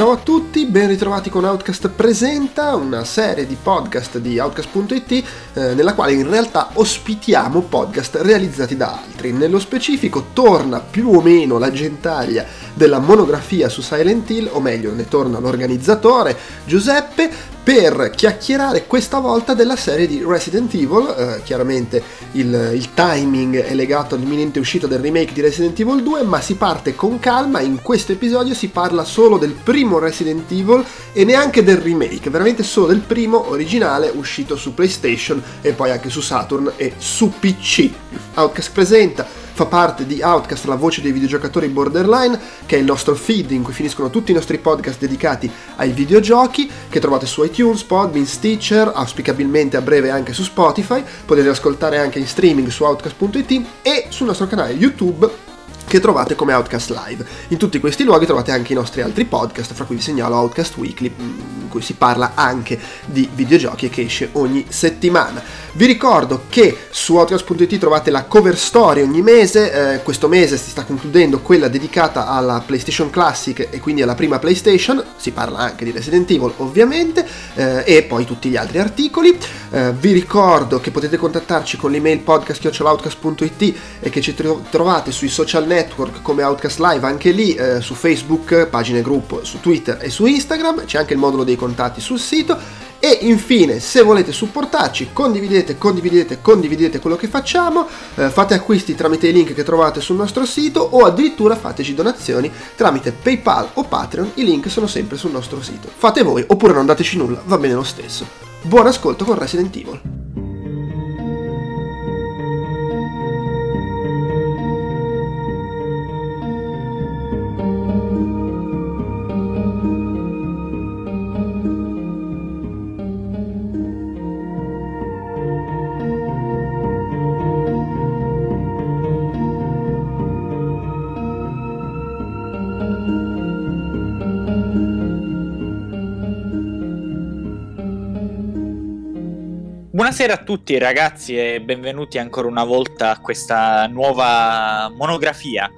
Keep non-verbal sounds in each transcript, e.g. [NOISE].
Ciao a tutti, ben ritrovati con Outcast Presenta, una serie di podcast di Outcast.it eh, nella quale in realtà ospitiamo podcast realizzati da altri. Nello specifico torna più o meno la gentaglia della monografia su Silent Hill, o meglio ne torna l'organizzatore Giuseppe per chiacchierare questa volta della serie di Resident Evil. Eh, chiaramente il, il, timing è legato all'imminente uscita del remake di Resident Evil 2, ma si parte con calma. In questo episodio si parla solo del primo Resident Evil e neanche del remake, veramente solo del primo originale uscito su PlayStation e poi anche su Saturn e su PC. Outcast presenta fa parte di Outcast, la voce dei videogiocatori borderline, che è il nostro feed in cui finiscono tutti i nostri podcast dedicati ai videogiochi, che trovate su iTunes, Podbean, Stitcher, auspicabilmente a breve anche su Spotify, potete ascoltare anche in streaming su outcast.it e sul nostro canale YouTube che trovate come Outcast Live. In tutti questi luoghi trovate anche i nostri altri podcast, fra cui vi segnalo Outcast Weekly, in cui si parla anche di videogiochi e che esce ogni settimana. Vi ricordo che su Outcast.it trovate la cover story ogni mese, eh, questo mese si sta concludendo quella dedicata alla PlayStation Classic e quindi alla prima PlayStation, si parla anche di Resident Evil ovviamente, eh, e poi tutti gli altri articoli. Eh, vi ricordo che potete contattarci con l'email podcast.outcast.it e che ci trovate sui social network network come Outcast Live, anche lì eh, su Facebook, pagine gruppo, su Twitter e su Instagram, c'è anche il modulo dei contatti sul sito. E infine, se volete supportarci, condividete, condividete, condividete quello che facciamo, eh, fate acquisti tramite i link che trovate sul nostro sito o addirittura fateci donazioni tramite PayPal o Patreon, i link sono sempre sul nostro sito. Fate voi oppure non dateci nulla, va bene lo stesso. Buon ascolto con Resident Evil. Buonasera a tutti ragazzi e benvenuti ancora una volta a questa nuova monografia.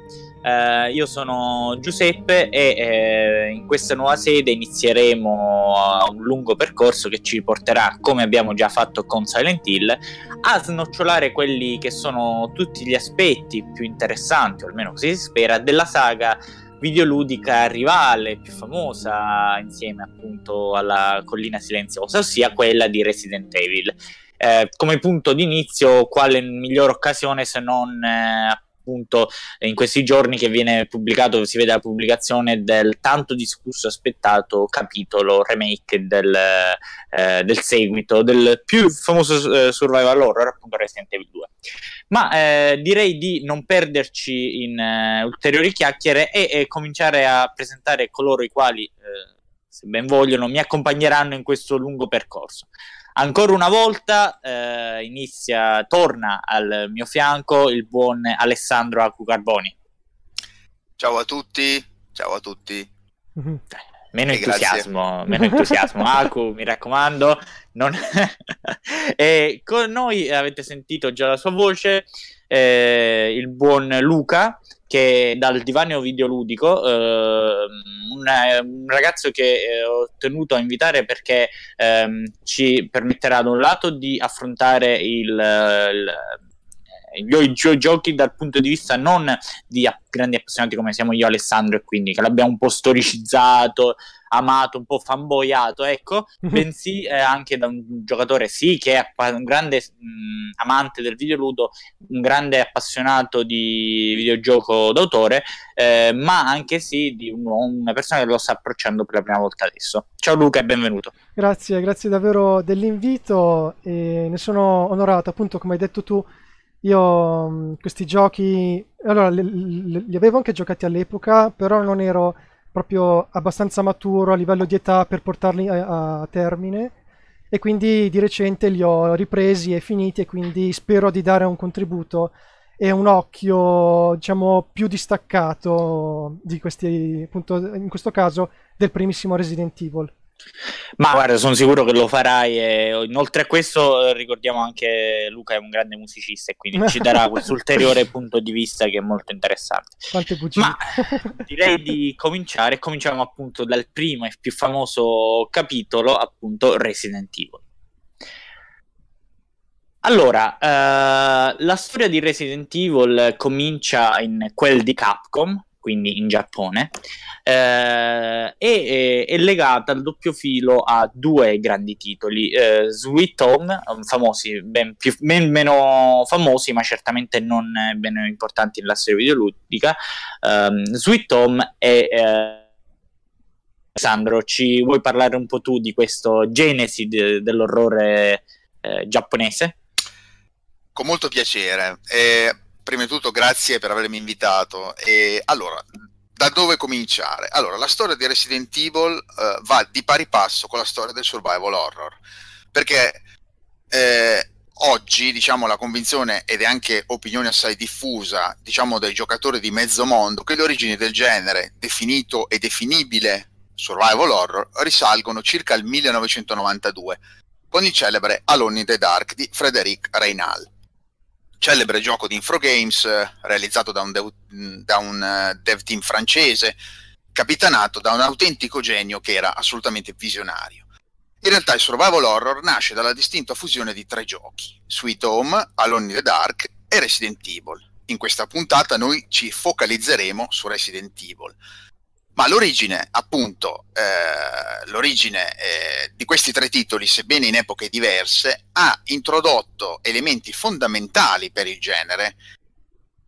Uh, io sono Giuseppe e eh, in questa nuova sede inizieremo un lungo percorso che ci porterà, come abbiamo già fatto con Silent Hill, a snocciolare quelli che sono tutti gli aspetti più interessanti, o almeno così si spera, della saga videoludica rivale più famosa insieme appunto alla collina silenziosa, ossia quella di Resident Evil eh, come punto d'inizio quale migliore occasione se non eh, appunto in questi giorni che viene pubblicato, si vede la pubblicazione del tanto discusso aspettato capitolo remake del, eh, del seguito del più famoso eh, survival horror appunto Resident Evil 2 ma eh, direi di non perderci in uh, ulteriori chiacchiere e, e, cominciare a presentare coloro i quali uh, se ben vogliono mi accompagneranno in questo lungo percorso Ancora una volta eh, inizia, torna al mio fianco il buon Alessandro Acu Carboni. Ciao a tutti, ciao a tutti. Mhm. Meno entusiasmo, meno entusiasmo, [LAUGHS] Aku, mi raccomando. Non... [LAUGHS] e con noi avete sentito già la sua voce, eh, il buon Luca, che dal divanio videoludico, eh, un, un, ragazzo che eh, ho tenuto a invitare perché ehm, ci permetterà da un lato di affrontare il, il i giochi dal punto di vista non di grandi appassionati come siamo io Alessandro e quindi che l'abbiamo un po' storicizzato amato, un po' fanboyato, ecco, mm-hmm. bensì eh, anche da un giocatore sì che è un grande mh, amante del videoludo, un grande appassionato di videogioco d'autore, eh, ma anche sì di un, una persona che lo sta approcciando per la prima volta adesso. Ciao Luca e benvenuto. Grazie, grazie davvero dell'invito e ne sono onorato, appunto come hai detto tu. Io questi giochi, allora li, li avevo anche giocati all'epoca, però non ero proprio abbastanza maturo a livello di età per portarli a, a termine. E quindi di recente li ho ripresi e finiti e quindi spero di dare un contributo e un occhio diciamo più distaccato di questi appunto in questo caso del primissimo Resident Evil Ma guarda, sono sicuro che lo farai. E inoltre a questo, eh, ricordiamo anche Luca è un grande musicista e quindi ci darà questo ulteriore [LAUGHS] punto di vista che è molto interessante. Ma [LAUGHS] direi di cominciare. Cominciamo appunto dal primo e più famoso capitolo, appunto Resident Evil. Allora, uh, la storia di Resident Evil comincia in quel di Capcom, quindi in Giappone, eh, e è legata al doppio filo a due grandi titoli, eh, Sweet Home, famosi, ben, più, ben meno famosi, ma certamente non meno importanti nella storia videoludica, um, Sweet Home e... Eh, Sandro, ci vuoi parlare un po' tu di questo genesi de- dell'orrore eh, giapponese? Con molto piacere. Eh, prima di tutto grazie per avermi invitato. E allora, da dove cominciare? Allora, la storia di Resident Evil uh, va di pari passo con la storia del survival horror, perché eh, oggi, diciamo, la convinzione ed è anche opinione assai diffusa, diciamo, dai giocatori di mezzo mondo, che le origini del genere, definito e definibile survival horror, risalgono circa al 1992, con il celebre Alone in the Dark di Frederic Reynal celebre gioco di Infogames eh, realizzato da un, dev, da un uh, dev team francese, capitanato da un autentico genio che era assolutamente visionario. In realtà il survival horror nasce dalla distinta fusione di tre giochi, Sweet Home, Alone in the Dark e Resident Evil. In questa puntata noi ci focalizzeremo su Resident Evil, ma l'origine, appunto, eh, l'origine eh, di questi tre titoli, sebbene in epoche diverse, ha introdotto elementi fondamentali per il genere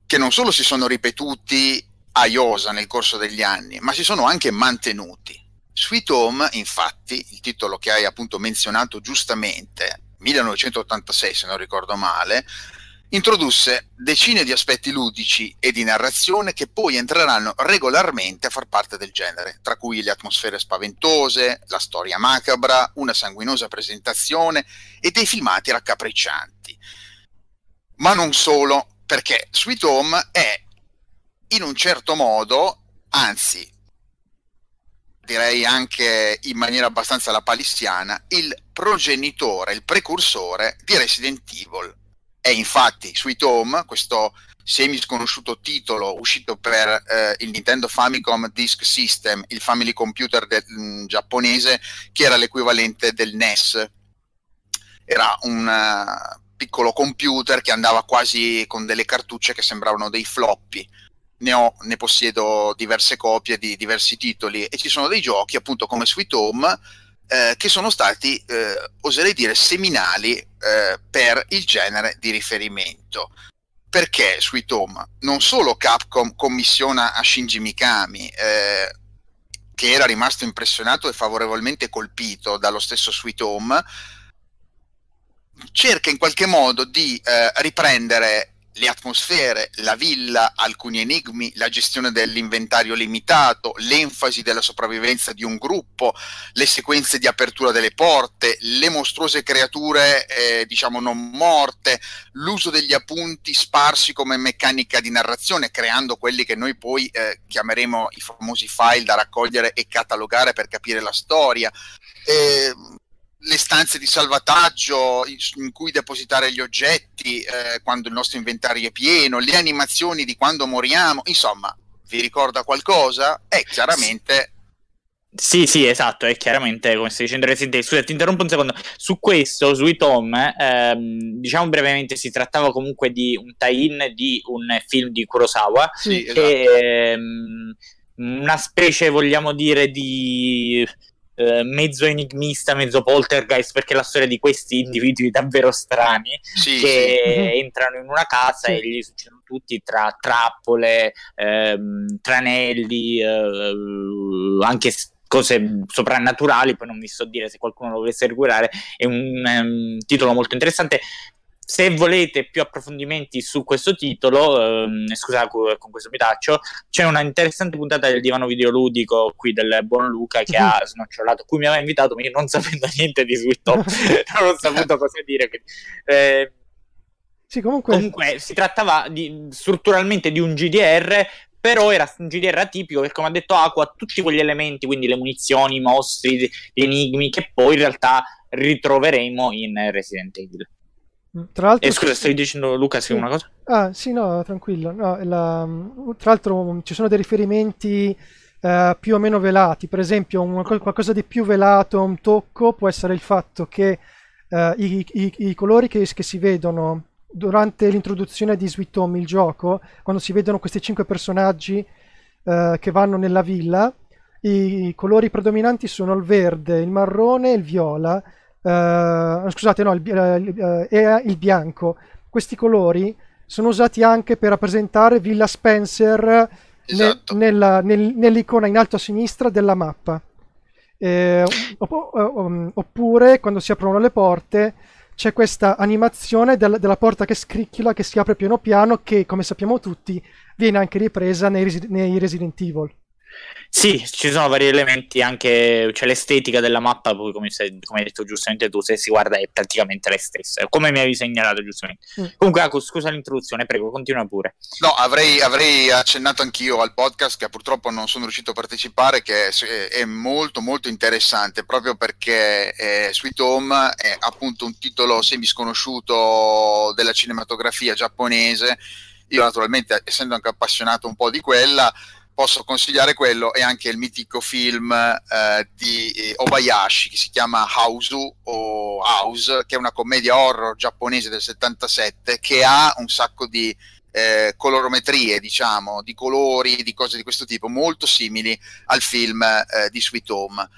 che non solo si sono ripetuti a iosa nel corso degli anni, ma si sono anche mantenuti. Sweet Home, infatti, il titolo che hai appunto menzionato giustamente, 1986 se non ricordo male, introdusse decine di aspetti ludici e di narrazione che poi entreranno regolarmente a far parte del genere, tra cui le atmosfere spaventose, la storia macabra, una sanguinosa presentazione e dei filmati raccapriccianti. Ma non solo, perché Sweet Home è in un certo modo, anzi direi anche in maniera abbastanza lapalissiana, il progenitore, il precursore di Resident Evil è infatti Sweet Home, questo semi sconosciuto titolo uscito per eh, il Nintendo Famicom Disk System, il family computer del, mh, mm, giapponese, che era l'equivalente del NES. Era un uh, piccolo computer che andava quasi con delle cartucce che sembravano dei floppy. Ne, ho, ne possiedo diverse copie di diversi titoli e ci sono dei giochi appunto come Sweet Home eh, che sono stati, eh, oserei dire, seminali eh, per il genere di riferimento. Perché Sweet Home? Non solo Capcom commissiona a Shinji Mikami, eh, che era rimasto impressionato e favorevolmente colpito dallo stesso Sweet Home, cerca in qualche modo di eh, riprendere le atmosfere, la villa, alcuni enigmi, la gestione dell'inventario limitato, l'enfasi della sopravvivenza di un gruppo, le sequenze di apertura delle porte, le mostruose creature eh, diciamo non morte, l'uso degli appunti sparsi come meccanica di narrazione, creando quelli che noi poi eh, chiameremo i famosi file da raccogliere e catalogare per capire la storia. Eh, le stanze di salvataggio in cui depositare gli oggetti eh, quando il nostro inventario è pieno, le animazioni di quando moriamo, insomma, vi ricorda qualcosa? È chiaramente sì, sì, esatto, è chiaramente come stai dicendo Resident Evil. Scusa, ti interrompo un secondo. Su questo, sui Tom, ehm, diciamo brevemente, si trattava comunque di un tie-in di un film di Kurosawa. Sì, che, esatto. ehm, una specie, vogliamo dire, di eh, mezzo enigmista, mezzo poltergeist, perché è la storia di questi individui davvero strani sì, che sì. Mhm. entrano in una casa sì. e gli succedono tutti tra trappole, ehm, tranelli, eh, anche cose soprannaturali, poi non vi so dire se qualcuno lo volesse recuperare, è un, um, titolo molto interessante se volete più approfondimenti su questo titolo, ehm, scusate con questo mi taccio, c'è una interessante puntata del divano videoludico qui del buon Luca che ha [LAUGHS] snocciolato, cui mi aveva invitato, ma io non sapendo niente di Sweet [LAUGHS] Home, non ho saputo cosa dire. Quindi, eh, sì, comunque... comunque si trattava di, strutturalmente di un GDR però era un GDR tipico perché come ha detto Aqua, tutti quegli elementi, quindi le munizioni, i mostri, gli enigmi, che poi in realtà ritroveremo in Resident Evil. Mm, tra l'altro, eh, scusa, stai dicendo Luca, sì, una cosa? Ah, sì, no, tranquillo. No, la... Tra l'altro ci sono dei riferimenti eh, più o meno velati. Per esempio, un, qualcosa di più velato, un tocco, può essere il fatto che eh, i, i, i, colori che, che, si vedono durante l'introduzione di Sweet Home, il gioco, quando si vedono questi cinque personaggi eh, che vanno nella villa, i colori predominanti sono il verde, il marrone e il viola Uh, scusate, no, il, uh, è il bianco. Questi colori sono usati anche per rappresentare Villa Spencer esatto. ne, nella, nel, nell'icona in alto a sinistra della mappa. Eh, opp- oppure quando si aprono le porte c'è questa animazione del, della porta che scricchiola, che si apre piano piano, che come sappiamo tutti viene anche ripresa nei, nei Resident Evil. Sì, ci sono vari elementi, anche c'è l'estetica della mappa, poi come, sei, come, hai detto giustamente tu, se si guarda è praticamente la stessa, come mi avevi segnalato giustamente. Mm. Comunque, Aco, scusa l'introduzione, prego, continua pure. No, avrei, avrei, accennato anch'io al podcast che purtroppo non sono riuscito a partecipare, che è, è molto molto interessante, proprio perché eh, Sweet Home è appunto un titolo semisconosciuto della cinematografia giapponese. Io naturalmente, essendo anche appassionato un po' di quella, posso consigliare quello e anche il mitico film eh, di eh, Obayashi che si chiama Hausu o House, che è una commedia horror giapponese del 77 che ha un sacco di eh, colorometrie, diciamo, di colori, di cose di questo tipo, molto simili al film eh, di Sweet Home.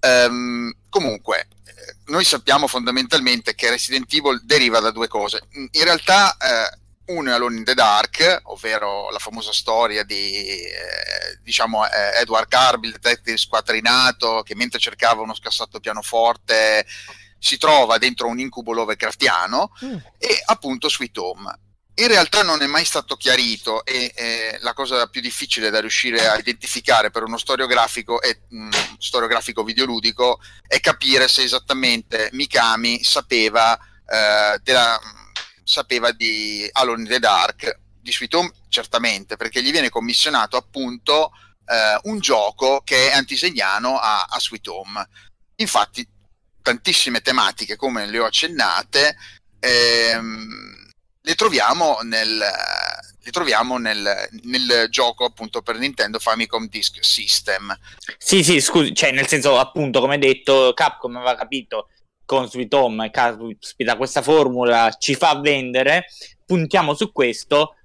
Um, comunque, eh, noi sappiamo fondamentalmente che Resident Evil deriva da due cose. In realtà eh, uno è Alone in the Dark, ovvero la famosa storia di eh, diciamo, eh, Edward Carby, il detective squattrinato, che mentre cercava uno scassato pianoforte si trova dentro un incubo Lovecraftiano, mm. e appunto Sweet Home. In realtà non è mai stato chiarito e eh, la cosa più difficile da riuscire a identificare per uno storiografico e mm, storiografico videoludico è capire se esattamente Mikami sapeva eh, della sapeva di Alone in the Dark, di Sweet Home certamente, perché gli viene commissionato appunto eh, un gioco che è antisegnano a, a Sweet Home. Infatti tantissime tematiche, come le ho accennate, ehm, le troviamo nel, le troviamo nel, nel, gioco appunto per Nintendo Famicom Disk System. Sì, sì, scusi, cioè nel senso appunto come detto Capcom aveva capito con Sweet Home, caspita, questa formula ci fa vendere, puntiamo su questo,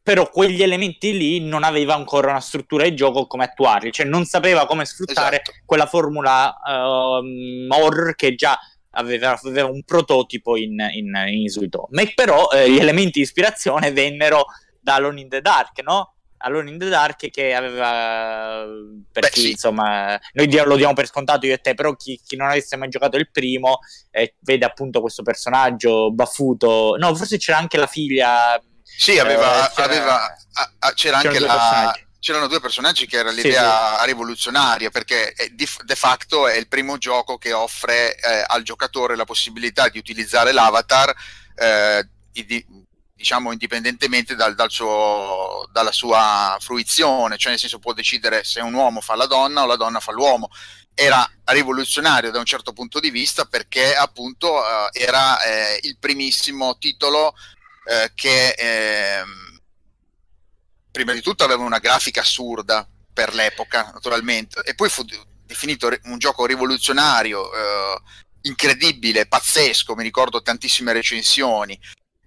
però quegli elementi lì non aveva ancora una struttura di gioco come attuarli, cioè non sapeva come sfruttare esatto. quella formula uh, horror che già aveva, aveva un prototipo in, in, in Sweet Home, però eh, gli elementi di ispirazione vennero da Alone in the Dark, no? Alone in the Dark che aveva per Beh, chi sì. insomma noi lo diamo per scontato io e te però chi, chi non avesse mai giocato il primo eh, vede appunto questo personaggio baffuto no forse c'era anche la figlia sì aveva, eh, c'era, aveva a, a, c'era anche la c'erano due personaggi che era l'idea sì, sì. rivoluzionaria perché di, de facto è il primo gioco che offre eh, al giocatore la possibilità di utilizzare l'avatar eh, di, diciamo indipendentemente dal, dal suo, dalla sua fruizione, cioè nel senso può decidere se un uomo fa la donna o la donna fa l'uomo. Era rivoluzionario da un certo punto di vista perché appunto uh, era eh, il primissimo titolo eh, che eh, prima di tutto aveva una grafica assurda per l'epoca naturalmente e poi fu definito un gioco rivoluzionario, eh, incredibile, pazzesco, mi ricordo tantissime recensioni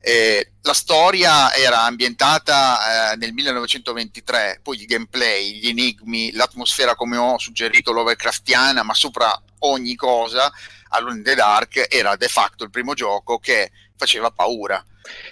eh, la storia era ambientata eh, nel 1923, poi il gameplay, gli enigmi, l'atmosfera come ho suggerito Lovecraftiana, ma sopra ogni cosa, Alone in the Dark era de facto il primo gioco che faceva paura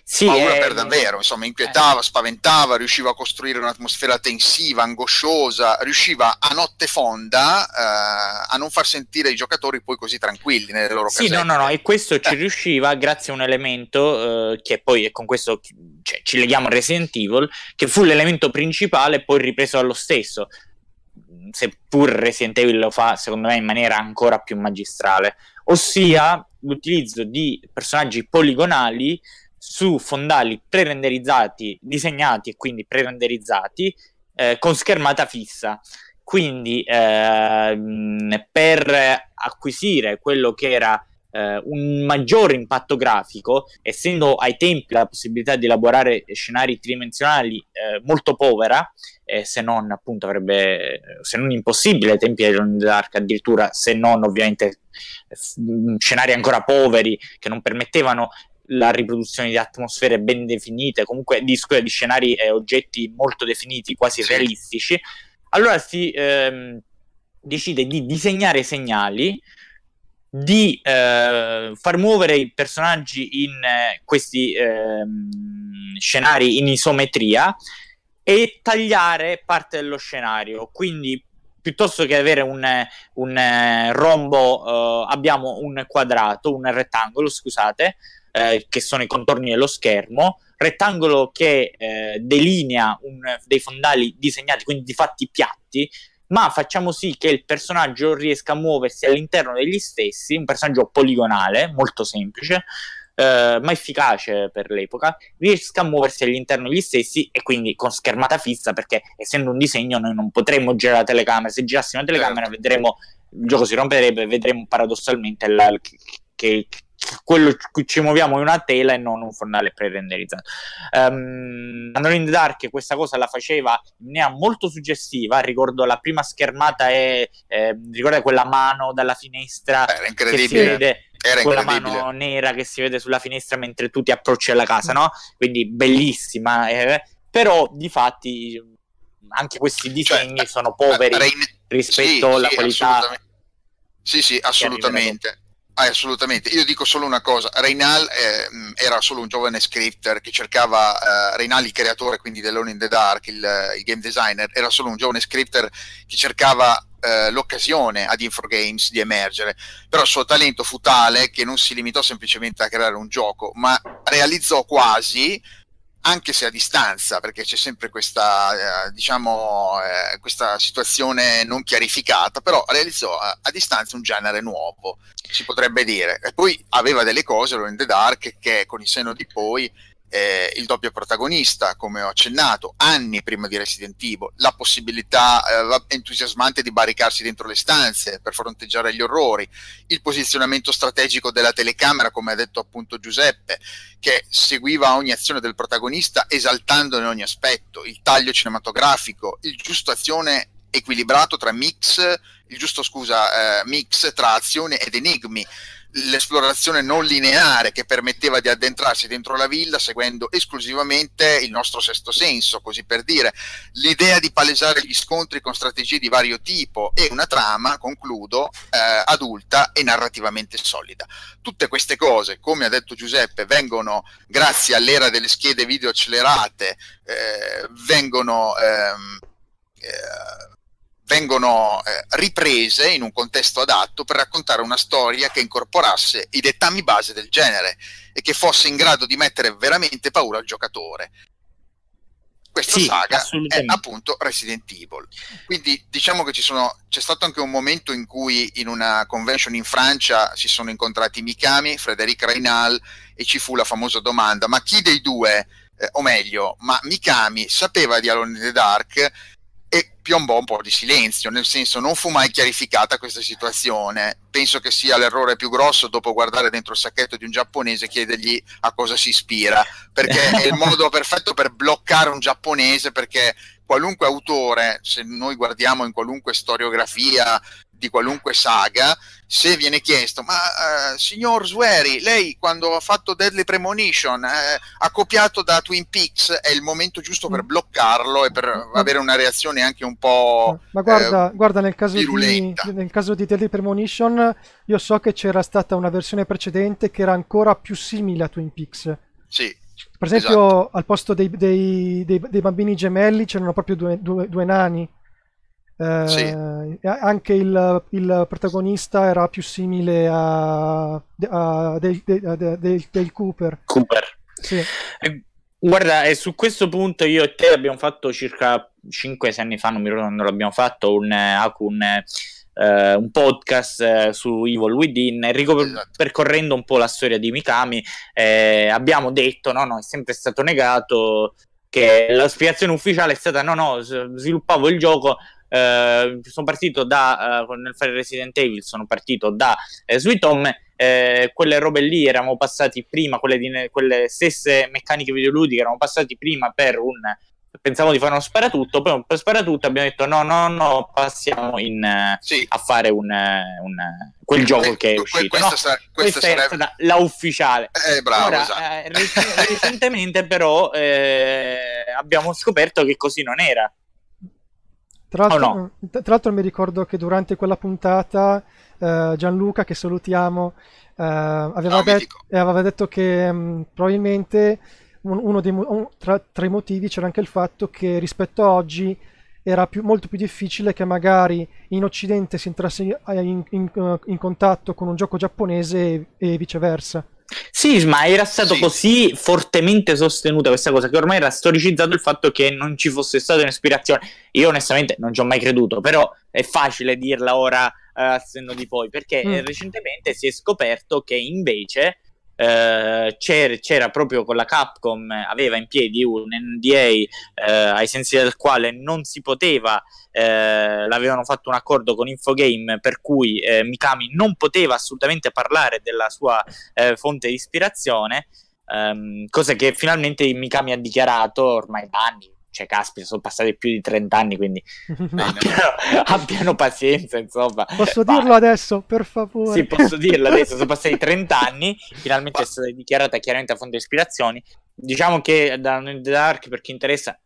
sì, paura eh, per davvero, insomma, inquietava, eh. spaventava, riusciva a costruire un'atmosfera tensiva, angosciosa, riusciva a notte fonda eh, a non far sentire i giocatori poi così tranquilli nelle loro sì, casette. no, no, no, e questo ci eh. riusciva grazie a un elemento eh, che poi, e con questo cioè, ci leghiamo a Resident Evil, che fu l'elemento principale poi ripreso dallo stesso seppur Resident Evil lo fa secondo me in maniera ancora più magistrale, ossia l'utilizzo di personaggi poligonali su fondali pre-renderizzati, disegnati e quindi pre-renderizzati eh, con schermata fissa. Quindi ehm, per acquisire quello che era eh, un maggiore impatto grafico, essendo ai tempi la possibilità di elaborare scenari tridimensionali eh, molto povera, eh, se non appunto avrebbe, se non impossibile ai tempi Dark, addirittura se non ovviamente scenari ancora poveri che non permettevano la riproduzione di atmosfere ben definite, comunque di, di scenari e oggetti molto definiti, quasi realistici, allora si ehm, decide di disegnare segnali di eh, far muovere i personaggi in eh, questi eh, scenari in isometria e tagliare parte dello scenario. Quindi, piuttosto che avere un, un eh, rombo, eh, abbiamo un quadrato, un rettangolo, scusate, eh, che sono i contorni dello schermo. Rettangolo che delinea un, dei fondali disegnati, quindi di fatti piatti, ma facciamo sì che il personaggio riesca a muoversi all'interno degli stessi, un personaggio poligonale, molto semplice, eh, ma efficace per l'epoca, riesca a muoversi all'interno degli stessi e quindi con schermata fissa, perché essendo un disegno noi non potremmo girare la telecamera, se girassimo la telecamera certo. vedremo, il gioco si romperebbe e vedremo paradossalmente la, che, che quello ci muoviamo è una tela e non un fondale pre-renderizzato. Um, Alone in the Dark questa cosa la faceva in maniera molto suggestiva, ricordo la prima schermata è, eh, ricorda quella mano dalla finestra Era incredibile. che si vede era quella mano nera che si vede sulla finestra mentre tu ti approcci alla casa, no? Quindi bellissima, eh, però di fatti anche questi cioè, disegni cioè, sono poveri Rain... rispetto sì, alla sì, qualità. Assolutamente. Sì, sì, assolutamente. Ah, assolutamente, io dico solo una cosa, Reynal eh, era solo un giovane scripter che cercava, eh, Reynal il creatore quindi dell'One in the Dark, il, il, game designer, era solo un giovane scripter che cercava eh, l'occasione ad Infogames di emergere, però il suo talento fu tale che non si limitò semplicemente a creare un gioco, ma realizzò quasi anche se a distanza, perché c'è sempre questa, eh, diciamo, eh, questa situazione non chiarificata, però realizzò a, a, distanza un genere nuovo, si potrebbe dire. E poi aveva delle cose, lo in the Dark, che con il seno di poi eh, il doppio protagonista, come ho accennato, anni prima di Resident Evil, la possibilità eh, entusiasmante di barricarsi dentro le stanze per fronteggiare gli orrori, il posizionamento strategico della telecamera, come ha detto appunto Giuseppe, che seguiva ogni azione del protagonista esaltandone ogni aspetto, il taglio cinematografico, il giusto azione equilibrato tra mix, il giusto scusa, eh, mix tra azione ed enigmi l'esplorazione non lineare che permetteva di addentrarsi dentro la villa seguendo esclusivamente il nostro sesto senso, così per dire, l'idea di palesare gli scontri con strategie di vario tipo e una trama, concludo, eh, adulta e narrativamente solida. Tutte queste cose, come ha detto Giuseppe, vengono grazie all'era delle schede video accelerate, eh, vengono... Ehm, eh, vengono eh, riprese in un contesto adatto per raccontare una storia che incorporasse i dettami base del genere e che fosse in grado di mettere veramente paura al giocatore. Questa sì, saga è appunto Resident Evil. Quindi diciamo che sono, c'è stato anche un momento in cui in una convention in Francia si sono incontrati Mikami, Frédéric Reynal e ci fu la famosa domanda: ma chi dei due, eh, o meglio, ma Mikami sapeva di Alone in the Dark e piombò un po' di silenzio, nel senso non fu mai chiarificata questa situazione. Penso che sia l'errore più grosso dopo guardare dentro il sacchetto di un giapponese e chiedergli a cosa si ispira, perché è il [LAUGHS] modo perfetto per bloccare un giapponese, perché qualunque autore, se noi guardiamo in qualunque storiografia di qualunque saga, se viene chiesto, ma uh, signor Swery, lei quando ha fatto Deadly Premonition eh, ha copiato da Twin Peaks, è il momento giusto per mm. bloccarlo e per mm. avere una reazione anche un po'... Ma guarda, eh, guarda nel, caso di, nel caso di Deadly Premonition, io so che c'era stata una versione precedente che era ancora più simile a Twin Peaks. Sì, per esempio, esatto. al posto dei, dei, dei, dei, bambini gemelli c'erano proprio due, due, due nani eh, sì. Anche il, il, protagonista era più simile a, a del, del, del, del, Cooper. Cooper. Sì. Eh, guarda, e su questo punto io e te abbiamo fatto circa 5-6 anni fa, non mi ricordo quando l'abbiamo fatto, un, un, uh, un podcast uh, su Evil Within, ricor- esatto. percorrendo un po' la storia di Mikami, eh, abbiamo detto, no, no, è sempre stato negato, che la spiegazione ufficiale è stata no no sviluppavo il gioco eh, sono partito da eh, nel fare Resident Evil sono partito da eh, Sweet Home eh, quelle robe lì eravamo passati prima quelle, di, quelle stesse meccaniche videoludiche eravamo passati prima per un pensavo di fare uno sparatutto, poi per sparatutto abbiamo detto no, no, no, passiamo in, sì. a fare un, un, quel gioco che è uscito. Questa, no, sa- questa, questa sarebbe... è stata la ufficiale. Eh, bravo, Ora, esatto. eh, recentemente però eh, abbiamo scoperto che così non era. Tra l'altro, oh no? tra l'altro mi ricordo che durante quella puntata eh, Gianluca, che salutiamo, eh, aveva, no, det- aveva, detto che mm, probabilmente uno dei, un, tra, tra, i motivi c'era anche il fatto che rispetto a oggi era più, molto più difficile che magari in Occidente si entrasse in, in, in contatto con un gioco giapponese e, e viceversa. Sì, ma era stato sì. così fortemente sostenuta questa cosa che ormai era storicizzato il fatto che non ci fosse stata un'ispirazione. Io onestamente non ci ho mai creduto, però è facile dirla ora uh, a senno di poi, perché mm. recentemente si è scoperto che invece eh, c'era, c'era, proprio con la Capcom, aveva in piedi un NDA eh, ai sensi del quale non si poteva, eh, l'avevano fatto un accordo con Infogame per cui eh, Mikami non poteva assolutamente parlare della sua eh, fonte di ispirazione. Um, cosa che finalmente Mikami ha dichiarato ormai da anni, cioè caspita sono passati più di 30 anni quindi abbiano, [LAUGHS] [LAUGHS] abbiano, pazienza insomma. Posso Ma... dirlo adesso per favore? Sì posso dirlo adesso sono [LAUGHS] passati 30 anni finalmente è stata dichiarata chiaramente a fonte di ispirazioni. Diciamo che da in the Dark per chi interessa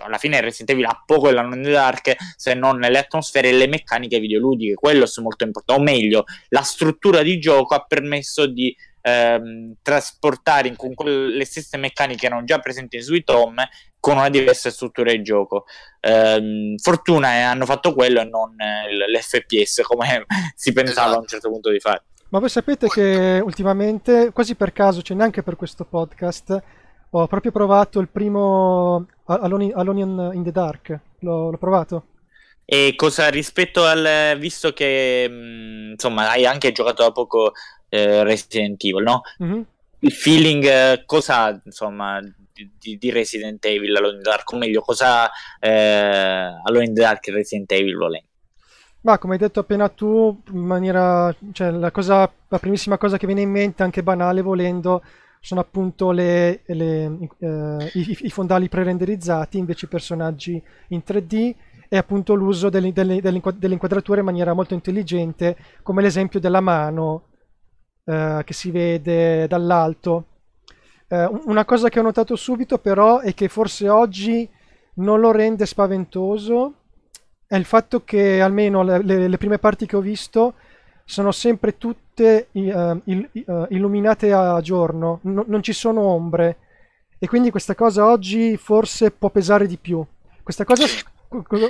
alla fine Resident Evil ha poco della non Dark se non le atmosfere e le meccaniche videoludiche quello è molto importante o meglio la struttura di gioco ha permesso di ehm, trasportare in, con le stesse meccaniche che erano già presenti in Sweet Home con una diversa struttura di gioco. Eh, fortuna eh, hanno fatto quello e non eh, l'FPS come [LAUGHS] si pensava esatto. a un esatto. certo punto di fare. Ma voi sapete che ultimamente, quasi per caso, cioè neanche per questo podcast, ho proprio provato il primo Alone in the Dark. L'ho, l'ho provato. E cosa rispetto al visto che mh, mm, insomma hai anche giocato da poco eh, Resident Evil, no? Mm-hmm. Il feeling, eh, cosa insomma di, di, Resident Evil Alone Dark, o meglio, cosa eh, Alone Dark Resident Evil volendo? Ma come hai detto appena tu, in maniera, cioè, la, cosa, la primissima cosa che viene in mente, anche banale volendo, sono appunto le, le, eh, i, i, fondali pre-renderizzati, invece i personaggi in 3D e appunto l'uso delle, delle, delle, inquadrature in maniera molto intelligente, come l'esempio della mano eh, che si vede dall'alto. Eh, una cosa che ho notato subito però è che forse oggi non lo rende spaventoso è il fatto che almeno le, le, le prime parti che ho visto sono sempre tutte uh, il, uh, illuminate a giorno, no, non ci sono ombre e quindi questa cosa oggi forse può pesare di più. Questa cosa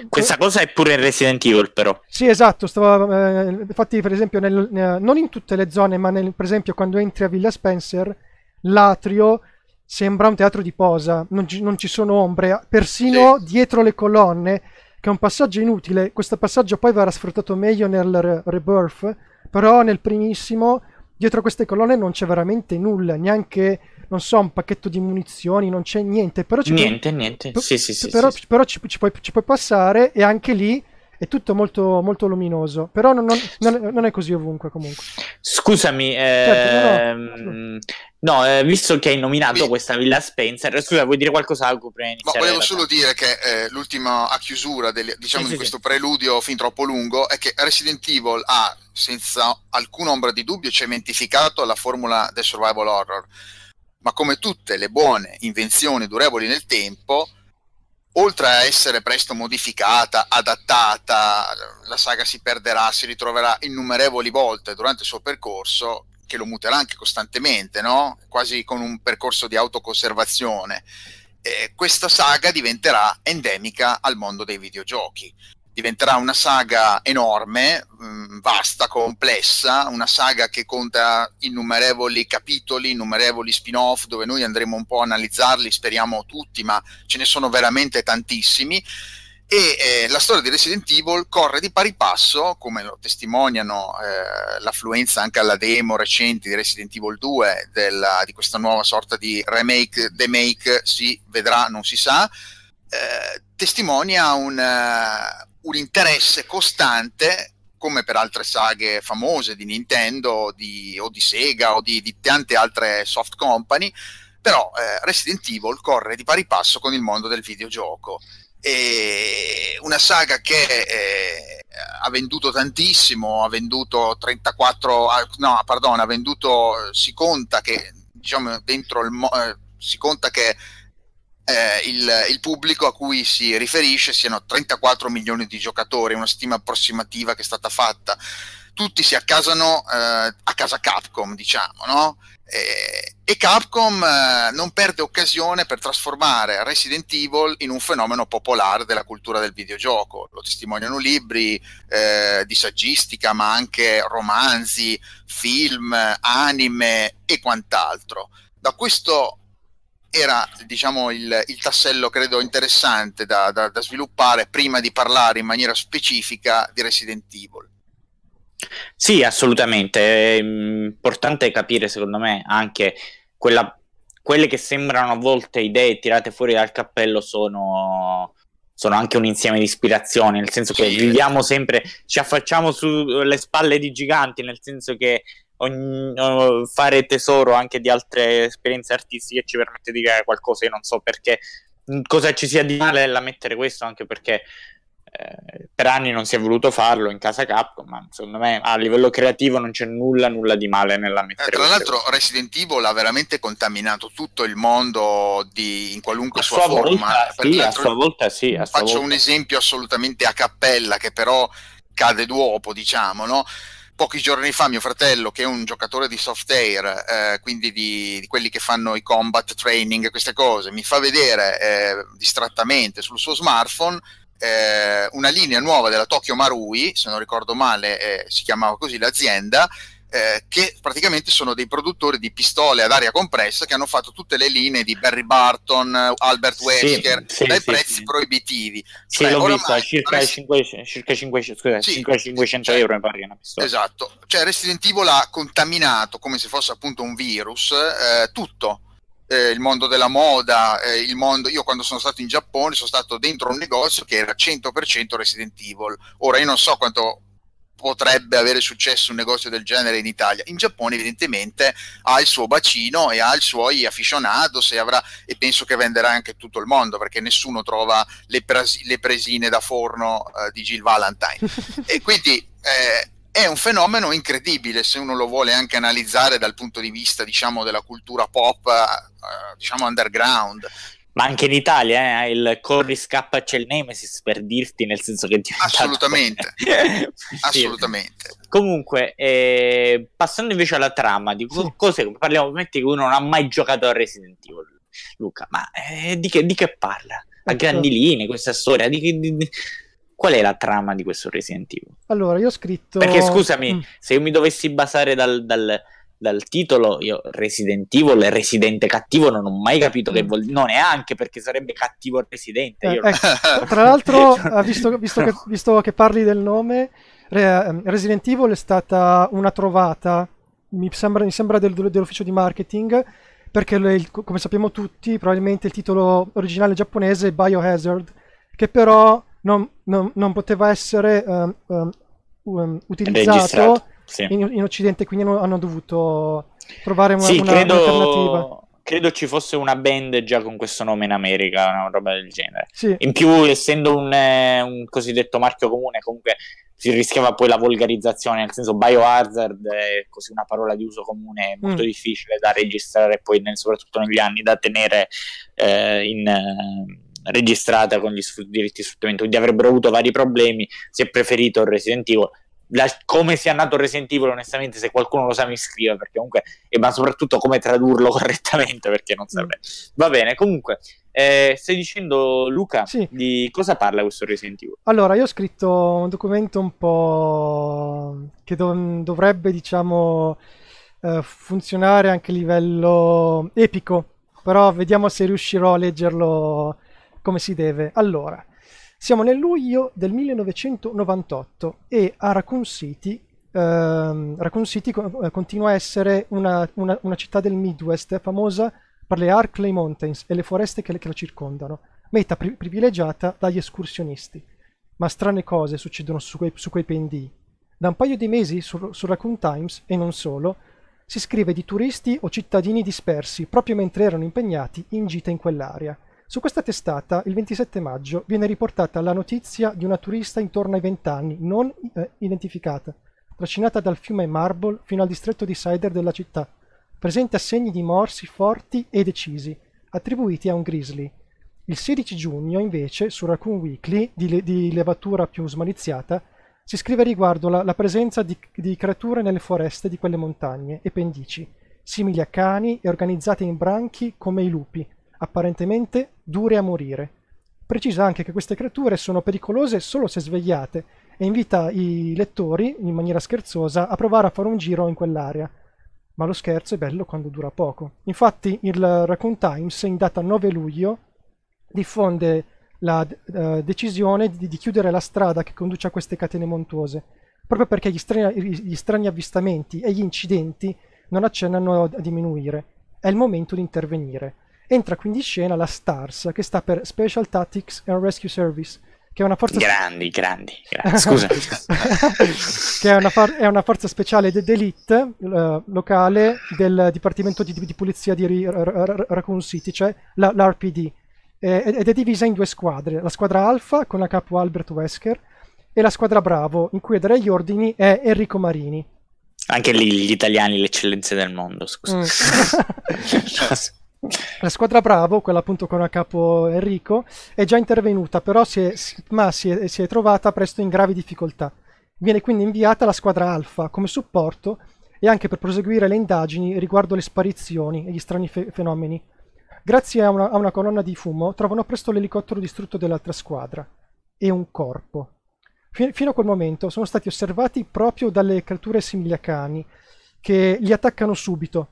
questa cosa è pure in Resident Evil, però. Sì, esatto. Stavo, eh, infatti, per esempio, nel, nel, non in tutte le zone, ma nel, per esempio, quando entri a Villa Spencer, l'atrio sembra un teatro di posa, non ci, non ci sono ombre, persino sì. dietro le colonne, che è un passaggio inutile. Questo passaggio poi verrà sfruttato meglio nel re- Rebirth, però nel primissimo, dietro queste colonne non c'è veramente nulla, neanche non so, un pacchetto di munizioni, non c'è niente. Però ci niente, puoi, niente. P- sì, sì, sì, però, sì, però ci, ci, puoi, ci, puoi, passare e anche lì è tutto molto, molto luminoso. Però non, non, non, è così ovunque comunque. Scusami, certo, no, ehm, no, eh, visto che hai nominato Mi... questa Villa Spencer, scusa, vuoi dire qualcosa prima Ma volevo solo dire che eh, l'ultima a chiusura del, diciamo, sì, di questo preludio fin troppo lungo è che Resident Evil ha senza alcuna ombra di dubbio cementificato la formula del survival horror ma come tutte le buone invenzioni durevoli nel tempo, oltre a essere presto modificata, adattata, la saga si perderà, si ritroverà innumerevoli volte durante il suo percorso, che lo muterà anche costantemente, no? quasi con un percorso di autoconservazione. Eh, questa saga diventerà endemica al mondo dei videogiochi diventerà una saga enorme, mh, mm, vasta, complessa, una saga che conta innumerevoli capitoli, innumerevoli spin-off dove noi andremo un po' a analizzarli, speriamo tutti, ma ce ne sono veramente tantissimi. E eh, la storia di Resident Evil corre di pari passo, come lo testimoniano eh, l'affluenza anche alla demo recente di Resident Evil 2, della, di questa nuova sorta di remake, demake, si vedrà, non si sa, eh, testimonia un, uh, un, interesse costante, come per altre saghe famose di Nintendo di, o di Sega o di, di tante altre soft company, però eh, Resident Evil corre di pari passo con il mondo del videogioco. E una saga che eh, ha venduto tantissimo, ha venduto 34, ah, no, pardon, ha venduto, si conta che, diciamo, dentro il, eh, si conta che eh, il, il, pubblico a cui si riferisce siano 34 milioni di giocatori, una stima approssimativa che è stata fatta. Tutti si accasano eh, a casa Capcom, diciamo, no? Eh, e Capcom eh, non perde occasione per trasformare Resident Evil in un fenomeno popolare della cultura del videogioco. Lo testimoniano libri eh, di saggistica, ma anche romanzi, film, anime e quant'altro. Da questo era diciamo, il, il, tassello credo interessante da, da, da sviluppare prima di parlare in maniera specifica di Resident Evil. Sì, assolutamente. È importante capire, secondo me, anche quella, quelle che sembrano a volte idee tirate fuori dal cappello sono, sono anche un insieme di ispirazioni, nel senso che viviamo sempre, ci affacciamo sulle spalle di giganti, nel senso che ogni, fare tesoro anche di altre esperienze artistiche ci permette di creare qualcosa. Io non so perché cosa ci sia di male nell'ammettere questo, anche perché eh, per anni non si è voluto farlo in casa Capcom, ma secondo me a livello creativo non c'è nulla, nulla di male nella mettere. Eh, tra l'altro, cose. Resident Evil ha veramente contaminato tutto il mondo di, in qualunque a sua, sua forma. Volta, sì, a sua volta sì. A faccio volta. un esempio assolutamente a cappella che però cade dopo, diciamo, no? Pochi giorni fa mio fratello, che è un giocatore di soft air, eh, quindi di, di, quelli che fanno i combat training e queste cose, mi fa vedere eh, distrattamente sul suo smartphone eh, una linea nuova della Tokyo Marui, se non ricordo male eh, si chiamava così l'azienda, eh, che praticamente sono dei produttori di pistole ad aria compressa che hanno fatto tutte le linee di Barry Barton, Albert Wesker, sì, dai sì, prezzi sì. proibitivi. Sì, cioè, l'ho vista, circa, Rest... 5, circa 5, scusa, 500 cioè, euro mi pare una pistola. Esatto, cioè Resident Evil ha contaminato come se fosse appunto un virus eh, tutto eh, il mondo della moda, eh, il mondo... io quando sono stato in Giappone sono stato dentro un negozio che era 100% Resident Evil. Ora io non so quanto potrebbe avere successo un negozio del genere in Italia. In Giappone evidentemente ha il suo bacino e ha i suoi aficionados e, avrà, e penso che venderà anche tutto il mondo perché nessuno trova le, presi, le presine da forno uh, di Jill Valentine. [LAUGHS] e quindi eh, è un fenomeno incredibile se uno lo vuole anche analizzare dal punto di vista diciamo della cultura pop eh, diciamo underground ma anche in Italia eh, il corri scappa c'è il Nemesis per dirti nel senso che assolutamente [LAUGHS] sì. assolutamente comunque eh, passando invece alla trama di sì. cose parliamo metti che uno non ha mai giocato a Resident Evil Luca ma eh, di, che, di, che, parla a ecco. grandi linee questa storia di, di, di Qual è la trama di questo Resident Evil? Allora, io ho scritto... Perché scusami, mm. se io mi dovessi basare dal, dal, dal, titolo, io Resident Evil e Residente cattivo non ho mai capito mm. che vuol dire, non è anche perché sarebbe cattivo Residente. Eh, ecco. [LAUGHS] Tra l'altro, visto, visto, che, visto, che, parli del nome, Re, Resident Evil è stata una trovata, mi sembra, mi sembra del, dell'ufficio di marketing, perché il, come sappiamo tutti, probabilmente il titolo originale giapponese è Biohazard, che però non, non, non poteva essere um, um, utilizzato sì. in, in, Occidente, quindi hanno, hanno dovuto trovare una, sì, una, credo... un'alternativa credo ci fosse una band già con questo nome in America, una roba del genere. Sì. In più, essendo un, eh, un, cosiddetto marchio comune, comunque si rischiava poi la volgarizzazione, nel senso biohazard è così una parola di uso comune molto mm. difficile da registrare poi nel, soprattutto negli anni da tenere eh, in, eh, registrata con gli diritti di sfruttamento, quindi avrebbero avuto vari problemi, si è preferito il Resident Evil. La, come sia nato Resident Evil, onestamente, se qualcuno lo sa mi scrive, perché comunque, eh, ma soprattutto come tradurlo [LAUGHS] correttamente, perché non saprei. Va bene, comunque, eh, stai dicendo, Luca, sì. di cosa parla questo Resident Evil? Allora, io ho scritto un documento un po' che dov- dovrebbe, diciamo, eh, funzionare anche a livello epico, però vediamo se riuscirò a leggerlo come si deve. Allora, Siamo nel luglio del 1998 e a Raccoon City, ehm, Raccoon City co- eh, continua a essere una, una- una città del Midwest famosa per le Arkley Mountains e le foreste che, che la circondano, meta pri- privilegiata dagli escursionisti. Ma strane cose succedono su quei, su quei pendii. Da un paio di mesi su, su Raccoon Times, e non solo, si scrive di turisti o cittadini dispersi proprio mentre erano impegnati in gita in quell'area. Su questa testata, il 27 maggio, viene riportata la notizia di una turista intorno ai 20 anni, non eh, identificata, trascinata dal fiume Marble fino al distretto di Cider della città, presente a segni di morsi forti e decisi, attribuiti a un grizzly. Il 16 giugno, invece, su Raccoon Weekly, di, le- di levatura più smaliziata, si scrive riguardo la, la presenza di, di creature nelle foreste di quelle montagne e pendici, simili a cani e organizzate in branchi come i lupi, apparentemente dure a morire. Precisa anche che queste creature sono pericolose solo se svegliate e invita i lettori, in maniera scherzosa, a provare a fare un giro in quell'area. Ma lo scherzo è bello quando dura poco. Infatti il Raccoon Times, in data 9 luglio, diffonde la eh, decisione di, di chiudere la strada che conduce a queste catene montuose, proprio perché gli strani, gli strani avvistamenti e gli incidenti non accennano a diminuire. È il momento di intervenire. Entra quindi in scena la STARS, che sta per Special Tactics and Rescue Service, che è una forza Grandi, grandi, grandi. Scusa. [LAUGHS] che è una, for- è una forza speciale de- d'elite eh, locale del Dipartimento di, di Polizia di R- R- Raccoon City, cioè la- l'RPD, eh, ed è divisa in due squadre, la squadra Alfa con a capo Albert Wesker e la squadra Bravo, in cui a dare gli ordini è Enrico Marini. Anche lì gli italiani, le eccellenze del mondo, scusa. Mm. [LAUGHS] [LAUGHS] La squadra Bravo, quella appunto con a capo Enrico, è già intervenuta, però si è, ma si è, si è trovata presto in gravi difficoltà. Viene quindi inviata la squadra Alfa come supporto e anche per proseguire le indagini riguardo le sparizioni e gli strani fe- fenomeni. Grazie a una, a una colonna di fumo trovano presto l'elicottero distrutto dell'altra squadra e un corpo. Fi- fino a quel momento sono stati osservati proprio dalle creature simili a cani che li attaccano subito.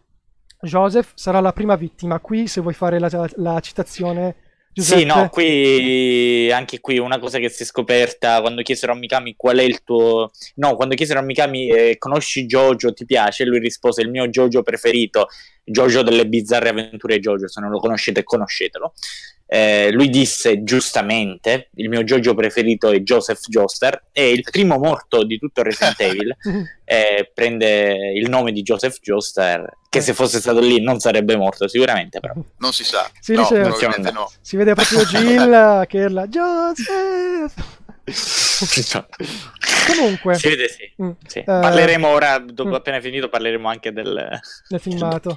Joseph sarà la prima vittima. Qui, se vuoi fare la, la citazione, Giuseppe, Sì, no, qui anche qui una cosa che si è scoperta quando chiesero a Mikami qual è il tuo. No, quando chiesero a Mikami eh, conosci Jojo, ti piace? Lui rispose il mio Jojo preferito, Jojo delle bizzarre avventure Jojo. Se non lo conoscete, conoscetelo. Eh, lui disse giustamente: Il mio Jojo preferito è Joseph Joestar. E il primo morto di tutto Resident [LAUGHS] Evil eh, prende il nome di Joseph Joestar. Che se fosse stato lì non sarebbe morto, sicuramente. Però [LAUGHS] Non si sa. Si no, dice- probabilmente no. si vede proprio [LAUGHS] Jill che urla Joseph. Comunque, si vede sì. mm, Sì. eh, Parleremo ora, dopo mm. appena finito, parleremo anche del, Nel filmato. del.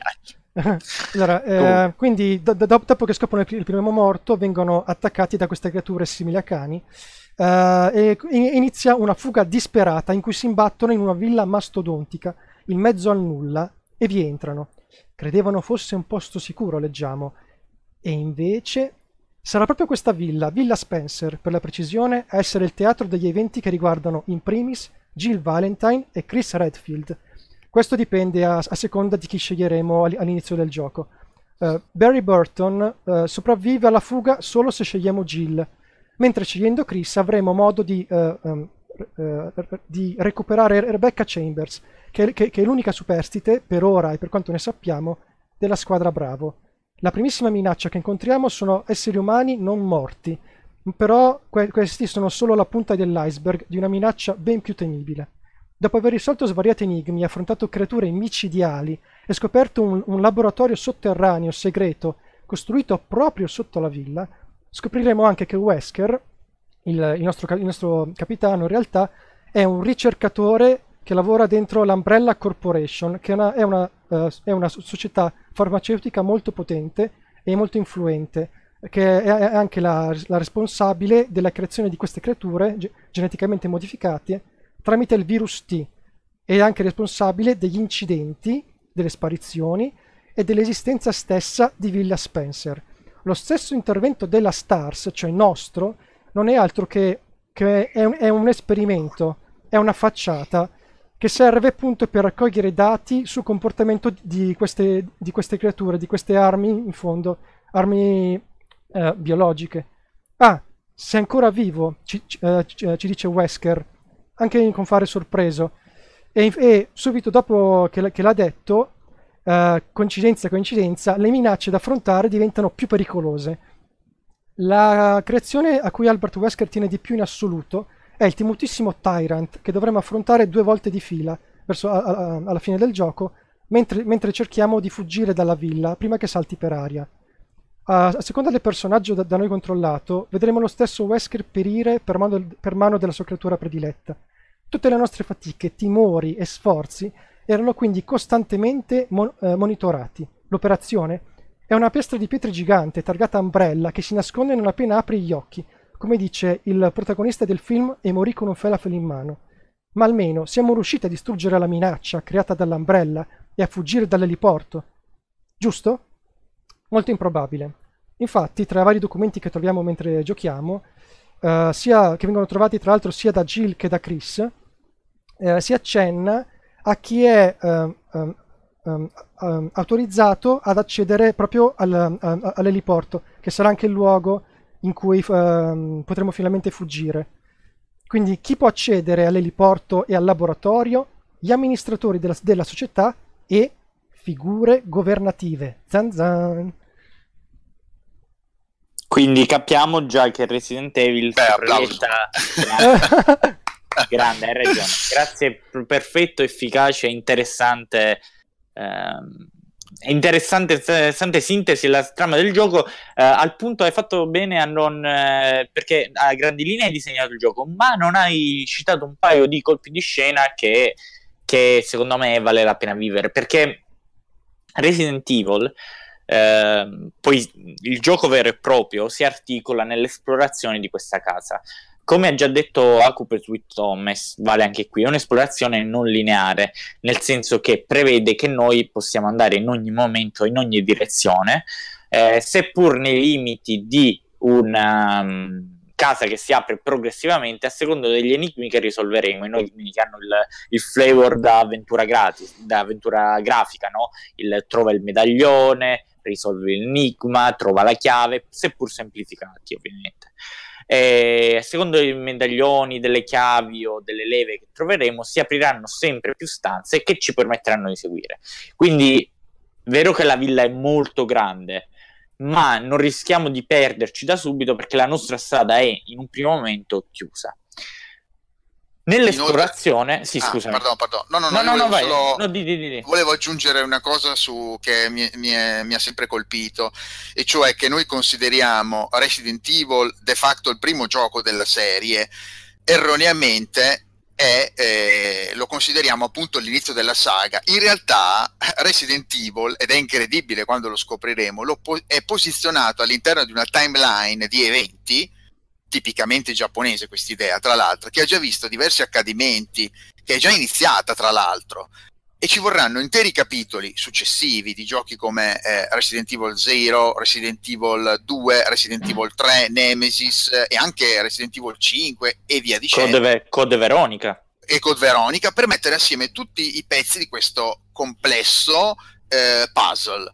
[LAUGHS] allora, eh, quindi do- do- dopo che scoprono il, il primo morto, vengono attaccati da queste creature simili a cani eh, e in- inizia una fuga disperata in cui si imbattono in una villa mastodontica in mezzo al nulla e vi entrano. Credevano fosse un posto sicuro, leggiamo, e invece sarà proprio questa villa, Villa Spencer per la precisione, a essere il teatro degli eventi che riguardano in primis Jill Valentine e Chris Redfield. Questo dipende a, a seconda di chi sceglieremo all- all'inizio del gioco. Eh, Barry Burton eh, sopravvive alla fuga solo se scegliamo Jill, mentre scegliendo Chris avremo modo di, ehm, eh, di recuperare Rebecca Chambers, che, che- che è l'unica superstite, per ora e per quanto ne sappiamo, della squadra Bravo. La primissima minaccia che incontriamo sono esseri umani non morti, però que- questi sono solo la punta dell'iceberg di una minaccia ben più temibile. Dopo aver risolto svariati enigmi, affrontato creature micidiali e scoperto un, un laboratorio sotterraneo segreto costruito proprio sotto la villa, scopriremo anche che Wesker, il, il nostro, il nostro capitano, in realtà è un ricercatore che lavora dentro l'Umbrella Corporation, che è una, è una, eh, è una so- società farmaceutica molto potente e molto influente, che è è anche la, la responsabile della creazione di queste creature ge- geneticamente modificate tramite il virus T. È anche responsabile degli incidenti, delle sparizioni e dell'esistenza stessa di Villa Spencer. Lo stesso intervento della STARS, cioè nostro, non è altro che, che è, un, è un esperimento, è una facciata che serve appunto per raccogliere dati sul comportamento di queste, di queste creature, di queste armi, in fondo, armi eh, biologiche. Ah, sei ancora vivo, ci, ci, uh, ci dice Wesker, anche con fare sorpreso. E, e subito dopo che, che l'ha detto, uh, coincidenza, coincidenza, le minacce da affrontare diventano più pericolose. La creazione a cui Albert Wesker tiene di più in assoluto è il temutissimo Tyrant, che dovremo affrontare due volte di fila, verso, a, a, alla fine del gioco, mentre, mentre cerchiamo di fuggire dalla villa prima che salti per aria. A, seconda del personaggio da, da, noi controllato, vedremo lo stesso Wesker perire per mano, per mano della sua creatura prediletta. Tutte le nostre fatiche, timori e sforzi erano quindi costantemente mon, eh, monitorati. L'operazione è una piastra di pietre gigante targata Umbrella che si nasconde non appena apri gli occhi, come dice il protagonista del film e morì con un felafel in mano. Ma almeno siamo riusciti a distruggere la minaccia creata dall'Umbrella e a fuggire dall'eliporto. Giusto? Molto improbabile. Infatti, tra i vari documenti che troviamo mentre giochiamo, uh, sia, che vengono trovati tra l'altro sia da Jill che da Chris, uh, si accenna a chi è uh, um, um, autorizzato ad accedere proprio al, all'eliporto, che sarà anche il luogo in cui potremo finalmente fuggire. Quindi chi può accedere all'eliporto e al laboratorio? Gli amministratori della, della società e figure governative. Zan zan. Quindi capiamo già che Resident Evil Beh, proietta... [LAUGHS] [LAUGHS] [LAUGHS] grande, hai ragione. [LAUGHS] Grazie, perfetto, efficace, interessante. Ehm, interessante, interessante sintesi la trama del gioco. Eh, al punto hai fatto bene a non. Eh, perché a grandi linee hai disegnato il gioco, ma non hai citato un paio di colpi di scena che, che secondo me vale la pena vivere. Perché Resident Evil Ehm, poi il gioco vero e proprio si articola nell'esplorazione di questa casa. Come ha già detto Acupet with Thomas, vale anche qui, è un'esplorazione non lineare, nel senso che prevede che noi possiamo andare in ogni momento, in ogni direzione, eh, seppur nei limiti di una um, casa che si apre progressivamente a seconda degli enigmi che risolveremo, i enigmi che hanno il, il flavor da avventura gratis, da avventura grafica, no? il trova il medaglione, risolve l'enigma, trova la chiave, seppur semplificati ovviamente. E secondo i medaglioni, delle chiavi o delle leve che troveremo, si apriranno sempre più stanze che ci permetteranno di seguire. Quindi, vero che la villa è molto grande, ma non rischiamo di perderci da subito perché la nostra strada è in un primo momento chiusa. Nell'esplorazione, Inoltre... sì, ah, scusa. Pardon, pardon. No, no, no, no, no vai. Solo... No, di, di, di. Volevo aggiungere una cosa su... che mi, mi, è, mi, ha sempre colpito, e cioè che noi consideriamo Resident Evil de facto il primo gioco della serie, erroneamente è, eh, lo consideriamo appunto l'inizio della saga. In realtà Resident Evil, ed è incredibile quando lo scopriremo, lo po- è posizionato all'interno di una timeline di eventi tipicamente giapponese quest'idea, tra l'altro, che ha già visto diversi accadimenti, che è già iniziata, tra l'altro, e ci vorranno interi capitoli successivi di giochi come eh, Resident Evil 0, Resident Evil 2, Resident Evil 3, Nemesis eh, e anche Resident Evil 5 e via dicendo. Code, Code Veronica. E Code Veronica per mettere assieme tutti i pezzi di questo complesso eh, puzzle.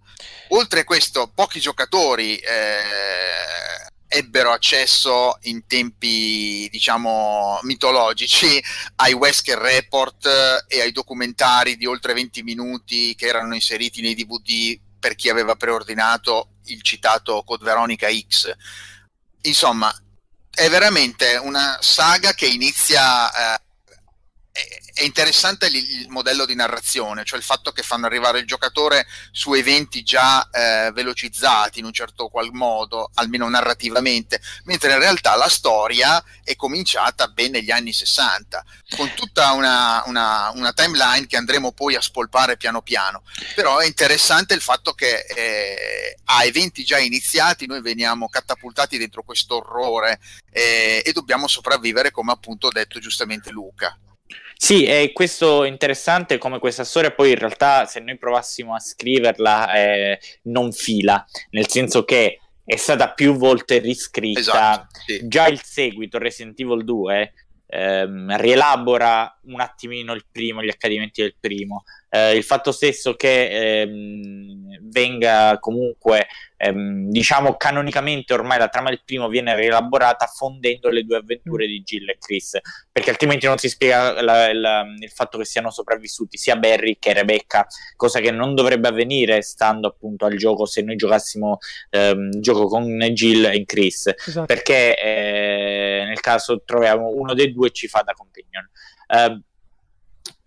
Oltre a questo, pochi giocatori eh, ebbero accesso in tempi diciamo mitologici ai Wesker Report eh, e ai documentari di oltre 20 minuti che erano inseriti nei DVD per chi aveva preordinato il citato Code Veronica X. Insomma, è veramente una saga che inizia eh, è interessante il, modello di narrazione, cioè il fatto che fanno arrivare il giocatore su eventi già eh, velocizzati in un certo qual modo, almeno narrativamente, mentre in realtà la storia è cominciata ben negli anni 60, con tutta una, una, una timeline che andremo poi a spolpare piano piano. Però è interessante il fatto che eh, a eventi già iniziati noi veniamo catapultati dentro questo orrore eh, e dobbiamo sopravvivere, come appunto ha detto giustamente Luca. Sì, e questo è interessante come questa storia poi in realtà se noi provassimo a scriverla eh, non fila, nel senso che è stata più volte riscritta. Esatto, sì. Già il seguito, Resident Evil 2, ehm, rielabora un attimino il primo, gli accadimenti del primo. Eh, il fatto stesso che ehm, venga comunque, ehm, diciamo canonicamente ormai la trama del primo viene rielaborata fondendo le due avventure di Jill e Chris, perché altrimenti non si spiega la, la, il fatto che siano sopravvissuti sia Barry che Rebecca, cosa che non dovrebbe avvenire stando appunto al gioco se noi giocassimo ehm, gioco con Jill e Chris, esatto. perché eh, nel caso troviamo uno dei due ci fa da companion. Uh,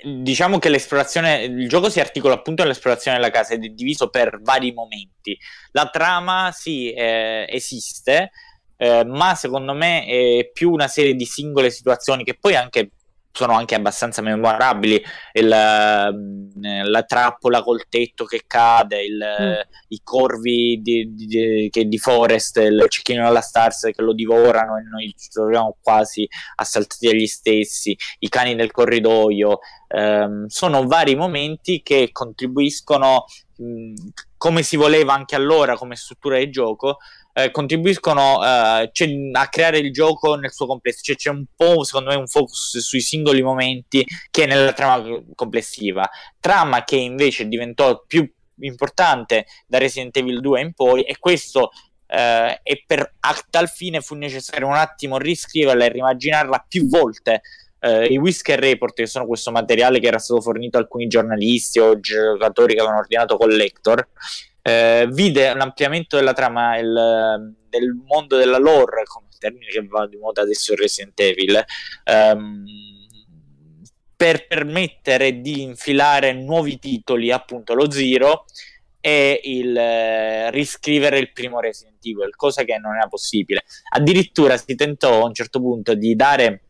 diciamo che l'esplorazione, il gioco si articola appunto nell'esplorazione della casa ed è diviso per vari momenti. La trama sì, eh, esiste, eh, ma secondo me è più una serie di singole situazioni che poi anche sono anche abbastanza memorabili. Il, eh, la trappola col tetto che cade, il, mm. i corvi di, di, di, di, Forest, il cecchino della Stars che lo divorano e noi ci troviamo quasi assaltati dagli stessi, i cani nel corridoio. Um, sono vari momenti che contribuiscono, mh, come si voleva anche allora, come struttura di gioco, eh, contribuiscono eh, cioè, a creare il gioco nel suo complesso. Cioè, c'è un po', secondo me, un focus sui singoli momenti che nella trama complessiva. Trama che invece diventò più importante da Resident Evil 2 in poi, e questo. Eh, e per a tal fine fu necessario un attimo riscriverla e rimaginarla più volte Uh, I Whisker Report, che sono questo materiale che era stato fornito a alcuni giornalisti o giocatori che avevano ordinato collector, eh, vide un ampliamento della trama il, del mondo della lore, come termine che va di moda adesso in Resident Evil, ehm, per permettere di infilare nuovi titoli, appunto lo Zero, e il eh, riscrivere il primo Resident Evil, cosa che non era possibile. Addirittura si tentò a un certo punto di dare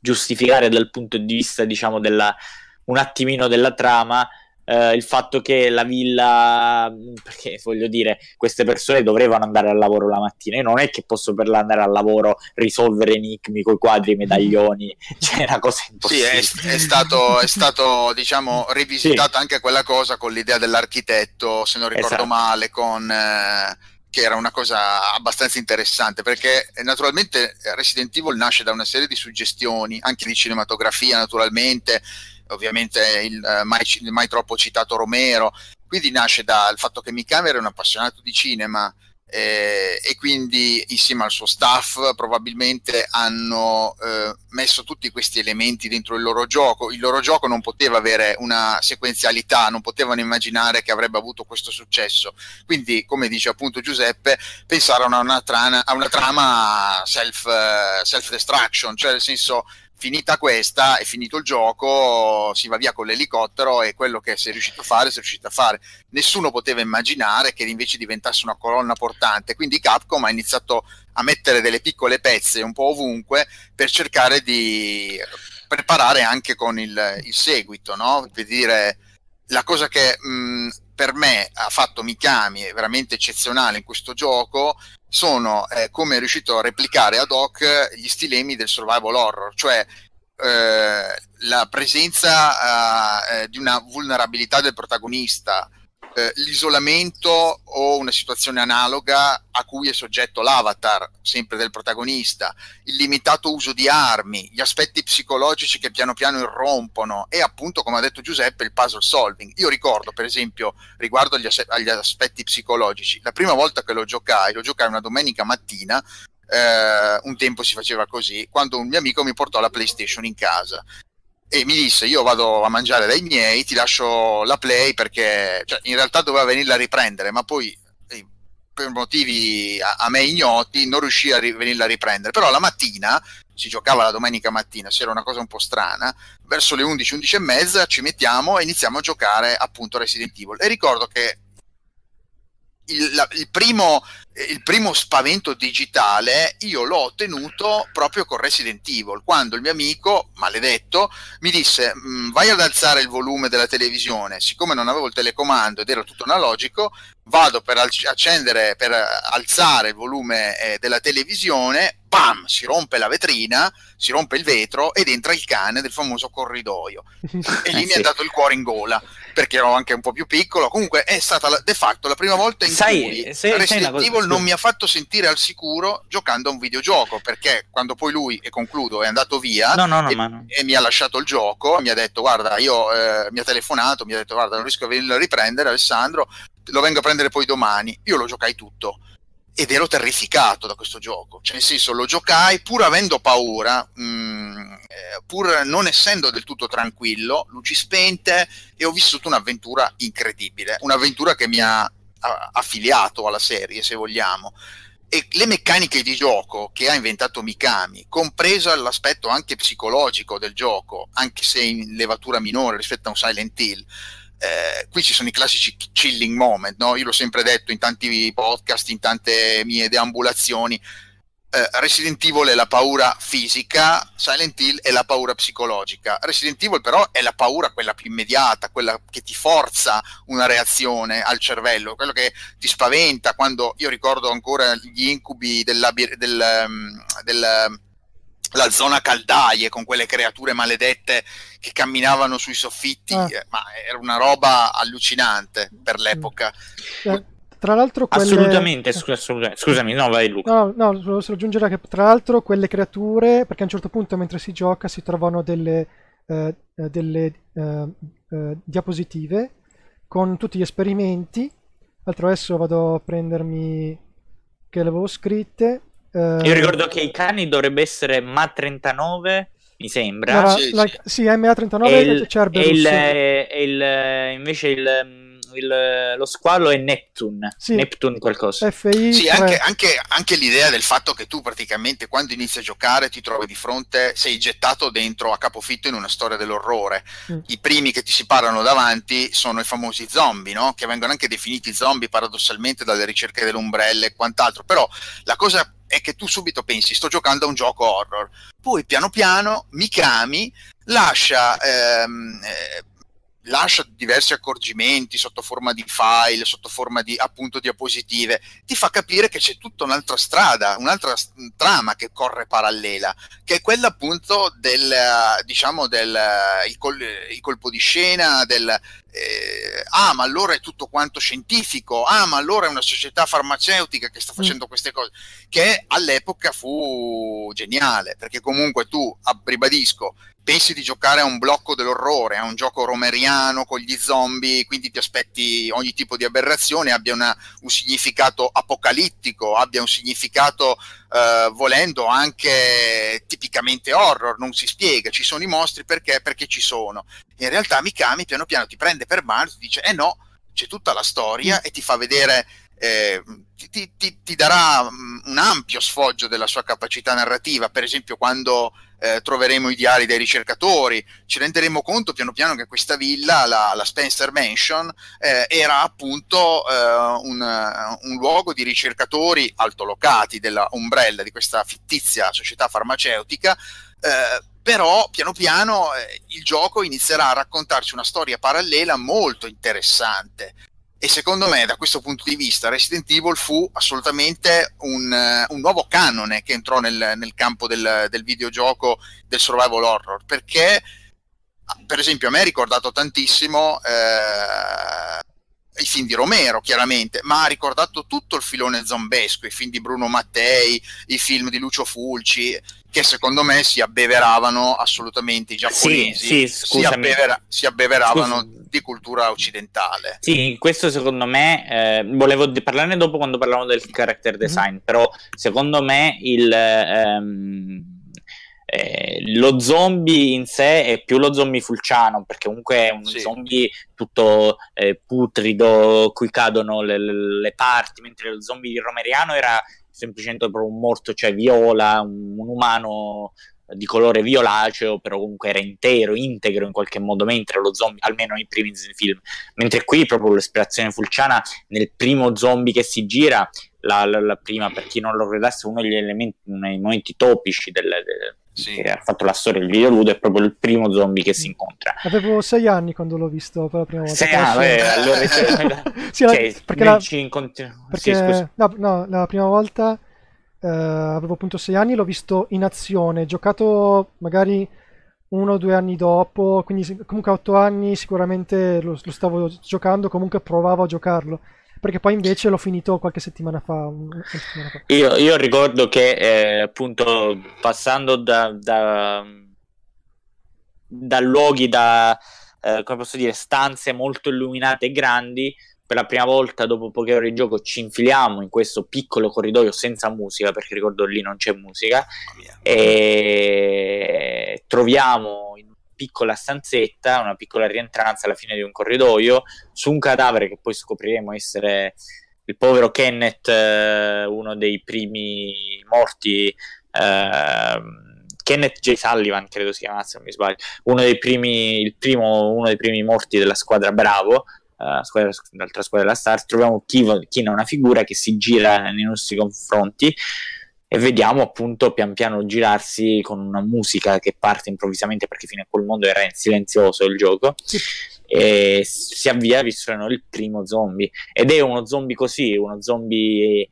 giustificare dal punto di vista, diciamo, della, un attimino della trama Uh, il fatto che la villa, perché voglio dire, queste persone dovevano andare al lavoro la mattina. Io non è che posso per andare al lavoro risolvere enigmi con i quadri, i medaglioni, [LAUGHS] [LAUGHS] cioè è una cosa impossibile. Sì, è, è stato, è stato diciamo, rivisitata [LAUGHS] sì. anche quella cosa con l'idea dell'architetto, se non ricordo esatto. male, con. Eh che era una cosa abbastanza interessante perché eh, naturalmente Resident Evil nasce da una serie di suggestioni, anche di cinematografia naturalmente, ovviamente il uh, mai, mai, troppo citato Romero, quindi nasce dal fatto che Mikami era un appassionato di cinema eh, e quindi insieme al suo staff probabilmente hanno eh, messo tutti questi elementi dentro il loro gioco. Il loro gioco non poteva avere una sequenzialità, non potevano immaginare che avrebbe avuto questo successo. Quindi, come dice appunto Giuseppe, pensarono a una, trana, a una trama self, uh, self-destruction, cioè nel senso finita questa, è finito il gioco, si va via con l'elicottero e quello che si è riuscito a fare, si è riuscito a fare. Nessuno poteva immaginare che invece diventasse una colonna portante, quindi Capcom ha iniziato a mettere delle piccole pezze un po' ovunque per cercare di preparare anche con il, il seguito, no? Per dire la cosa che mh, per me ha fatto Mikami è veramente eccezionale in questo gioco sono eh, come è riuscito a replicare ad hoc gli stilemi del survival horror, cioè eh, la presenza eh, di una vulnerabilità del protagonista, eh, l'isolamento o una situazione analoga a cui è soggetto l'avatar, sempre del protagonista, il limitato uso di armi, gli aspetti psicologici che piano piano irrompono e appunto, come ha detto Giuseppe, il puzzle solving. Io ricordo, per esempio, riguardo agli, as- agli aspetti psicologici, la prima volta che lo giocai, lo giocai una domenica mattina Uh, un tempo si faceva così, quando un mio amico mi portò la PlayStation in casa e mi disse io vado a mangiare dai miei, ti lascio la play perché cioè, in realtà doveva venirla a riprendere, ma poi eh, per motivi a, a, me ignoti non riuscì a ri- venirla a riprendere, però la mattina si giocava la domenica mattina, se era una cosa un po' strana, verso le 11, 11 e mezza ci mettiamo e iniziamo a giocare appunto Resident Evil. E ricordo che il, la, il, primo, il, primo, spavento digitale io l'ho ottenuto proprio con Resident Evil, quando il mio amico, maledetto, mi disse mm, vai ad alzare il volume della televisione, siccome non avevo il telecomando ed era tutto analogico, vado per accendere, per alzare il volume eh, della televisione, bam, si rompe la vetrina, si rompe il vetro ed entra il cane del famoso corridoio. [LAUGHS] E lì mi è dato il cuore in gola perché ero anche un po' più piccolo. Comunque è stata la, de facto la prima volta in sai, cui se, Resident Evil Stable non mi ha fatto sentire al sicuro giocando a un videogioco, perché quando poi lui, e concludo, è andato via no, no, no, e, e, mi ha lasciato il gioco, mi ha detto guarda, io eh, mi ha telefonato, mi ha detto guarda, non riesco a riprendere Alessandro, lo vengo a prendere poi domani. Io lo giocai tutto ed ero terrificato da questo gioco, cioè nel senso lo giocai pur avendo paura, mh, mm, eh, pur non essendo del tutto tranquillo, luci spente e ho vissuto un'avventura incredibile, un'avventura che mi ha affiliato alla serie se vogliamo. E le meccaniche di gioco che ha inventato Mikami, compreso l'aspetto anche psicologico del gioco, anche se in levatura minore rispetto a un Silent Hill, eh, qui ci sono i classici chilling moment, no? io l'ho sempre detto in tanti podcast, in tante mie deambulazioni, eh, Resident Evil è la paura fisica, Silent Hill è la paura psicologica. Resident Evil però è la paura quella più immediata, quella che ti forza una reazione al cervello, quello che ti spaventa quando io ricordo ancora gli incubi del, labir- del, um, del la zona caldaie con quelle creature maledette che camminavano sui soffitti, ah. eh, ma era una roba allucinante per l'epoca. Eh, tra l'altro quelle... Assolutamente, assolutamente, scusami, no vai Luca. No, no, volevo solo aggiungere che tra l'altro quelle creature, perché a un certo punto mentre si gioca si trovano delle, eh, eh delle eh, eh, diapositive con tutti gli esperimenti, altro adesso vado a prendermi che le avevo scritte, io ricordo che i cani dovrebbe essere MA39, mi sembra. La, sì, la, sì, MA39 e, il, e, il, e il, invece il il, lo squalo è Neptune, sì. Neptune qualcosa. FI sì, anche, anche, anche, l'idea del fatto che tu praticamente quando inizi a giocare ti trovi di fronte, sei gettato dentro a capofitto in una storia dell'orrore. Mm. I primi che ti si parlano davanti sono i famosi zombie, no? che vengono anche definiti zombie paradossalmente dalle ricerche dell'ombrella e quant'altro, però la cosa è che tu subito pensi sto giocando a un gioco horror, poi piano piano Mikami lascia... Ehm, eh, lascia diversi accorgimenti sotto forma di file, sotto forma di appunto diapositive, ti fa capire che c'è tutta un'altra strada, un'altra trama che corre parallela, che è quella appunto del, diciamo, del il, col, il colpo di scena, del eh, ah ma allora è tutto quanto scientifico, ah ma allora è una società farmaceutica che sta mm. facendo queste cose, che all'epoca fu geniale, perché comunque tu, ribadisco, pensi di giocare a un blocco dell'orrore, a un gioco romeriano con gli zombie, quindi ti aspetti ogni tipo di aberrazione abbia una, un significato apocalittico, abbia un significato eh, volendo anche tipicamente horror, non si spiega, ci sono i mostri perché? Perché ci sono. In realtà Mikami piano piano ti prende per mano ti dice eh no, c'è tutta la storia mm. e ti fa vedere eh, ti, ti, ti, darà mm, un ampio sfoggio della sua capacità narrativa, per esempio quando eh, troveremo i diari dei ricercatori, ci renderemo conto piano piano che questa villa, la, la Spencer Mansion, eh, era appunto eh, un, un, luogo di ricercatori altolocati della Umbrella, di questa fittizia società farmaceutica, eh, però piano piano eh, il gioco inizierà a raccontarci una storia parallela molto interessante e secondo me da questo punto di vista Resident Evil fu assolutamente un, uh, un nuovo canone che entrò nel, nel campo del, del, videogioco del survival horror perché per esempio a me ha ricordato tantissimo eh, i film di Romero chiaramente ma ha ricordato tutto il filone zombesco i film di Bruno Mattei i film di Lucio Fulci che secondo me si abbeveravano assolutamente i giapponesi sì, sì, si, abbevera- si, abbeveravano Scusa. di cultura occidentale sì questo secondo me eh, volevo parlarne dopo quando parlavamo del character mhm. design mm-hmm. però secondo me il ehm, eh, lo zombie in sé è più lo zombie fulciano perché comunque è un sì. zombie tutto eh, putrido cui cadono le, le, parti mentre lo zombie romeriano era semplicemente proprio un morto, cioè viola, un, un umano di colore violaceo, però comunque era intero, integro in qualche modo, mentre lo zombie, almeno nei primi film, mentre qui proprio l'ispirazione fulciana nel primo zombie che si gira, la, la, la prima, per chi non lo credasse, uno degli elementi, uno dei momenti topici del, del sì. che ha fatto la storia del videoludo, è proprio il primo zombie che si incontra. Avevo sei anni quando l'ho visto per la prima volta. Sei anni, eh, allora [LAUGHS] sì, cioè, perché, la, incontri... perché sì, no, no, la prima volta eh, avevo appunto sei anni, l'ho visto in azione, giocato magari uno o due anni dopo, quindi comunque a otto anni sicuramente lo, lo stavo giocando, comunque provavo a giocarlo. Perché poi invece l'ho finito qualche settimana fa. Settimana fa. Io, io, ricordo che eh, appunto passando da, da, da luoghi, da eh, come posso dire, stanze molto illuminate e grandi, per la prima volta dopo poche ore di gioco ci infiliamo in questo piccolo corridoio senza musica, perché ricordo lì non c'è musica, e troviamo in piccola stanzetta, una piccola rientranza alla fine di un corridoio, su un cadavere che poi scopriremo essere il povero Kenneth, eh, uno dei primi morti. Eh, Kenneth J. Sullivan, credo si chiamasse, se non mi sbaglio, uno dei primi, primo, uno dei primi morti della squadra Bravo, uh, l'altra squadra della Stars, troviamo Kina, una figura che si gira nei nostri confronti e vediamo appunto pian piano girarsi con una musica che parte improvvisamente perché fino a quel mondo era in silenzioso il gioco. Sì. e si avvia visto il primo zombie. Ed è uno zombie così, uno zombie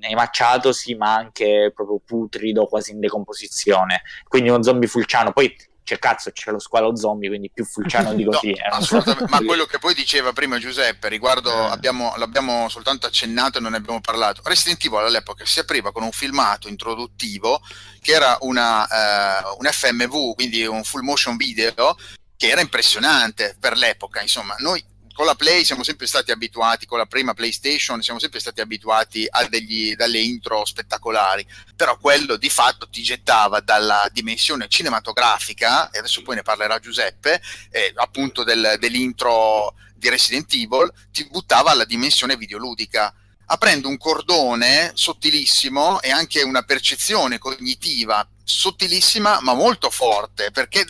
emacciato sì ma anche proprio putrido quasi in decomposizione. Quindi uno zombie fulciano. Poi c'è cazzo, c'è lo squalo zombie, quindi più fulciano di [LAUGHS] così. No, assolutamente, ma quello che poi diceva prima Giuseppe, riguardo, eh. abbiamo, l'abbiamo soltanto accennato e non ne abbiamo parlato, Resident Evil all'epoca si apriva con un filmato introduttivo che era una, uh, un FMV, quindi un full motion video, che era impressionante per l'epoca, insomma, noi con la Play siamo sempre stati abituati, con la prima PlayStation siamo sempre stati abituati a degli, dalle intro spettacolari, però quello di fatto ti gettava dalla dimensione cinematografica, e adesso poi ne parlerà Giuseppe, eh, appunto del, dell'intro di Resident Evil, ti buttava alla dimensione videoludica aprendo un cordone sottilissimo e anche una percezione cognitiva sottilissima ma molto forte perché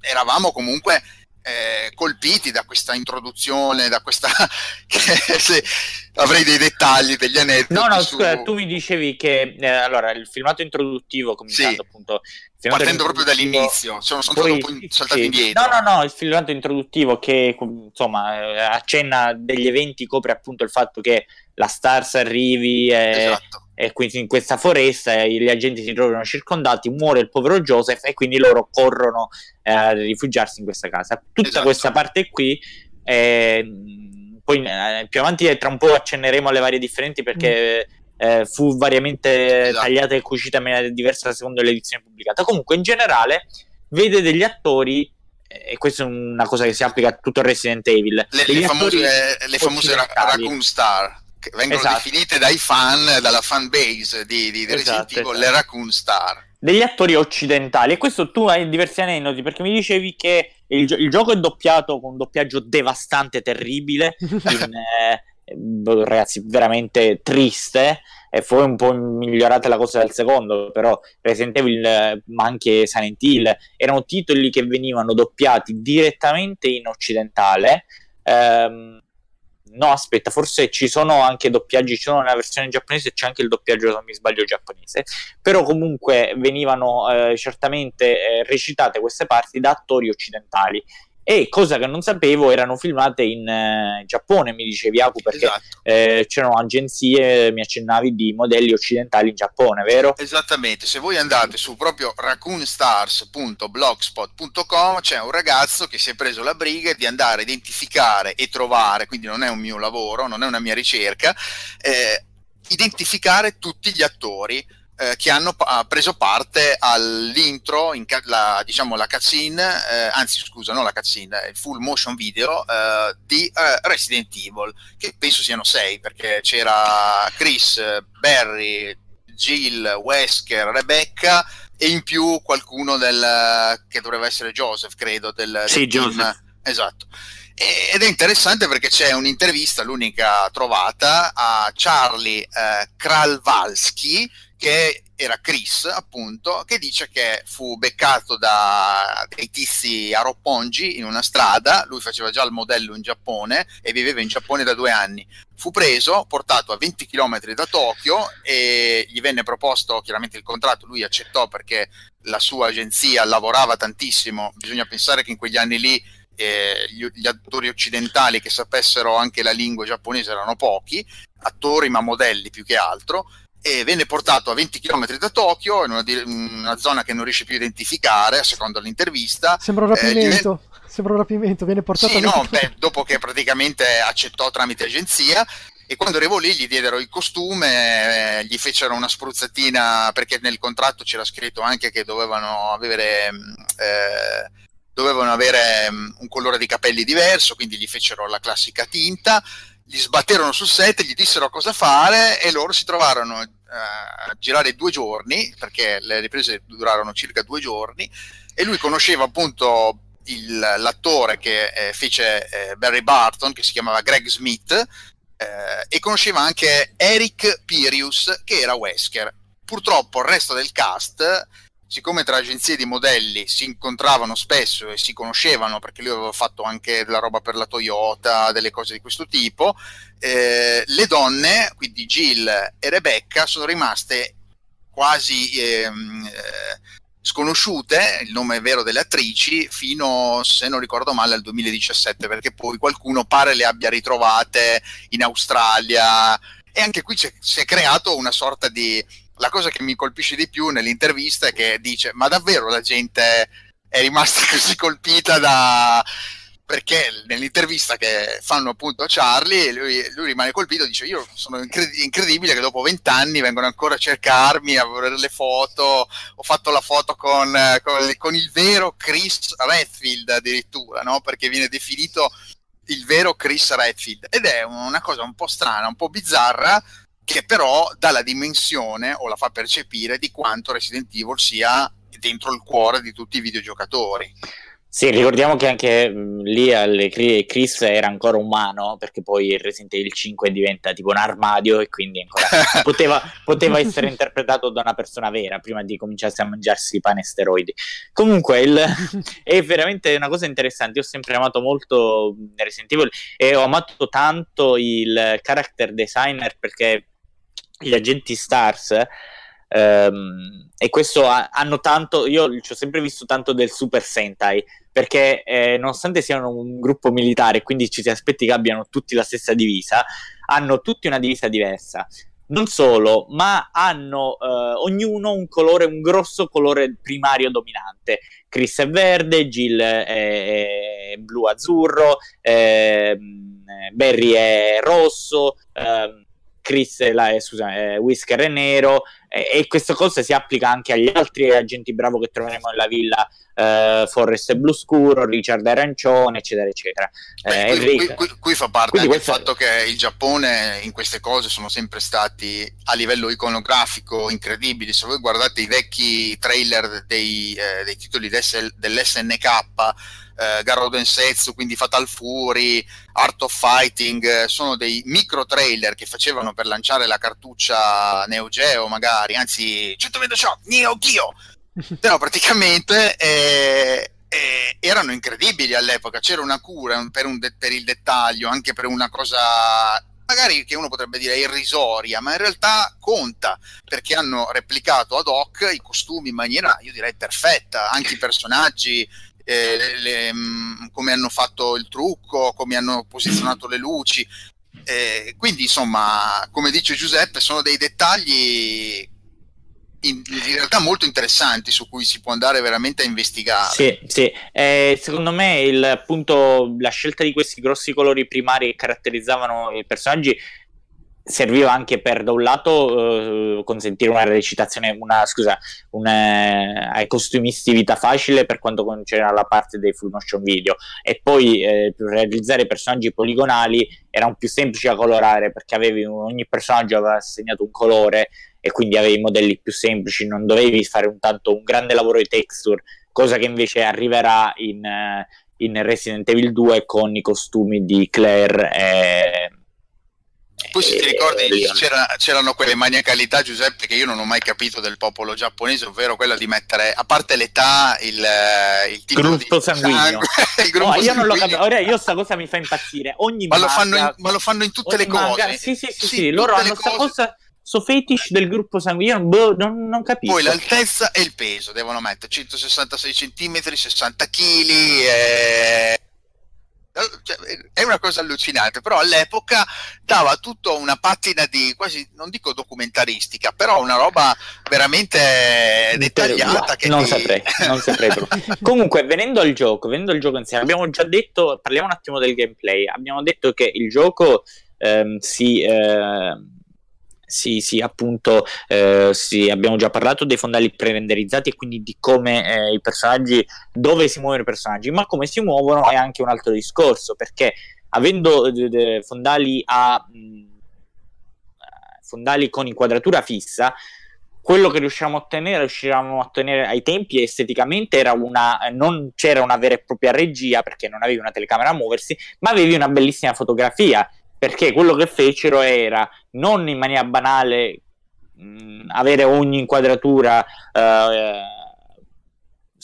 eravamo comunque eh, colpiti da questa introduzione, da questa... [LAUGHS] avrei dei dettagli, degli aneddoti. No, no, su... scusa, tu mi dicevi che eh, allora il filmato introduttivo, cominciando sì. appunto... Partendo proprio dall'inizio, sono, sono poi, un po' saltato sì. indietro. No, no, no, il filmato introduttivo che insomma eh, accenna degli eventi, copre appunto il fatto che la Stars arrivi e, esatto. e quindi in questa foresta gli agenti si trovano circondati, muore il povero Joseph e quindi loro corrono eh, a rifugiarsi in questa casa. Tutta esatto. questa parte qui, eh, poi eh, più avanti tra un po' accenneremo alle varie differenti perché mm. Eh, fu variamente esatto. tagliata e cucita in maniera diversa secondo l'edizione pubblicata. Comunque in generale vede degli attori e questa è una cosa che si applica a tutto Resident Evil. Le, le famose, le famose Raccoon Star vengono esatto. definite dai fan, dalla fan base di, di, di esatto, Resident Evil, esatto. le Raccoon Star. Degli attori occidentali, e questo tu hai diversi aneddoti perché mi dicevi che il, il gioco è doppiato con un doppiaggio devastante, terribile, [LAUGHS] in, eh, boh, ragazzi, veramente triste. E poi un po' migliorata la cosa del secondo, però Resident Evil, ma anche Silent Hill, erano titoli che venivano doppiati direttamente in occidentale. Ehm, no, aspetta, forse ci sono anche doppiaggi, ci sono nella versione giapponese c'è anche il doppiaggio, se non mi sbaglio, giapponese, però comunque venivano eh, certamente eh, recitate queste parti da attori occidentali e cosa che non sapevo erano filmate in eh, Giappone mi dicevi Aku perché esatto. eh, c'erano agenzie mi accennavi di modelli occidentali in Giappone vero? esattamente se voi andate su proprio raccoonstars.blogspot.com c'è un ragazzo che si è preso la briga di andare a identificare e trovare quindi non è un mio lavoro non è una mia ricerca eh, identificare tutti gli attori eh, che hanno pa- preso parte all'intro, in ca- la, diciamo la cutscene, eh, anzi scusa, non la cutscene, il full motion video eh, di eh, Resident Evil, che penso siano sei, perché c'era Chris, Barry, Jill, Wesker, Rebecca e in più qualcuno del, che dovrebbe essere Joseph, credo, del, sì, del Joseph. Esatto. Ed è interessante perché c'è un'intervista, l'unica trovata, a Charlie eh, Kralvalski, che era Chris, appunto, che dice che fu beccato da dei tizi a Roppongi in una strada, lui faceva già il modello in Giappone e viveva in Giappone da due anni. Fu preso, portato a 20 km da Tokyo e gli venne proposto chiaramente il contratto, lui accettò perché la sua agenzia lavorava tantissimo, bisogna pensare che in quegli anni lì eh, gli, gli, attori occidentali che sapessero anche la lingua giapponese erano pochi, attori ma modelli più che altro, e venne portato a 20 km da Tokyo in una, una, zona che non riesce più a identificare, secondo l'intervista. Sembra un rapimento. Eh, Sembra un rapimento, viene portato sì, a no, beh, dopo che praticamente accettò tramite agenzia e quando arrivò lì gli diedero il costume, eh, gli fecero una spruzzatina perché nel contratto c'era scritto anche che dovevano avere, eh, dovevano avere mm, un colore di capelli diverso, quindi gli fecero la classica tinta, gli sbatterono sul set, gli dissero cosa fare e loro si trovarono eh, a girare due giorni, perché le riprese durarono circa due giorni, e lui conosceva appunto il, l'attore che eh, fece eh, Barry Barton, che si chiamava Greg Smith, eh, e conosceva anche Eric Pirius che era Wesker. Purtroppo il resto del cast, siccome tra agenzie di modelli si incontravano spesso e si conoscevano perché lui aveva fatto anche della roba per la Toyota, delle cose di questo tipo, eh, le donne, quindi Jill e Rebecca, sono rimaste quasi ehm, eh, sconosciute, il nome vero delle attrici, fino, se non ricordo male, al 2017, perché poi qualcuno pare le abbia ritrovate in Australia. E anche qui si è creato una sorta di... La cosa che mi colpisce di più nell'intervista è che dice, ma davvero la gente è rimasta [LAUGHS] così colpita da perché nell'intervista che fanno appunto a Charlie lui, lui rimane colpito dice io sono incred- incredibile che dopo vent'anni vengono ancora a cercarmi a vedere le foto ho fatto la foto con, con, con il vero Chris Redfield addirittura no? perché viene definito il vero Chris Redfield ed è una cosa un po' strana un po' bizzarra che però dà la dimensione o la fa percepire di quanto Resident Evil sia dentro il cuore di tutti i videogiocatori sì, ricordiamo che anche mh, lì alle, Chris era ancora umano, perché poi Resident Evil 5 diventa tipo un armadio e quindi ancora [LAUGHS] poteva, poteva, essere interpretato da una persona vera prima di cominciare a mangiarsi pane e steroidi. Comunque il, [LAUGHS] è veramente una cosa interessante. Io ho sempre amato molto Resident Evil e ho amato tanto il character designer perché gli agenti Stars Um, e questo ha, hanno tanto, io ci ho sempre visto tanto del Super Sentai, perché eh, nonostante siano un gruppo militare, quindi ci si aspetti che abbiano tutti la stessa divisa, hanno tutti una divisa diversa. Non solo, ma hanno eh, ognuno un colore, un grosso colore primario dominante. Chris è verde, Jill è, è blu-azzurro, eh, Barry è rosso, eh, Chris la, scusa, è Whisker è nero e, e, questa cosa si applica anche agli altri agenti bravo che troveremo nella villa eh, Forrest blu scuro, Richard arancione eccetera eccetera. Beh, eh, qui, qui, qui, qui, fa parte anche il fatto che il Giappone in queste cose sono sempre stati a livello iconografico incredibili. Se voi guardate i vecchi trailer dei, eh, dei titoli dell'SNK eh, Garoden Setsu, quindi Fatal Fury, Art of Fighting, eh, sono dei micro trailer che facevano per lanciare la cartuccia Neo Geo magari, anzi 120 Shock, Neo Geo, però praticamente eh, eh, erano incredibili all'epoca, c'era una cura per, un de- per il dettaglio, anche per una cosa magari che uno potrebbe dire irrisoria, ma in realtà conta perché hanno replicato ad hoc i costumi in maniera, io direi, perfetta, anche i personaggi eh, le, le, mm, come hanno fatto il trucco, come hanno posizionato le luci. Eh, quindi, insomma, come dice Giuseppe, sono dei dettagli in, in, realtà molto interessanti su cui si può andare veramente a investigare. Sì, sì. Eh, secondo me il, appunto, la scelta di questi grossi colori primari che caratterizzavano i personaggi serviva anche per da un lato eh, consentire una recitazione, una scusa, una, ai costumisti vita facile per quanto concerne la parte dei full motion video e poi eh, per realizzare personaggi poligonali erano più semplici da colorare perché avevi ogni personaggio aveva assegnato un colore e quindi avevi modelli più semplici, non dovevi fare un tanto un grande lavoro di texture, cosa che invece arriverà in, in Resident Evil 2 con i costumi di Claire e poi se ti ricordi c'era, c'erano quelle maniacalità Giuseppe che io non ho mai capito del popolo giapponese, ovvero quella di mettere, a parte l'età, il, il tipo gruppo di sanguigno. Sangue, [LAUGHS] il gruppo no, io sanguigno. non lo capisco, ora io sta cosa mi fa impazzire. Ogni ma, manga, lo fanno in, ma lo fanno in tutte le manga, cose. Sì, sì, sì, sì, sì loro hanno questa cosa so fetish del gruppo sanguigno, boh, non, non, capisco. Poi l'altezza e il peso devono mettere 166 cm, 60 kg. E cioè, è una cosa allucinante, però all'epoca dava tutto una patina di quasi, non dico documentaristica, però una roba veramente dettagliata. Che non, ti... saprei, non saprei [LAUGHS] Comunque, venendo al gioco, venendo al gioco insieme, abbiamo già detto, parliamo un attimo del gameplay, abbiamo detto che il gioco ehm, si, eh, si, si, appunto eh, si, abbiamo già parlato dei fondali pre-renderizzati e quindi di come eh, i personaggi dove si muovono i personaggi ma come si muovono è anche un altro discorso perché avendo eh, fondali a mh, fondali con inquadratura fissa quello che riusciamo a ottenere, riuscivamo a ottenere ai tempi esteticamente era una, non c'era una vera e propria regia perché non avevi una telecamera a muoversi, ma avevi una bellissima fotografia perché quello che fecero era non in maniera banale mh, avere ogni inquadratura eh,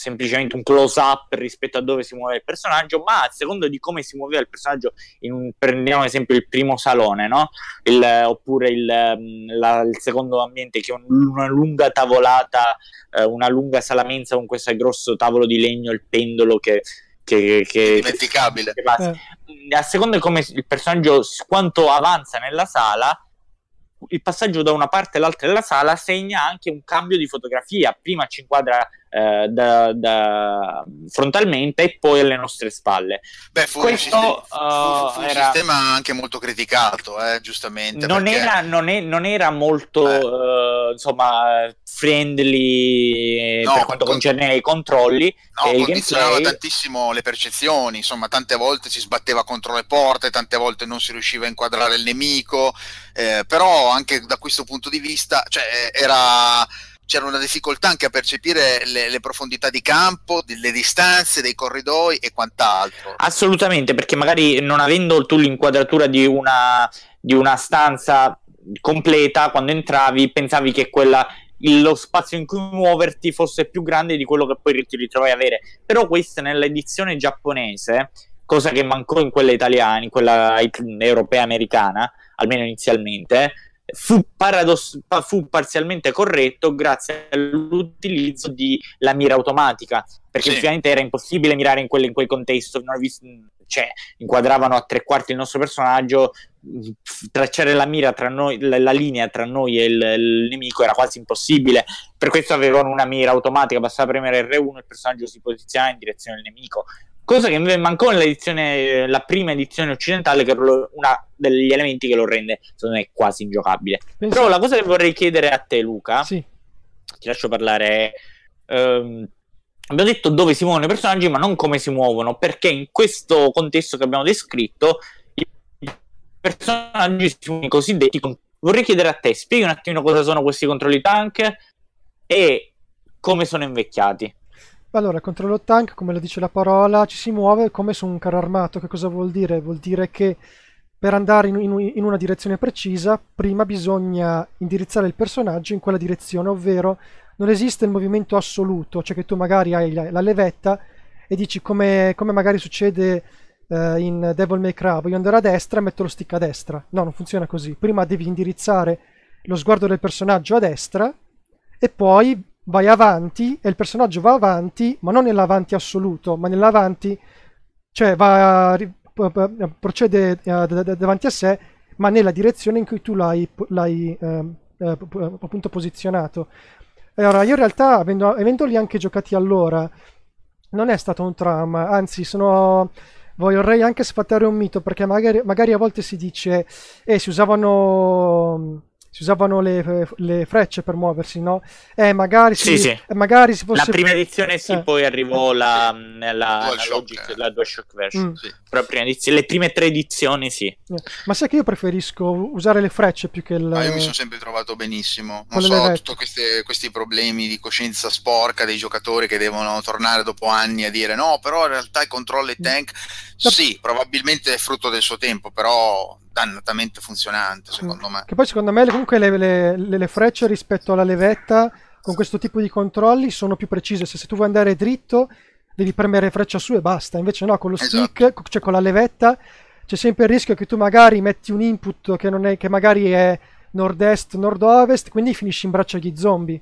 semplicemente un close up rispetto a dove si muove il personaggio, ma a seconda di come si muoveva il personaggio, un, prendiamo ad esempio il primo salone, no? il, oppure il, la, il, secondo ambiente che è un, una lunga tavolata, eh, una lunga sala mensa con questo grosso tavolo di legno, il pendolo che che, che, dimenticabile. Che, eh. A seconda di come il personaggio quanto avanza nella sala, il passaggio da una parte all'altra della sala segna anche un cambio di fotografia. Prima ci inquadra eh, da, da, frontalmente e poi alle nostre spalle. Beh, fu, Questo, un, sistema, uh, fu un era... sistema anche molto criticato, eh, giustamente. Non, perché... era, non, è, non, era, molto uh, insomma, friendly no, per quanto con... concerne i controlli. No, condizionava gameplay... tantissimo le percezioni, insomma, tante volte si sbatteva contro le porte, tante volte non si riusciva a inquadrare il nemico, eh, però anche da questo punto di vista, cioè, era c'era una difficoltà anche a percepire le, le, profondità di campo, le distanze dei corridoi e quant'altro. Assolutamente, perché magari non avendo tu l'inquadratura di una, di una stanza completa, quando entravi pensavi che quella lo spazio in cui muoverti fosse più grande di quello che poi ti ritrovi a avere. Però questa nell'edizione giapponese, cosa che mancò in quella italiana, in quella europea americana, almeno inizialmente, fu, paradoss- fu parzialmente corretto grazie all'utilizzo della mira automatica, perché sì. ovviamente era impossibile mirare in, quel, in quel contesto, cioè, inquadravano a tre quarti il nostro personaggio, tracciare la mira tra noi, la, la linea tra noi e il, il, nemico era quasi impossibile. Per questo avevano una mira automatica, bastava premere R1 e il personaggio si posizionava in direzione del nemico cosa che mancò nell'edizione, la prima edizione occidentale, che è uno degli elementi che lo rende, secondo me, quasi ingiocabile. Penso... Però la cosa che vorrei chiedere a te, Luca, sì. ti lascio parlare. Ehm, abbiamo detto dove si muovono i personaggi, ma non come si muovono, perché in questo contesto che abbiamo descritto, i personaggi sono i cosiddetti. Vorrei chiedere a te, spieghi un attimo cosa sono questi controlli tank e come sono invecchiati. Allora, controllo tank, come lo dice la parola, ci si muove come su un carro armato. Che cosa vuol dire? Vuol dire che per andare in, in, in, una direzione precisa, prima bisogna indirizzare il personaggio in quella direzione, ovvero non esiste il movimento assoluto, cioè che tu magari hai la, la levetta e dici come, come magari succede uh, in Devil May Cry, voglio andare a destra e metto lo stick a destra. No, non funziona così. Prima devi indirizzare lo sguardo del personaggio a destra e poi vai avanti e il personaggio va avanti, ma non nell'avanti assoluto, ma nell'avanti, cioè va, procede eh, davanti a sé, ma nella direzione in cui tu l'hai, l'hai eh, eh, appunto posizionato. Allora, io in realtà, avendo, avendoli anche giocati allora, non è stato un trauma, anzi sono vorrei anche sfatare un mito perché magari, magari a volte si dice eh, si usavano si usavano le, le, frecce per muoversi, no? Eh, magari si, sì, sì. magari si fosse... La prima edizione sì, eh. poi arrivò la, la, la, Logic, la DualShock version. Mm. Sì. Però prima edizione, le prime tre edizioni sì. Eh. Ma sai che io preferisco usare le frecce più che il... Ma io mi sono sempre trovato benissimo. Non so, tutti questi problemi di coscienza sporca dei giocatori che devono tornare dopo anni a dire no, però in realtà i controlli mm. Sì, probabilmente è frutto del suo tempo, però dannatamente funzionante secondo me. Che poi secondo me comunque le, le, le, frecce rispetto alla levetta con questo tipo di controlli sono più precise. Se, se tu vuoi andare dritto devi premere freccia su e basta. Invece no, con lo stick, esatto. cioè con la levetta, c'è sempre il rischio che tu magari metti un input che, è, che magari è nord-est, nord-ovest, quindi finisci in braccio agli zombie.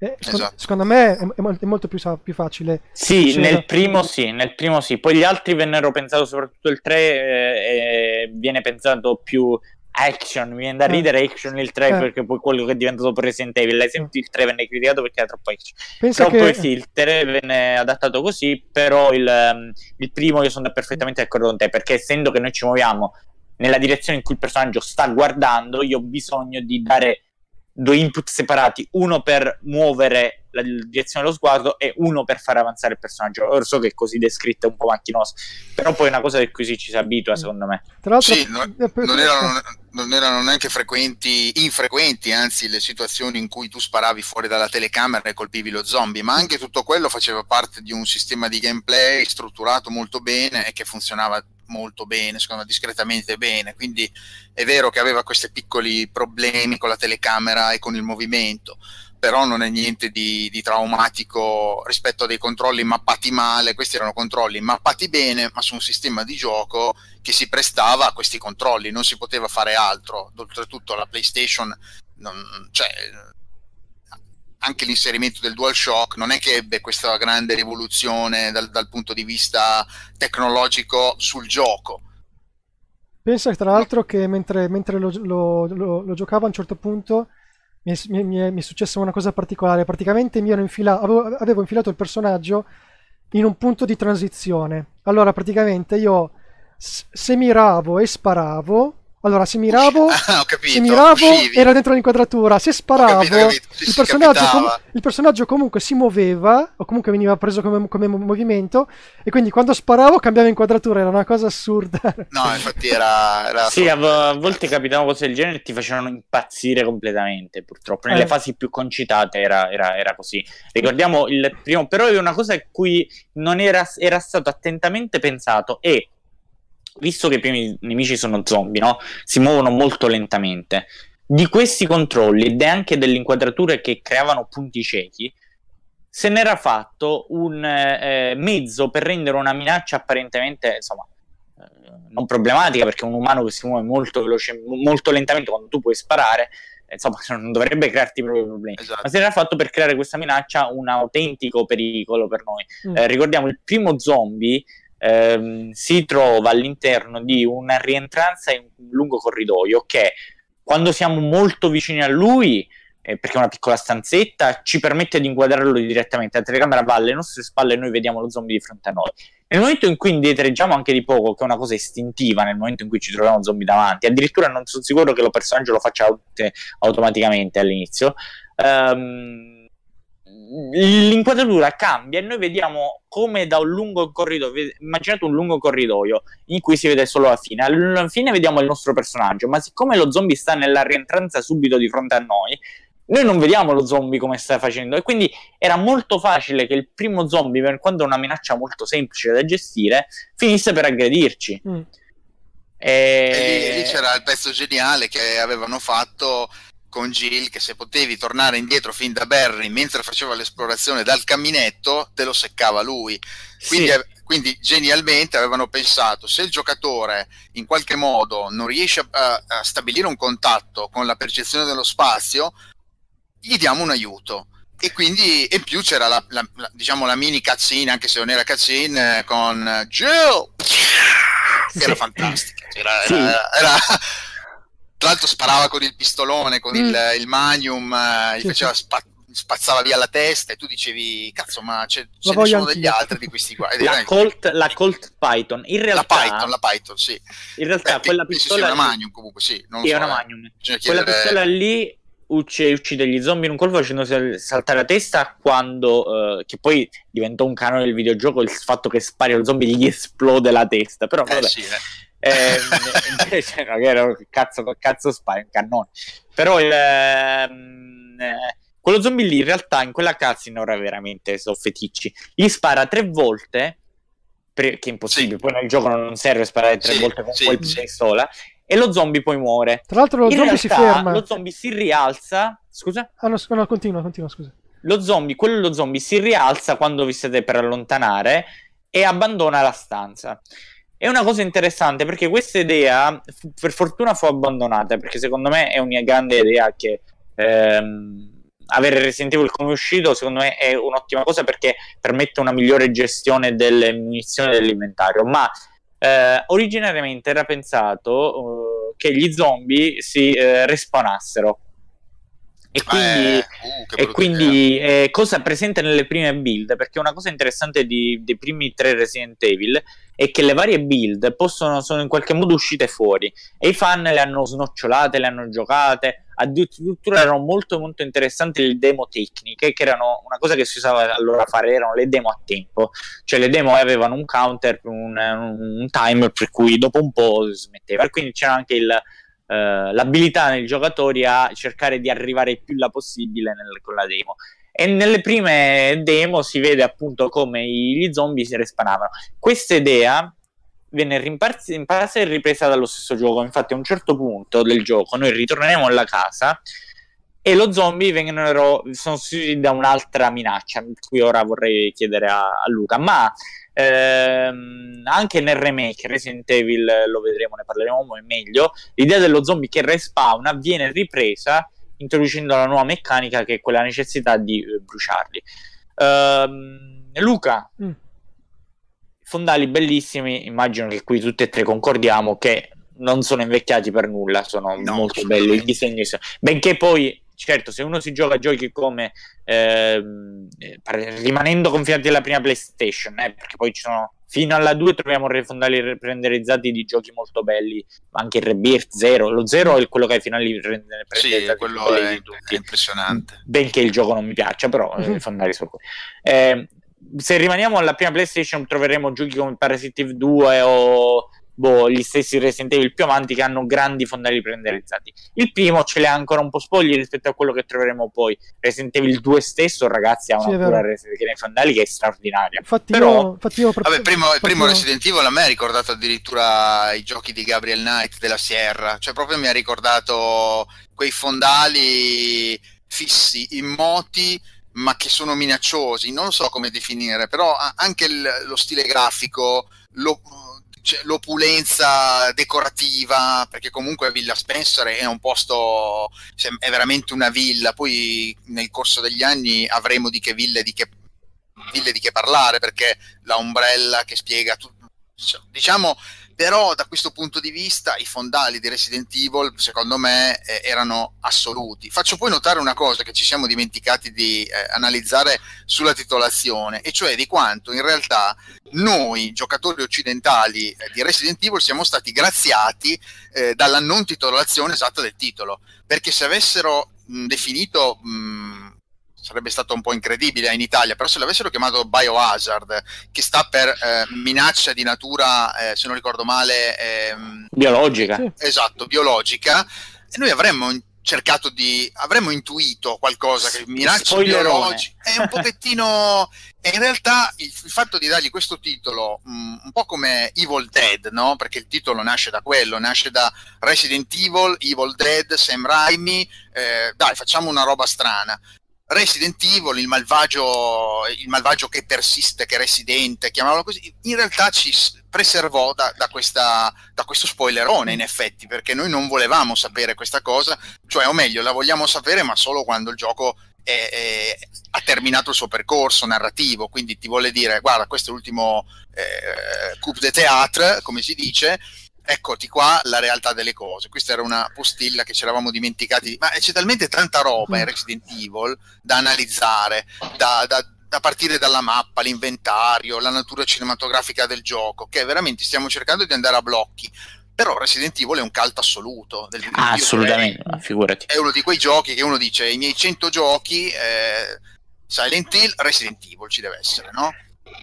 Eh, secondo, esatto. secondo, me è, è, molto più, più facile. Sì, nel primo sì, nel primo sì. Poi gli altri vennero pensati, soprattutto il 3 eh, viene pensato più action, mi viene da eh. ridere action il 3 eh. perché poi quello che è diventato Resident Evil, l'esempio il 3 venne criticato perché era troppo action. Penso però che... poi sì, il 3 venne adattato così, però il, um, il primo io sono perfettamente d'accordo con te perché essendo che noi ci muoviamo nella direzione in cui il personaggio sta guardando, io ho bisogno di dare due input separati, uno per muovere la direzione dello sguardo e uno per far avanzare il personaggio. Ora so che è così descritto è un po' macchinoso, però poi è una cosa di cui si ci abitua, mm. secondo me. Tra l'altro, sì, non, non, erano, non, erano, neanche frequenti, infrequenti, anzi, le situazioni in cui tu sparavi fuori dalla telecamera e colpivi lo zombie, ma anche tutto quello faceva parte di un sistema di gameplay strutturato molto bene e che funzionava molto bene, secondo me discretamente bene, quindi è vero che aveva questi piccoli problemi con la telecamera e con il movimento, però non è niente di, di, traumatico rispetto a dei controlli mappati male, questi erano controlli mappati bene, ma su un sistema di gioco che si prestava a questi controlli, non si poteva fare altro, oltretutto la PlayStation, non, cioè, anche l'inserimento del DualShock non è che ebbe questa grande rivoluzione dal, dal punto di vista tecnologico sul gioco. Pensa tra l'altro che mentre, mentre lo, lo, lo, lo giocavo a un certo punto mi è, mi, è, mi è, successa una cosa particolare. Praticamente mi ero infila- avevo, avevo, infilato il personaggio in un punto di transizione. Allora, praticamente io se miravo e sparavo, allora, se miravo, [LAUGHS] ah, capito, se miravo era dentro l'inquadratura, se sparavo, capito, capito. Sì, il, personaggio com- il, personaggio comunque si muoveva, o comunque veniva preso come, come, movimento, e quindi quando sparavo cambiava inquadratura, era una cosa assurda. [LAUGHS] No, infatti era... era sì, a, a, volte capitavano cose del genere e ti facevano impazzire completamente, purtroppo. Nelle eh. fasi più concitate era, era, era, così. Ricordiamo il primo, però è una cosa a cui non era, era stato attentamente pensato e visto che i primi nemici sono zombie, no? si muovono molto lentamente. Di questi controlli ed anche delle inquadrature che creavano punti ciechi, se n'era fatto un eh, mezzo per rendere una minaccia apparentemente, insomma, eh, non problematica, perché un umano che si muove molto veloce, molto lentamente quando tu puoi sparare, insomma, [LAUGHS] non dovrebbe crearti proprio problemi. Esatto. Ma se n'era fatto per creare questa minaccia un autentico pericolo per noi. Mm. Eh, ricordiamo il primo zombie ehm, si trova all'interno di una rientranza in un lungo corridoio che quando siamo molto vicini a lui eh, perché è una piccola stanzetta, ci permette di inquadrarlo direttamente. La telecamera va alle nostre spalle e noi vediamo lo zombie di fronte a noi. Nel momento in cui indietreggiamo anche di poco, che è una cosa istintiva nel momento in cui ci troviamo zombie davanti, addirittura non sono sicuro che lo personaggio lo faccia automaticamente all'inizio. Um, l'inquadratura cambia e noi vediamo come da un lungo corridoio, immaginate un lungo corridoio in cui si vede solo la fine, alla fine vediamo il nostro personaggio, ma siccome lo zombie sta nella rientranza subito di fronte a noi, noi non vediamo lo zombie come sta facendo e quindi era molto facile che il primo zombie, per quanto è una minaccia molto semplice da gestire, finisse per aggredirci. Mm. E... E lì, lì c'era il pezzo geniale che avevano fatto con Jill che se potevi tornare indietro fin da Barry mentre faceva l'esplorazione dal caminetto te lo seccava lui quindi, sì. quindi genialmente avevano pensato se il giocatore in qualche modo non riesce a, a stabilire un contatto con la percezione dello spazio gli diamo un aiuto e quindi in più c'era la, la, la, diciamo la mini cutscene anche se non era cutscene con Jill sì. era fantastica era, sì. era, era tra l'altro sparava con il pistolone, con mm. il, il, Magnum, eh, gli faceva spa- spazzava via la testa e tu dicevi cazzo ma c'è, ce ne sono degli altri di questi qua. La, Colt, la Colt Python. In realtà la Python, la Python sì. in realtà Beh, quella pistola è una Magnum comunque sì, non sì, so, è una eh. Magnum. Quella pistola lì uccide, uccide, gli zombie in un colpo facendo saltare la testa quando uh, che poi diventò un canone del videogioco il fatto che spari allo zombie gli esplode la testa. Però eh, vabbè. Sì, eh eh, [LAUGHS] invece no, che era cazzo, cazzo spara, un cannone. Però il, ehm, eh, quello zombie lì in realtà in quella cutscene ora veramente sono feticci. Gli spara tre volte, che è impossibile, sì. poi nel gioco non serve sparare tre sì, volte con sì, quel sì. pistola, e lo zombie poi muore. Tra l'altro lo in zombie realtà, si ferma. Lo zombie si rialza, scusa? Ah no, no continua, continua, scusa. Lo zombie, quello lo zombie si rialza quando vi siete per allontanare e abbandona la stanza. È una cosa interessante perché questa idea, per fortuna, fu abbandonata perché secondo me è una grande idea che ehm, avere Resident Evil come uscito, secondo me, è un'ottima cosa perché permette una migliore gestione delle munizioni dell'inventario. Ma eh, originariamente era pensato uh, che gli zombie si eh, respawnassero E quindi, eh, uh, e quindi eh, cosa presente nelle prime build? Perché una cosa interessante di, dei primi tre Resident Evil è che le varie build possono, sono in qualche modo uscite fuori e i fan le hanno snocciolate, le hanno giocate. Addirittura erano molto molto interessanti le demo tecniche, che erano una cosa che si usava allora a fare, erano le demo a tempo. Cioè le demo avevano un counter, un, un timer per cui dopo un po' smetteva. E quindi c'era anche il eh, l'abilità nei giocatori a cercare di arrivare il più là possibile nel, con la demo. E nelle prime demo si vede appunto come gli zombie si respanavano. Questa idea venne rimparsa e ripresa dallo stesso gioco. Infatti, a un certo punto del gioco noi ritorneremo alla casa e lo zombie vengono sono sostituiti da un'altra minaccia, di cui ora vorrei chiedere a, a Luca. Ma ehm, anche nel remake Resident Evil lo vedremo, ne parleremo meglio. L'idea dello zombie che respawna viene ripresa introducendo la nuova meccanica che è quella necessità di eh, bruciarli. Ehm, Luca, mm. fondali bellissimi, immagino che qui tutti e tre concordiamo che non sono invecchiati per nulla, sono no, molto belli i disegni, benché poi certo, se uno si gioca a giochi come ehm, eh, rimanendo confinati alla prima PlayStation, eh, perché poi ci sono fino alla 2 troviamo refondali renderizzati di giochi molto belli, anche il Rebirth 0, lo 0 è quello che ai finali renderizzati sì, quello è, è, impressionante. Benché il gioco non mi piaccia, però mm-hmm. i fondali sono eh, se rimaniamo alla prima PlayStation troveremo giochi come Parasitive 2 o boh, gli stessi Resident Evil più avanti che hanno grandi fondali renderizzati. Il primo ce l'ha ancora un po' spogli rispetto a quello che troveremo poi. Resident Evil 2 stesso, ragazzi, ha una sì, cura nei fondali che è straordinaria. Infatti Però... io, infatti io proprio, Vabbè, primo, il primo Resident Evil a me ha ricordato addirittura i giochi di Gabriel Knight della Sierra, cioè proprio mi ha ricordato quei fondali fissi, immoti ma che sono minacciosi, non so come definire, però anche il, lo stile grafico, lo, cioè, l'opulenza decorativa, perché comunque Villa Spencer è un posto, è veramente una villa, poi nel corso degli anni avremo di che ville di che, ville di che parlare, perché la ombrella che spiega tutto, diciamo però da questo punto di vista i fondali di Resident Evil secondo me eh, erano assoluti. Faccio poi notare una cosa che ci siamo dimenticati di eh, analizzare sulla titolazione, e cioè di quanto in realtà noi giocatori occidentali eh, di Resident Evil siamo stati graziati eh, dalla non titolazione esatta del titolo, perché se avessero mh, definito mh, sarebbe stato un po' incredibile in Italia, però se l'avessero chiamato Biohazard, che sta per eh, minaccia di natura, eh, se non ricordo male, ehm, biologica. Esatto, biologica, e noi avremmo cercato di avremmo intuito qualcosa che minaccia biologica è un pochettino e in realtà il, il, fatto di dargli questo titolo mh, mm, un po' come Evil Dead no? perché il titolo nasce da quello nasce da Resident Evil Evil Dead Sam Raimi eh, dai facciamo una roba strana Resident Evil, il malvagio, il malvagio che persiste, che è residente, chiamiamolo così, in realtà ci preservò da, da, questa, da, questo spoilerone in effetti, perché noi non volevamo sapere questa cosa, cioè o meglio la vogliamo sapere ma solo quando il gioco è, è, ha terminato il suo percorso narrativo, quindi ti vuole dire guarda questo è l'ultimo eh, coup de théâtre, come si dice, eccoti qua la realtà delle cose. Questa era una postilla che ci eravamo dimenticati, ma c'è talmente tanta roba in Resident Evil da analizzare, da, da, da partire dalla mappa, l'inventario, la natura cinematografica del gioco, che veramente stiamo cercando di andare a blocchi. Però Resident Evil è un cult assoluto. Del ah, assolutamente, è, figurati. È uno di quei giochi che uno dice, i miei 100 giochi, eh, Silent Hill, Resident Evil ci deve essere, no?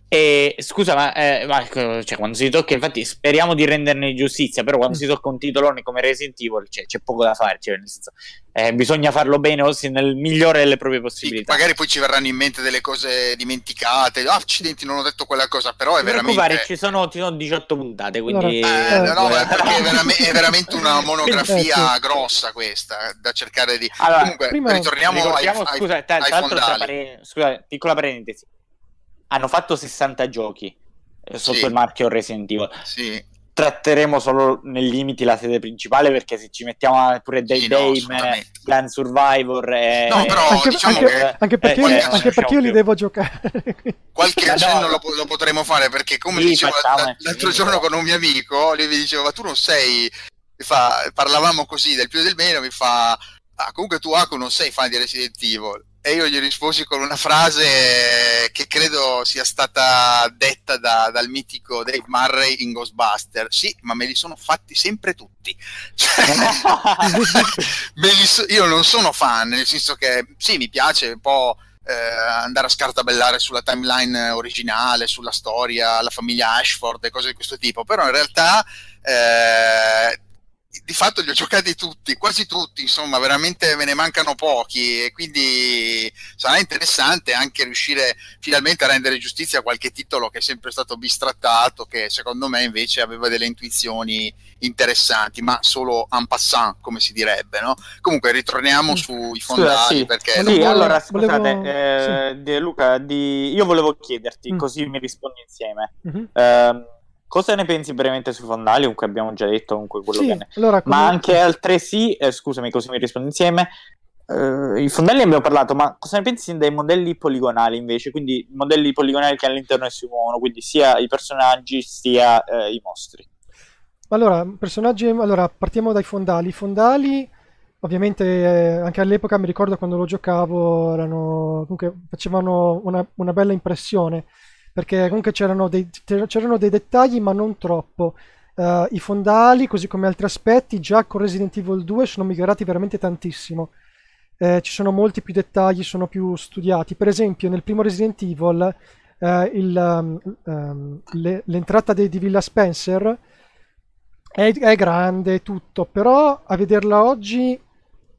E, scusa, ma, eh, ma cioè, quando si tocca, infatti, speriamo di renderne giustizia. Però, quando si tocca un titolone come Resident Evil, cioè, c'è poco da fare. Cioè, nel senso, eh, bisogna farlo bene, ossia nel migliore delle proprie possibilità. Sì, magari poi ci verranno in mente delle cose dimenticate. Ah, accidenti, non ho detto quella cosa, però è non veramente. ci sono, ci sono 18 puntate. Quindi, eh, no, perché è veramente, è veramente una monografia grossa questa da cercare di. Allora, Comunque, prima... ritorniamo ai, scusa, ai, ai fondali. Pare... Scusa, piccola parentesi hanno fatto 60 giochi eh, sotto sì. il marchio Resident Evil. Sì. Tratteremo solo nei limiti la sede principale perché se ci mettiamo pure Day sì, Dame, no, Gun Survivor e... No, però anche, diciamo anche, che... anche perché, eh, io, anche perché io li devo giocare. Qualche accenno no, lo, lo, potremo fare perché come sì, dicevo facciamo, l'altro giorno con un mio amico, lui mi diceva ma tu non sei... Fa, parlavamo così del più e del meno, mi fa ah, comunque tu Aku non sei fan di Resident Evil. E io gli risposi con una frase che credo sia stata detta da, dal mitico Dave Murray in Ghostbuster. Sì, ma me li sono fatti sempre tutti. [LAUGHS] So- io non sono fan, nel senso che sì, mi piace un po' eh, andare a scartabellare sulla timeline originale, sulla storia, la famiglia Ashford e cose di questo tipo, però in realtà eh, di fatto li ho giocati tutti, quasi tutti, insomma, veramente me ne mancano pochi e quindi sarà interessante anche riuscire finalmente a rendere giustizia a qualche titolo che è sempre stato bistrattato, che secondo me invece aveva delle intuizioni interessanti, ma solo en passant, come si direbbe, no? Comunque ritorniamo mm. sui fondali sì. perché... Sì, allora scusate, volevo... eh, sì. Luca, di... io volevo chiederti, mm. così mi rispondi insieme. Mm-hmm. Eh, Cosa ne pensi brevemente sui fondali? Comunque abbiamo già detto comunque quello sì, che ne... allora, come... Ma anche altresì, eh, scusami così mi rispondo insieme, eh, i fondelli abbiamo parlato, ma cosa ne pensi dei modelli poligonali invece? Quindi modelli poligonali che all'interno si muovono, quindi sia i personaggi sia eh, i mostri. Allora, personaggi, allora, partiamo dai fondali. I fondali, ovviamente, eh, anche all'epoca mi ricordo quando lo giocavo, erano, comunque, facevano una, una bella impressione perché comunque c'erano dei, c'erano dei dettagli ma non troppo. Uh, I fondali, così come altri aspetti, già con Resident Evil 2 sono migliorati veramente tantissimo. Eh, ci sono molti più dettagli, sono più studiati. Per esempio, nel primo Resident Evil, eh, il, um, le, l'entrata de, di Villa Spencer è, è grande tutto, però a vederla oggi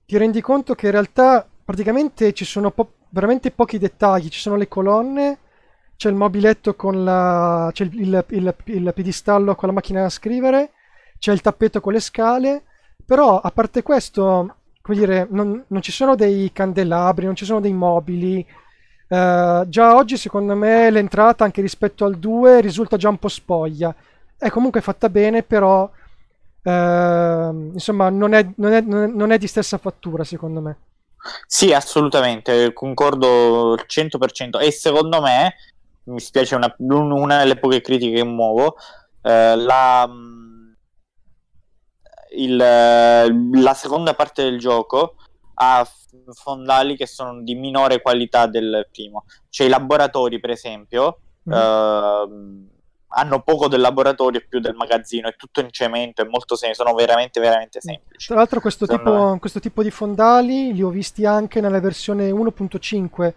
ti rendi conto che in realtà praticamente ci sono po- veramente pochi dettagli. Ci sono le colonne c'è il mobiletto con la, c'è il, il, il, il piedistallo con la macchina da scrivere, c'è il tappeto con le scale, però a parte questo, come dire, non, non ci sono dei candelabri, non ci sono dei mobili. Uh, già oggi secondo me l'entrata anche rispetto al 2 risulta già un po' spoglia. È comunque fatta bene, però uh, insomma non è, non, è, non è di stessa fattura secondo me. Sì, assolutamente, concordo al 100% e secondo me mi spiace una, una delle poche critiche che muovo, eh, la, il, la seconda parte del gioco ha fondali che sono di minore qualità del primo. Cioè i laboratori, per esempio, mm. eh, hanno poco del laboratorio e più del magazzino, è tutto in cemento, è molto semplice, sono veramente, veramente semplici. Tra l'altro questo tipo, questo tipo, di fondali li ho visti anche nella versione 1.5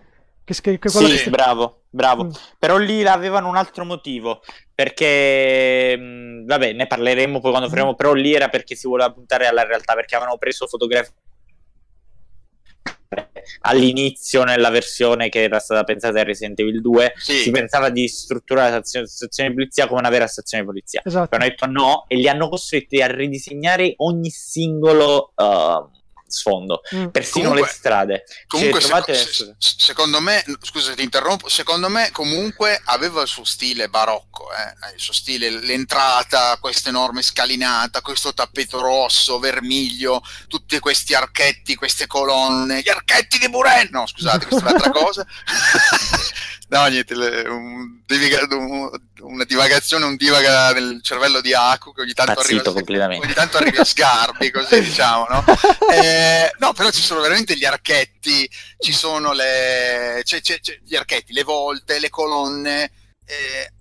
che, che, sì, che... bravo, bravo. Mm. Però lì avevano un altro motivo, perché, mh, mm, vabbè, ne parleremo poi quando mm. faremo, però lì era perché si voleva puntare alla realtà, perché avevano preso fotografie all'inizio nella versione che era stata pensata a Resident Evil 2 sì. si pensava di strutturare la stazione, di polizia come una vera stazione di polizia esatto. hanno detto no e li hanno costretti a ridisegnare ogni singolo uh, sfondo, mm. persino comunque, le strade. Comunque, trovate... se, secondo me, scusa ti interrompo, secondo me comunque aveva il suo stile barocco, eh? il suo stile, l'entrata, questa enorme scalinata, questo tappeto rosso, vermiglio, tutti questi archetti, queste colonne, gli archetti di Buren, no scusate, questa è un'altra [LAUGHS] cosa. No, niente, un, un, una divagazione, un divaga nel cervello di Aku che ogni tanto, Pazzito arriva, ogni tanto arriva a sgarbi, così [LAUGHS] diciamo, no? Eh, no, però ci sono veramente gli archetti, ci sono le, c'è, c'è, c'è gli archetti, le volte, le colonne. Eh,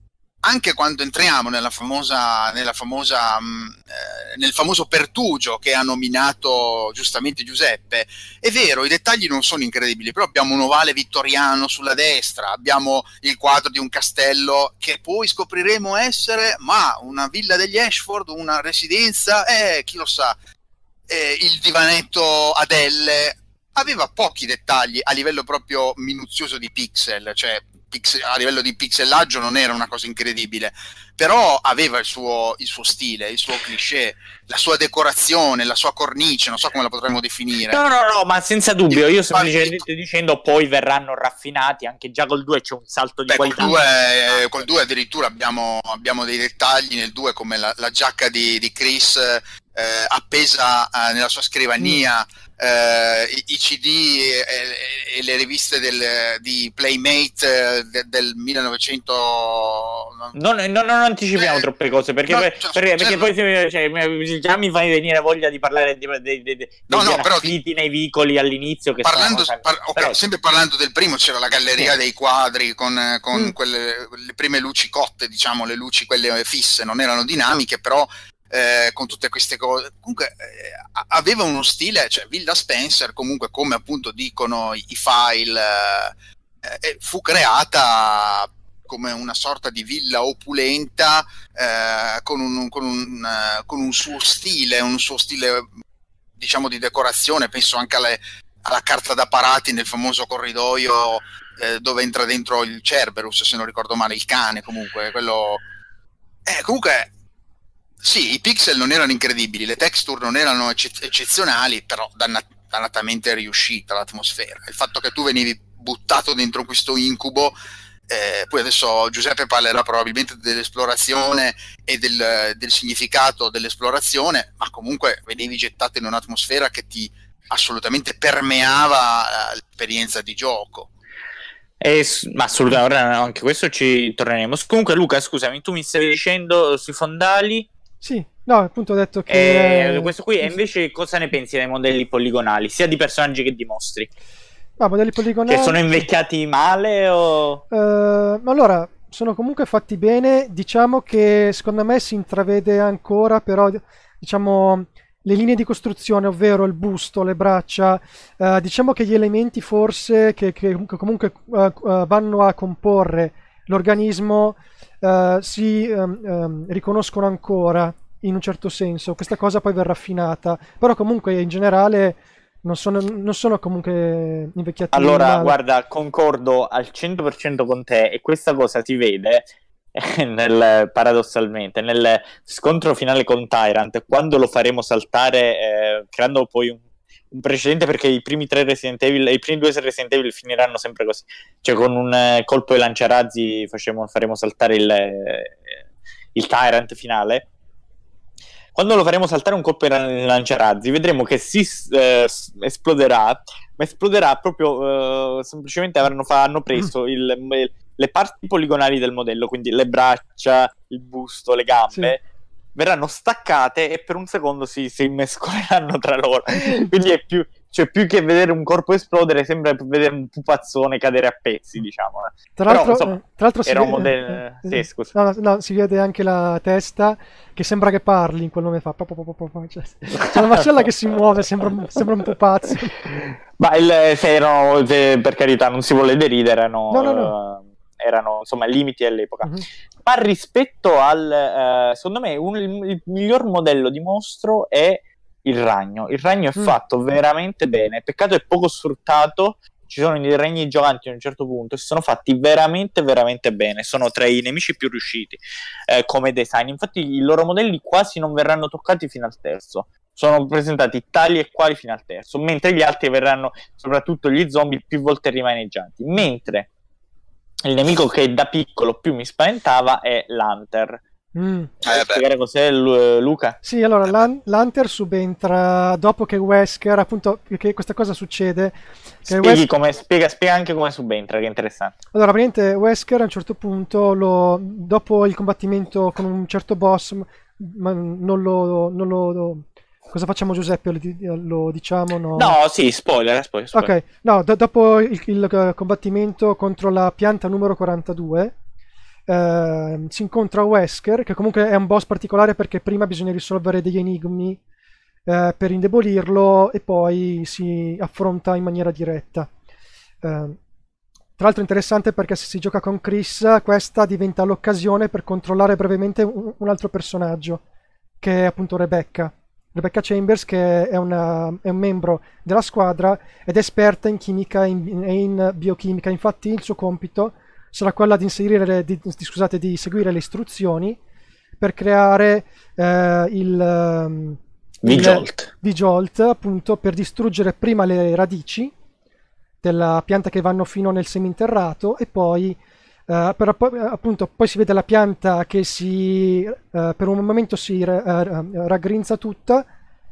anche quando entriamo nella famosa, nella famosa, mm, eh, nel famoso pertugio che ha nominato giustamente Giuseppe, è vero, i dettagli non sono incredibili, però abbiamo un ovale vittoriano sulla destra, abbiamo il quadro di un castello che poi scopriremo essere, ma una villa degli Ashford, una residenza, eh, chi lo sa, eh, il divanetto Adelle aveva pochi dettagli a livello proprio minuzioso di pixel, cioè a livello di pixelaggio non era una cosa incredibile, però aveva il suo, il suo, stile, il suo cliché, la sua decorazione, la sua cornice, non so come la potremmo definire. No, no, no, ma senza dubbio, io semplicemente dicendo poi verranno raffinati, anche già col 2 c'è un salto di Beh, qualità. Col 2, col 2 addirittura abbiamo, abbiamo, dei dettagli nel 2 come la, la giacca di, di Chris eh, appesa eh, nella sua scrivania. Mm eh, i, i, CD e, e, le riviste del, di Playmate eh, de, del 1900 non, non, non anticipiamo eh, troppe cose perché, no, poi, cioè, perché, perché cioè, poi cioè, già mi fai venire voglia di parlare di, di, di, di no, no, però, nei vicoli all'inizio. Che parlando, sono, par- okay, però, sempre parlando del primo, c'era la galleria sì. dei quadri con, con mm. quelle le prime luci cotte, diciamo, le luci quelle fisse, non erano dinamiche, però eh, con tutte queste cose. Comunque eh, aveva uno stile, cioè Villa Spencer, comunque come appunto dicono i, i file, eh, eh fu creata come una sorta di villa opulenta eh, con un, con, un, uh, con, un, suo stile, un suo stile diciamo di decorazione, penso anche alle, alla carta da parati nel famoso corridoio eh, dove entra dentro il Cerberus, se non ricordo male, il cane comunque, quello... Eh, comunque sì, i pixel non erano incredibili, le texture non erano ecce- eccezionali, però danna- dannatamente riuscita l'atmosfera. Il fatto che tu venivi buttato dentro questo incubo eh, poi adesso Giuseppe parlerà probabilmente dell'esplorazione e del, del, significato dell'esplorazione, ma comunque venivi gettato in un'atmosfera che ti assolutamente permeava eh, l'esperienza di gioco. Eh, ma assolutamente, anche questo ci torneremo. Comunque, Luca, scusami, tu mi stavi dicendo sui fondali. Sì, no, appunto ho detto che. Eh, questo qui, e invece cosa ne pensi dei modelli poligonali, sia di personaggi che di mostri? Ah, modelli poligonali. Che sono invecchiati male o... Uh, allora, sono comunque fatti bene. Diciamo che secondo me si intravede ancora, però, diciamo, le linee di costruzione, ovvero il busto, le braccia, uh, diciamo che gli elementi forse che, che comunque uh, vanno a comporre l'organismo si um, um, riconoscono ancora in un certo senso. Questa cosa poi verrà affinata, però comunque in generale non sono, non sono comunque invecchiati. Allora, male. guarda, concordo al 100% con te e questa cosa si vede nel, paradossalmente nel scontro finale con Tyrant quando lo faremo saltare eh, creando poi un, un, precedente perché i primi tre Resident Evil i primi due Resident Evil finiranno sempre così cioè con un eh, colpo di lanciarazzi facciamo, faremo saltare il, eh, il Tyrant finale quando lo faremo saltare un colpo in lanciarazzi, vedremo che si eh, esploderà, ma esploderà proprio eh, semplicemente avranno, hanno preso mm. il, le parti poligonali del modello, quindi le braccia, il busto, le gambe. Sì. Verranno staccate e per un secondo si, si mescoleranno tra loro. [LAUGHS] quindi è più, cioè più che vedere un corpo esplodere sembra vedere un pupazzone cadere a pezzi diciamo tra l'altro, Però, insomma, tra l'altro si, vede, model... eh, sì, no, no, si vede anche la testa che sembra che parli in quel nome fa cioè, c'è una mascella che si muove sembra, sembra un pupazzo ma il, se erano se, per carità non si vuole deridere erano, no, no, no. Erano insomma limiti all'epoca mm-hmm. ma rispetto al uh, secondo me un, il miglior modello di mostro è il ragno. Il ragno è mm. fatto veramente bene. Peccato è poco sfruttato. Ci sono i regni giocanti a un certo punto e sono fatti veramente, veramente bene. Sono tra i nemici più riusciti eh, come design. Infatti, i loro modelli quasi non verranno toccati fino al terzo. Sono presentati tali e quali fino al terzo, mentre gli altri verranno, soprattutto gli zombie, più volte rimaneggianti. Mentre il nemico che da piccolo più mi spaventava è l'Hunter Mm. Eh, spiegare cos'è Luca? Sì, allora Lan- l'Hunter subentra dopo che Wesker, appunto, che questa cosa succede. Che Wes- come, spiega, spiega, anche come subentra, che è interessante. Allora, praticamente Wesker a un certo punto, lo, dopo il combattimento con un certo boss, ma non lo, non lo Cosa facciamo Giuseppe? Lo, lo diciamo? No? no, sì, spoiler, spoiler, spoiler. Ok, no, do- dopo il, il, combattimento contro la pianta numero 42, eh, si incontra Wesker, che comunque è un boss particolare perché prima bisogna risolvere degli enigmi eh, per indebolirlo e poi si affronta in maniera diretta. Eh, tra l'altro interessante perché se si gioca con Chris, questa diventa l'occasione per controllare brevemente un, un altro personaggio, che è appunto Rebecca. Rebecca Chambers, che è, una, è, un membro della squadra ed è esperta in chimica e in, in, biochimica. Infatti, il suo compito sarà quella di inserire, di, scusate, di seguire le istruzioni per creare eh, il, um, V-Jolt, appunto per distruggere prima le radici della pianta che vanno fino nel seminterrato e poi Uh, per, appunto, poi si vede la pianta che si, uh, per un momento si uh, raggrinza tutta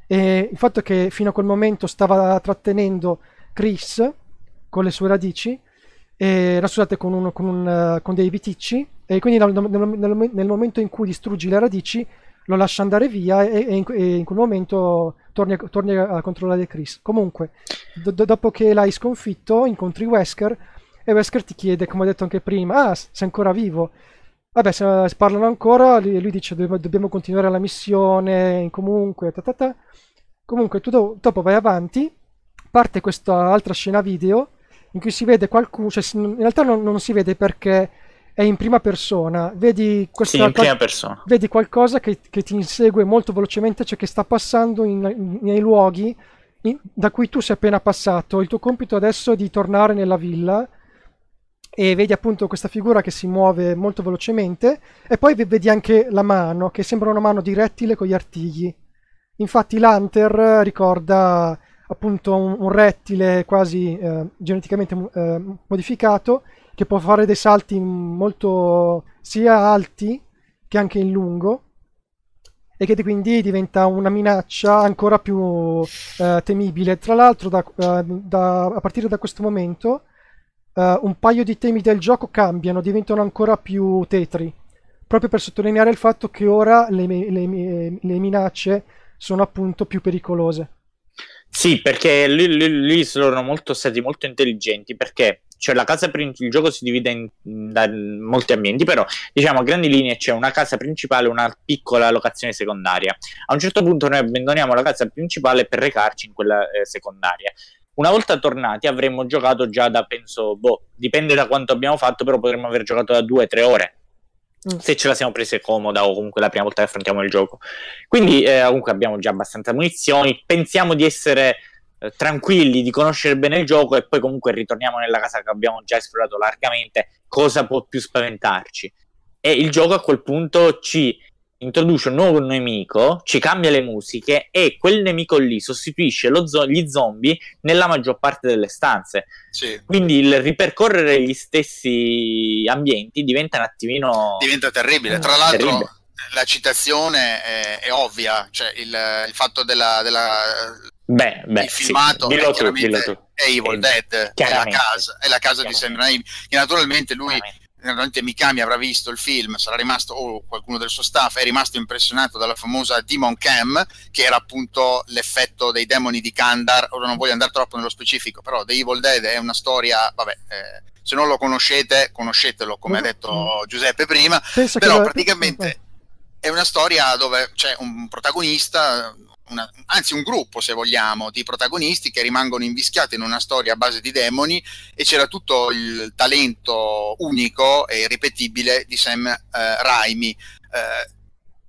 e il fatto che fino a quel momento stava trattenendo Chris con le sue radici e, scusate, con, un, con, un, con, dei viticci e quindi nel, nel, nel, momento in cui distruggi le radici lo lascia andare via e, e, in, e in, quel momento torni torni a controllare Chris. Comunque, do, dopo che l'hai sconfitto, incontri Wesker e Wesker ti chiede, come ho detto anche prima, ah, sei ancora vivo. Vabbè, se, parlano ancora, lui, dice dobbiamo continuare la missione, comunque, ta ta ta. Comunque, tu do, dopo vai avanti, parte questa altra scena video in cui si vede qualcuno, cioè in realtà non, non si vede perché è in prima persona, vedi, sì, in prima persona. vedi qualcosa che, che, ti insegue molto velocemente, cioè che sta passando in, in, nei luoghi in, da cui tu sei appena passato. Il tuo compito adesso è di tornare nella villa e vedi appunto questa figura che si muove molto velocemente e poi vedi anche la mano che sembra una mano di rettile con gli artigli. Infatti l'Hunter ricorda appunto un, un rettile quasi eh, geneticamente eh, modificato che può fare dei salti molto sia alti che anche in lungo e che quindi diventa una minaccia ancora più eh, temibile. Tra l'altro, da, uh, da, a partire da questo momento, uh, un paio di temi del gioco cambiano, diventano ancora più tetri, proprio per sottolineare il fatto che ora le, le, le minacce sono appunto più pericolose. Sì, perché lì, lì, lì sono molto stati molto intelligenti perché cioè la casa principale, il gioco si divide in, in, molti ambienti, però diciamo a grandi linee c'è una casa principale e una piccola locazione secondaria. A un certo punto noi abbandoniamo la casa principale per recarci in quella eh, secondaria. Una volta tornati avremmo giocato già da, penso, boh, dipende da quanto abbiamo fatto, però potremmo aver giocato da due o tre ore. Mm. Se ce la siamo prese comoda o comunque la prima volta che affrontiamo il gioco. Quindi eh, comunque abbiamo già abbastanza munizioni, pensiamo di essere eh, tranquilli di conoscere bene il gioco e poi comunque ritorniamo nella casa che abbiamo già esplorato largamente, cosa può più spaventarci? E il gioco a quel punto ci introduce un nuovo nemico, ci cambia le musiche e quel nemico lì sostituisce zo- gli zombie nella maggior parte delle stanze. Sì. Quindi il ripercorrere gli stessi ambienti diventa un attimino... Diventa terribile. Tra l'altro... Terribile. La citazione è, è ovvia, cioè il, il fatto della, della Beh, beh, il filmato sì. è, tu, è Evil Dead, è la casa, è la casa di Sam Raimi, che naturalmente lui naturalmente Mikami avrà visto il film, sarà rimasto, o qualcuno del suo staff è rimasto impressionato dalla famosa Demon Cam, che era appunto l'effetto dei demoni di Kandar. Ora non voglio andare troppo nello specifico, però The Evil Dead è una storia, vabbè, eh, se non lo conoscete, conoscetelo, come ha detto Giuseppe prima, Penso però praticamente è una storia dove c'è un protagonista una, anzi un gruppo se vogliamo di protagonisti che rimangono invischiati in una storia a base di demoni e c'era tutto il talento unico e irripetibile di Sam eh, Raimi. Eh,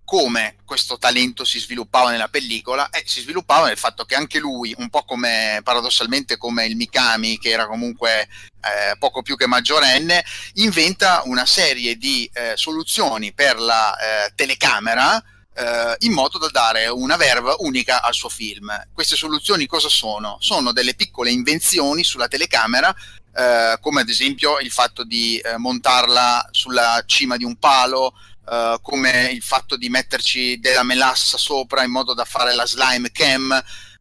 come questo talento si sviluppava nella pellicola? Eh, si sviluppava nel fatto che anche lui un po' come paradossalmente come il Mikami che era comunque eh, poco più che maggiorenne inventa una serie di eh, soluzioni per la eh, telecamera eh, in modo da dare una verve unica al suo film. Queste soluzioni cosa sono? Sono delle piccole invenzioni sulla telecamera, eh, come ad esempio il fatto di eh, montarla sulla cima di un palo, Uh, come il fatto di metterci della melassa sopra in modo da fare la slime cam.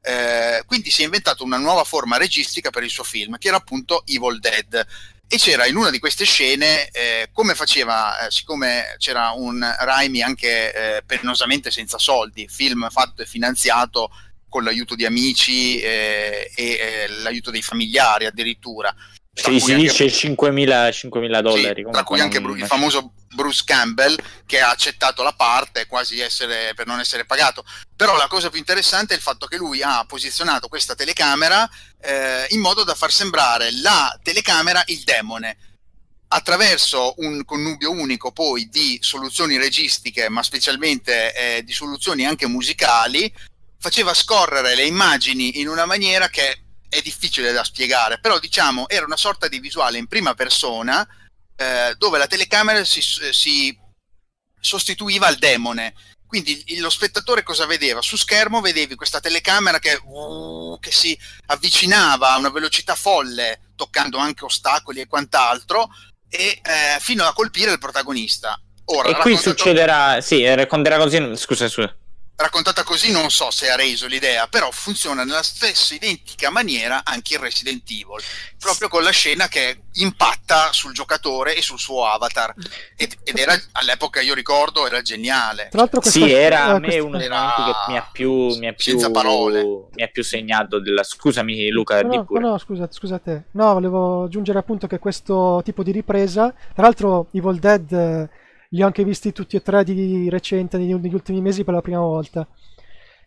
Uh, quindi si è inventato una nuova forma registica per il suo film, che era appunto Evil Dead e c'era in una di queste scene eh, come faceva, eh, siccome c'era un Raimi anche eh, penosamente senza soldi, film fatto e finanziato con l'aiuto di amici eh, e eh, l'aiuto dei familiari addirittura. Sì, si dice 5.000, 5.000 dollari. Sì, tra cui anche il famoso Bruce Campbell che ha accettato la parte quasi essere, per non essere pagato. Però la cosa più interessante è il fatto che lui ha posizionato questa telecamera eh, in modo da far sembrare la telecamera il demone. Attraverso un connubio unico poi di soluzioni registiche, ma specialmente eh, di soluzioni anche musicali, faceva scorrere le immagini in una maniera che è difficile da spiegare, però diciamo era una sorta di visuale in prima persona eh, dove la telecamera si, si, sostituiva al demone. Quindi lo spettatore cosa vedeva? Su schermo vedevi questa telecamera che, uh, che si avvicinava a una velocità folle, toccando anche ostacoli e quant'altro, e eh, fino a colpire il protagonista. Ora, e qui succederà, sì, racconterà così, scusa, scusa. Raccontata così non so se ha reso l'idea, però funziona nella stessa identica maniera anche in Resident Evil, proprio con la scena che impatta sul giocatore e sul suo avatar. Ed, ed era all'epoca, io ricordo, era geniale. Tra l'altro questa, sì, era a me uno dei momenti che mi ha più, mi ha più, senza parole. Mi ha più segnato della... Scusami Luca, no, no, no, scusa, scusa te. No, volevo aggiungere appunto che questo tipo di ripresa, tra l'altro Evil Dead li ho anche visti tutti e tre di recente, negli, negli ultimi mesi per la prima volta.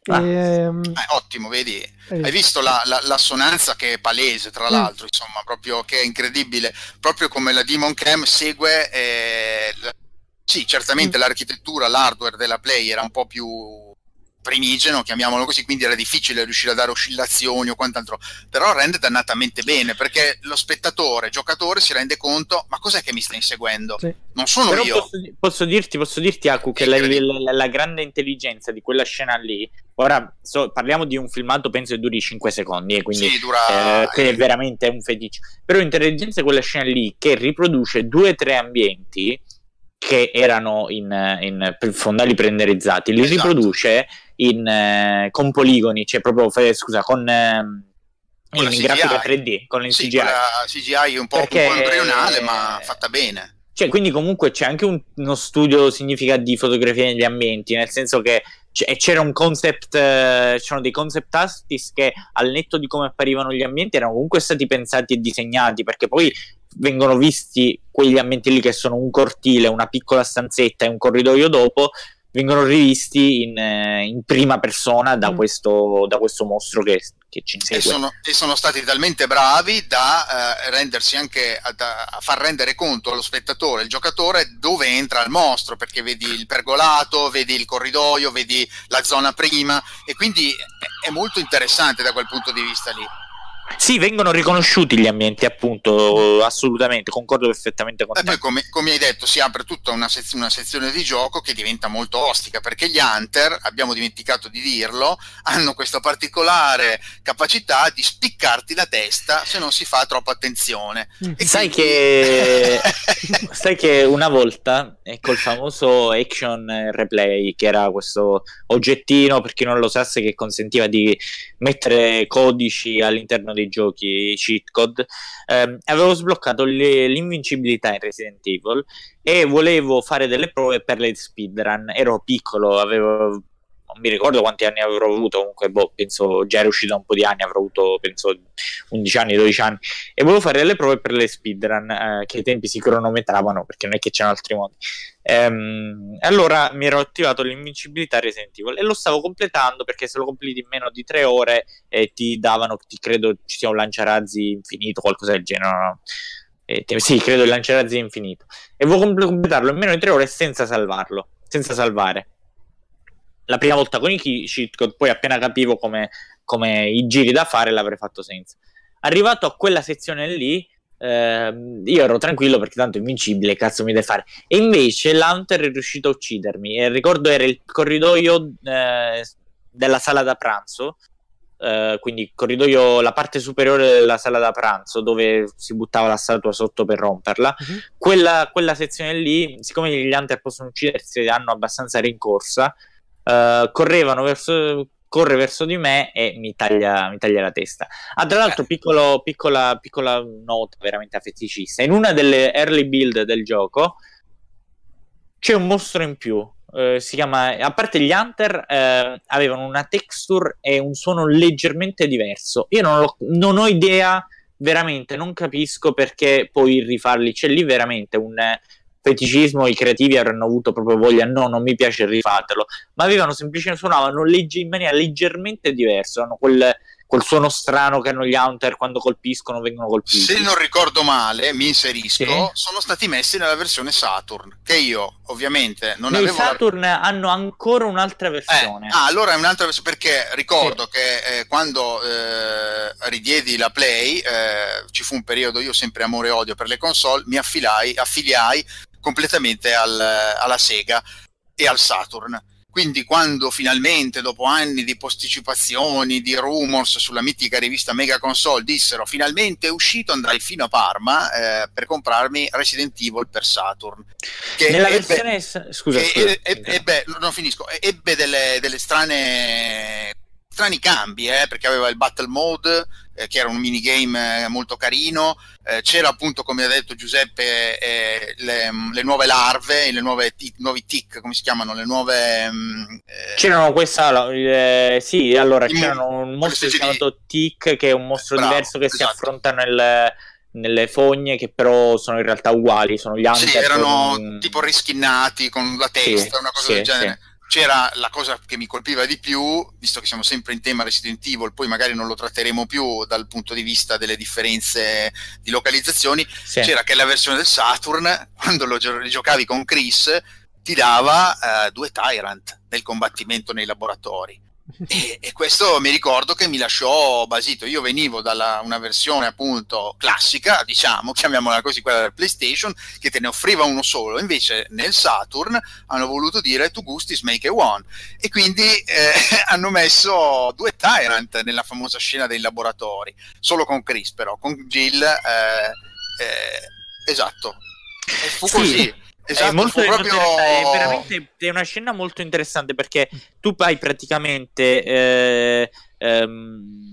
Ah, e, ehm, eh, ottimo, vedi, eh. hai visto la, la, l'assonanza che è palese, tra mm. l'altro, mm. insomma, proprio che è incredibile, proprio come la Demon Cam segue, eh, sì, certamente mm. l'architettura, l'hardware della Play era un po' più primigeno, chiamiamolo così, quindi era difficile riuscire a dare oscillazioni o quant'altro, però rende dannatamente bene perché lo spettatore, giocatore si rende conto, ma cos'è che mi stai inseguendo? Sì. Non sono però io. Posso, posso, dirti, posso dirti, Aku, che la, la, la, grande intelligenza di quella scena lì, ora so, parliamo di un filmato, penso che duri 5 secondi, e quindi sì, dura... eh, che è veramente un feticcio, però l'intelligenza di quella scena lì che riproduce due o tre ambienti che erano in, in fondali prenderizzati, li esatto. riproduce in, eh, con poligoni, cioè proprio, scusa, con... Eh, con in grafica 3D, con il sì, CGI. CGI un po', Perché, embrionale, ma fatta bene. Cioè, quindi comunque c'è anche un, uno studio significativo di fotografia negli ambienti, nel senso che c'era un concept, eh, c'erano dei concept artist che al netto di come apparivano gli ambienti erano comunque stati pensati e disegnati, perché poi vengono visti quegli ambienti lì che sono un cortile, una piccola stanzetta e un corridoio dopo, vengono rivisti in, eh, in prima persona da, mm. questo, da questo mostro che, che ci insegue. E sono, e sono, stati talmente bravi da uh, rendersi anche a, a, far rendere conto allo spettatore, il giocatore, dove entra il mostro, perché vedi il pergolato, vedi il corridoio, vedi la zona prima, e quindi è molto interessante da quel punto di vista lì. Sì, vengono riconosciuti gli ambienti, appunto, assolutamente, concordo perfettamente con e te. poi, come, come, hai detto, si apre tutta una, sez- una, sezione di gioco che diventa molto ostica, perché gli Hunter, abbiamo dimenticato di dirlo, hanno questa particolare capacità di spiccarti la testa se non si fa troppa attenzione. Mm. E sai, quindi... che... [LAUGHS] sai che una volta, col famoso action replay, che era questo oggettino, per chi non lo sasse, che consentiva di mettere codici all'interno dei giochi cheat code, ehm, avevo sbloccato le, l'invincibilità in Resident Evil e volevo fare delle prove per le speedrun. Ero piccolo, avevo mi ricordo quanti anni avrò avuto, comunque boh, penso già era uscito da un po' di anni, avrò avuto penso 11 anni, 12 anni e volevo fare delle prove per le speedrun eh, che ai tempi si cronometravano perché non è che c'erano altri modi. Ehm, allora mi ero attivato l'invincibilità Resident Evil e lo stavo completando perché se lo completi in meno di 3 ore eh, ti davano, ti credo ci sia un lanciarazzi infinito, qualcosa del genere. No? Eh, sì, credo il lanciarazzi infinito. E volevo completarlo in meno di 3 ore senza salvarlo, senza salvare la prima volta con i cheat poi appena capivo come, come i giri da fare l'avrei fatto senza. Arrivato a quella sezione lì, eh, io ero tranquillo perché tanto invincibile, cazzo mi deve fare. E invece l'Hunter è riuscito a uccidermi. E ricordo era il corridoio eh, della sala da pranzo. Eh, quindi corridoio, la parte superiore della sala da pranzo dove si buttava la statua sotto per romperla. Uh-huh. Quella, quella, sezione lì, siccome gli Hunter possono uccidersi, hanno abbastanza rincorsa. Uh, correvano verso corre verso di me e mi taglia, mi taglia la testa. Ah, tra l'altro, piccolo, piccola, piccola nota veramente affetticista. In una delle early build del gioco c'è un mostro in più. Eh, si chiama, a parte gli Hunter, eh, avevano una texture e un suono leggermente diverso. Io non, non ho idea, veramente, non capisco perché poi rifarli. C'è lì veramente un feticismo i creativi avranno avuto proprio voglia no non mi piace rifatelo ma avevano semplicemente suonavano legge, in maniera leggermente diversa hanno quel, quel suono strano che hanno gli Hunter quando colpiscono vengono colpiti se non ricordo male mi inserisco sì. sono stati messi nella versione Saturn che io ovviamente non Nei avevo Saturn la... hanno ancora un'altra versione eh, ah allora è un'altra versione perché ricordo sì. che eh, quando eh, ridiedi la Play eh, ci fu un periodo io sempre amore e odio per le console mi affiliai, affiliai completamente al, alla Sega e al Saturn. quindi quando finalmente, dopo anni di posticipazioni, di rumors sulla mitica rivista Mega Console, dissero finalmente è uscito, andai fino a Parma eh, per comprarmi Resident Evil per Saturn. Che Nella ebbe, versione... Scusa, scusa. Ebbe, ebbe, non finisco, ebbe delle, delle strane strani cambi, eh, perché aveva il battle mode, eh, che era un minigame eh, molto carino, eh, c'era appunto, come ha detto Giuseppe, eh, le, le, nuove larve, le nuove, i nuovi tic, come si chiamano, le nuove... Mm, eh, c'erano questa, eh, sì, allora c'erano un mostro chiamato di... tic, che è un mostro Bravo, diverso che esatto. si affronta nel nelle fogne che però sono in realtà uguali, sono gli Hunter. Sì, erano con... tipo rischinnati con la testa, sì, una cosa sì, del genere. Sì c'era la cosa che mi colpiva di più, visto che siamo sempre in tema Resident Evil, poi magari non lo tratteremo più dal punto di vista delle differenze di localizzazioni, sì. c'era che la versione del Saturn, [LAUGHS] quando lo giocavi con Chris, ti dava uh, due Tyrant nel combattimento nei laboratori e, e, questo mi ricordo che mi lasciò basito. Io venivo da una versione appunto classica, diciamo, [LAUGHS] chiamiamola così, quella del PlayStation, che te ne offriva uno solo. Invece nel Saturn hanno voluto dire tu gusti make a one. E quindi eh, [LAUGHS] hanno messo due Tyrant nella famosa scena dei laboratori, solo con Chris però, con Jill. Eh, eh, esatto. E fu sì. così. Esatto, è, molto proprio... è veramente è una scena molto interessante perché tu hai praticamente eh, ehm,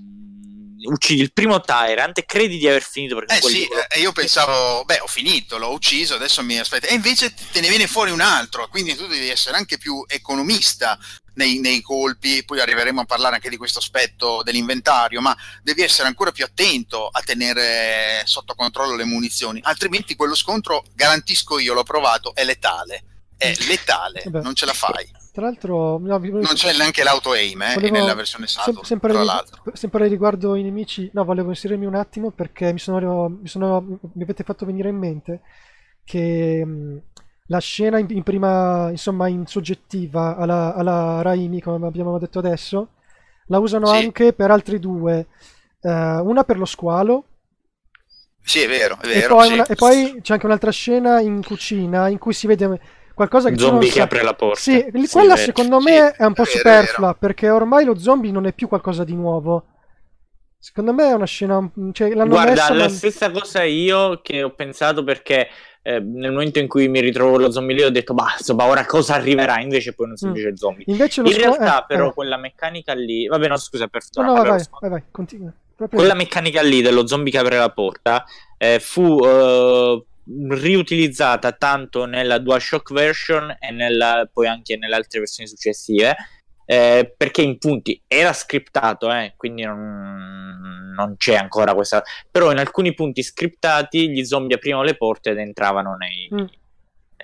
uccidi il primo Tyrant e credi di aver finito perché eh sì, eh, io pensavo beh ho finito, l'ho ucciso adesso mi aspetta. E invece te ne viene fuori un altro quindi tu devi essere anche più economista nei, nei, colpi, poi arriveremo a parlare anche di questo aspetto dell'inventario, ma devi essere ancora più attento a tenere sotto controllo le munizioni, altrimenti quello scontro, garantisco io, l'ho provato, è letale, è letale, Vabbè. non ce la fai. Tra l'altro, no, volevo... non c'è neanche l'auto aim eh, volevo... nella versione Saturn. Sem- sempre, rig- sempre, riguardo i nemici, no, volevo inserirmi un attimo perché mi, sono, mi, sono, mi avete fatto venire in mente che la scena in, in, prima, insomma, in soggettiva alla, alla, Raimi, come abbiamo detto adesso, la usano sì. anche per altri due. Uh, una per lo squalo. Sì, è vero, è vero. E poi, sì. una, e poi c'è anche un'altra scena in cucina in cui si vede qualcosa che zombie che apre la porta. Sì, sì quella secondo me è un po' è superflua perché ormai lo zombie non è più qualcosa di nuovo. Secondo me è una scena. Cioè, Guarda, messa, la ma... stessa cosa io che ho pensato perché eh, nel momento in cui mi ritrovo lo zombie lì ho detto, bah, insomma, ora cosa arriverà? Invece poi non semplice mm. zombie. Invece In realtà, eh, però, eh. quella meccanica lì. Vabbè, no, scusa, per no, no, vai, vai, vai, vai, continua. Proprio quella meccanica lì dello zombie che apre la porta eh, fu uh, riutilizzata tanto nella DualShock version e nella, poi anche nelle altre versioni successive eh, perché in punti era scriptato, eh, quindi non, non, c'è ancora questa. Però in alcuni punti scriptati gli zombie aprivano le porte ed entravano nei. Mm.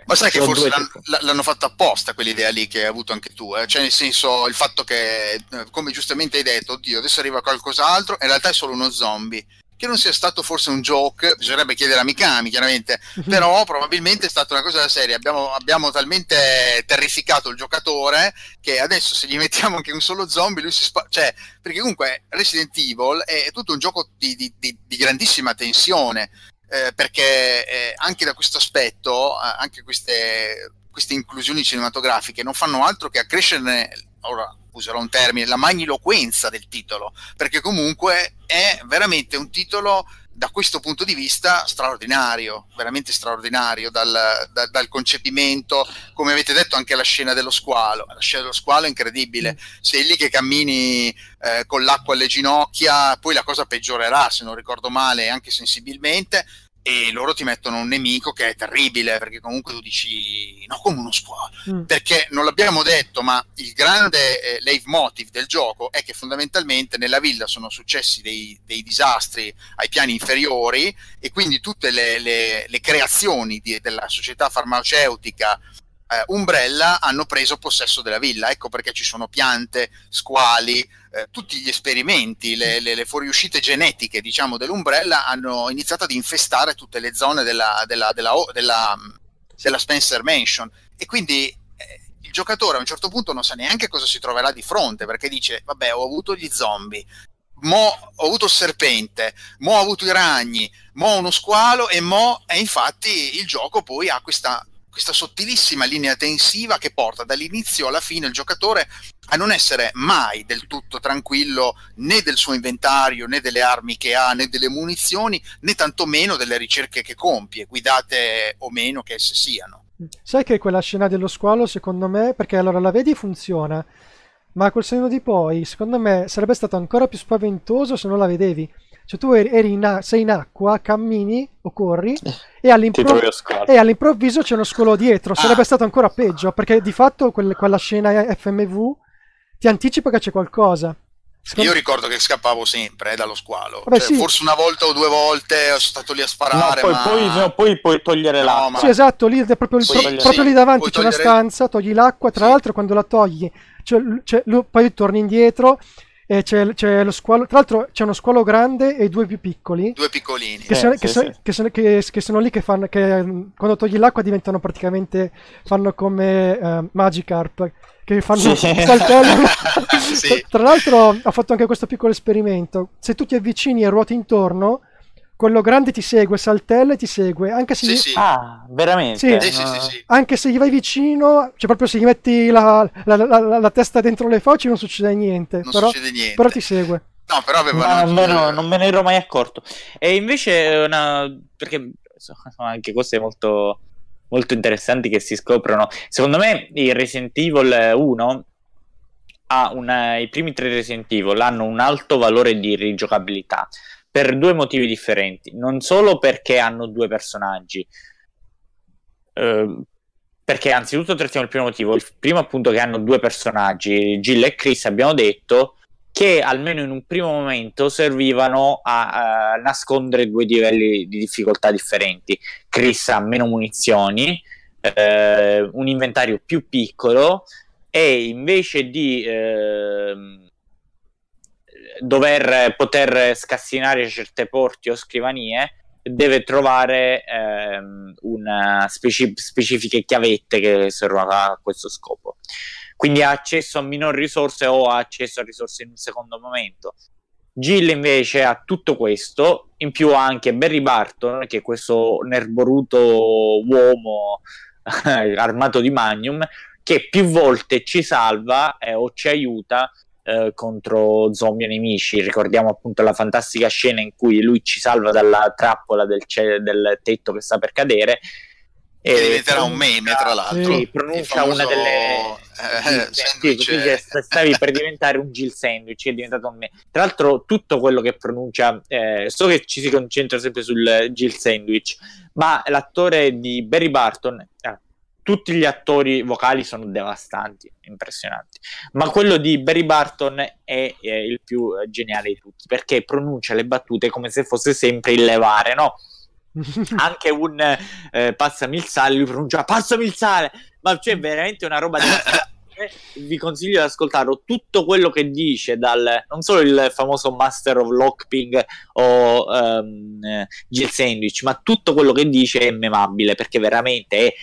Ma sai che forse l'hanno, l'hanno fatto apposta quell'idea lì che hai avuto anche tu, eh? cioè nel senso il fatto che, eh, come giustamente hai detto, oddio, adesso arriva qualcos'altro, in realtà è solo uno zombie che non sia stato forse un joke, bisognerebbe chiedere a Mikami chiaramente, però probabilmente è stata una cosa da serie, abbiamo, abbiamo, talmente terrificato il giocatore che adesso se gli mettiamo anche un solo zombie lui si spara, cioè, perché comunque Resident Evil è tutto un gioco di, di, di, di grandissima tensione, eh, perché eh, anche da questo aspetto, eh, anche queste, queste inclusioni cinematografiche non fanno altro che accrescerne ora userò un termine, la magniloquenza del titolo, perché comunque è veramente un titolo da questo punto di vista straordinario, veramente straordinario dal, da, dal, concepimento, come avete detto anche la scena dello squalo, la scena dello squalo è incredibile, mm. sei lì che cammini eh, con l'acqua alle ginocchia, poi la cosa peggiorerà se non ricordo male anche sensibilmente, e loro ti mettono un nemico che è terribile perché comunque tu dici no come uno squalo mm. perché non l'abbiamo detto ma il grande eh, leitmotiv del gioco è che fondamentalmente nella villa sono successi dei, dei disastri ai piani inferiori e quindi tutte le, le, le creazioni di, della società farmaceutica eh, Umbrella hanno preso possesso della villa ecco perché ci sono piante, squali eh, tutti gli esperimenti, le, le, le, fuoriuscite genetiche diciamo, dell'Umbrella hanno iniziato ad infestare tutte le zone della, della, della, della, della Spencer Mansion. E quindi eh, il giocatore a un certo punto non sa neanche cosa si troverà di fronte perché dice vabbè ho avuto gli zombie mo ho avuto il serpente, mo ho avuto i ragni, mo uno squalo e mo e infatti il gioco poi ha questa questa sottilissima linea tensiva che porta dall'inizio alla fine il giocatore a non essere mai del tutto tranquillo né del suo inventario, né delle armi che ha, né delle munizioni, né tantomeno delle ricerche che compie, guidate o meno che esse siano. Sai che quella scena dello squalo, secondo me, perché allora la vedi funziona, ma col senno di poi, secondo me, sarebbe stato ancora più spaventoso se non la vedevi. Cioè tu eri, in, sei in acqua, cammini o corri e, all'impro- e, all'improvviso c'è uno scolo dietro. Sarebbe ah. stato ancora peggio perché di fatto quel, quella scena FMV ti anticipa che c'è qualcosa. Secondo... Io ricordo che scappavo sempre eh, dallo squalo. Vabbè, cioè, sì. Forse una volta o due volte sono stato lì a sparare. No, poi, ma... poi, no, poi puoi togliere no, l'acqua. Ma... Sì, esatto, lì, proprio, sì, proprio sì, lì davanti c'è togliere... una stanza, togli l'acqua. Tra l'altro, quando la togli, cioè, cioè, poi torni indietro e c'è, c'è, lo squalo, tra l'altro c'è uno squalo grande e due più piccoli. Due piccolini. Che, eh, sono, sì, che, sì. Sono, che, sono, che, che sono, lì che fanno, che mm, quando togli l'acqua diventano praticamente, fanno come uh, Magikarp, che fanno sì. saltellano. [LAUGHS] sì. Tra l'altro ho fatto anche questo piccolo esperimento. Se tu ti avvicini e ruoti intorno, quello grande ti segue, saltella e ti segue, anche se... Sì, gli... sì. Ah, veramente? Sì. Sì, sì, anche se gli vai vicino, cioè proprio se gli metti la, la, la, la testa dentro le fauci non succede niente. Non però, succede niente. Però ti segue. No, però avevano... No, no, non me ne ero mai accorto. E invece una... perché sono anche cose molto, molto interessanti che si scoprono. Secondo me il Resident Evil 1 ha una... i primi tre Resident Evil hanno un alto valore di rigiocabilità per due motivi differenti. Non solo perché hanno due personaggi, eh, perché anzitutto trattiamo il primo motivo. Il primo appunto che hanno due personaggi, Jill e Chris, abbiamo detto che almeno in un primo momento servivano a, a nascondere due livelli di difficoltà differenti. Chris ha meno munizioni, eh, un inventario più piccolo e invece di... Eh, dover poter scassinare certe porte o scrivanie deve trovare ehm, una speci- specifiche chiavette che servono a questo scopo. Quindi ha accesso a minori risorse o ha accesso a risorse in un secondo momento. Jill invece ha tutto questo, in più ha anche Barry Barton, che è questo nerboruto uomo [LAUGHS] armato di magnum, che più volte ci salva eh, o ci aiuta eh, contro zombie nemici. Ricordiamo appunto la fantastica scena in cui lui ci salva dalla trappola del, ce- del tetto che sta per cadere. E diventerà un meme, tra l'altro. Sì, pronuncia famoso, una delle. Eh, sì, stavi per diventare un Jill Sandwich, è diventato un meme. Tra l'altro, tutto quello che pronuncia, eh, so che ci si concentra sempre sul Jill Sandwich, ma l'attore di Barry Barton, eh, tutti gli attori vocali sono devastanti, impressionanti. Ma quello di Barry Barton è, è il più eh, geniale di tutti perché pronuncia le battute come se fosse sempre il levare, no? [LAUGHS] Anche un eh, passami il sale, lui pronuncia passami il sale, ma c'è veramente una roba devastante. Vi consiglio di ascoltarlo tutto quello che dice dal non solo il famoso Master of Lockping o um, Jill Sandwich, ma tutto quello che dice è memabile perché veramente è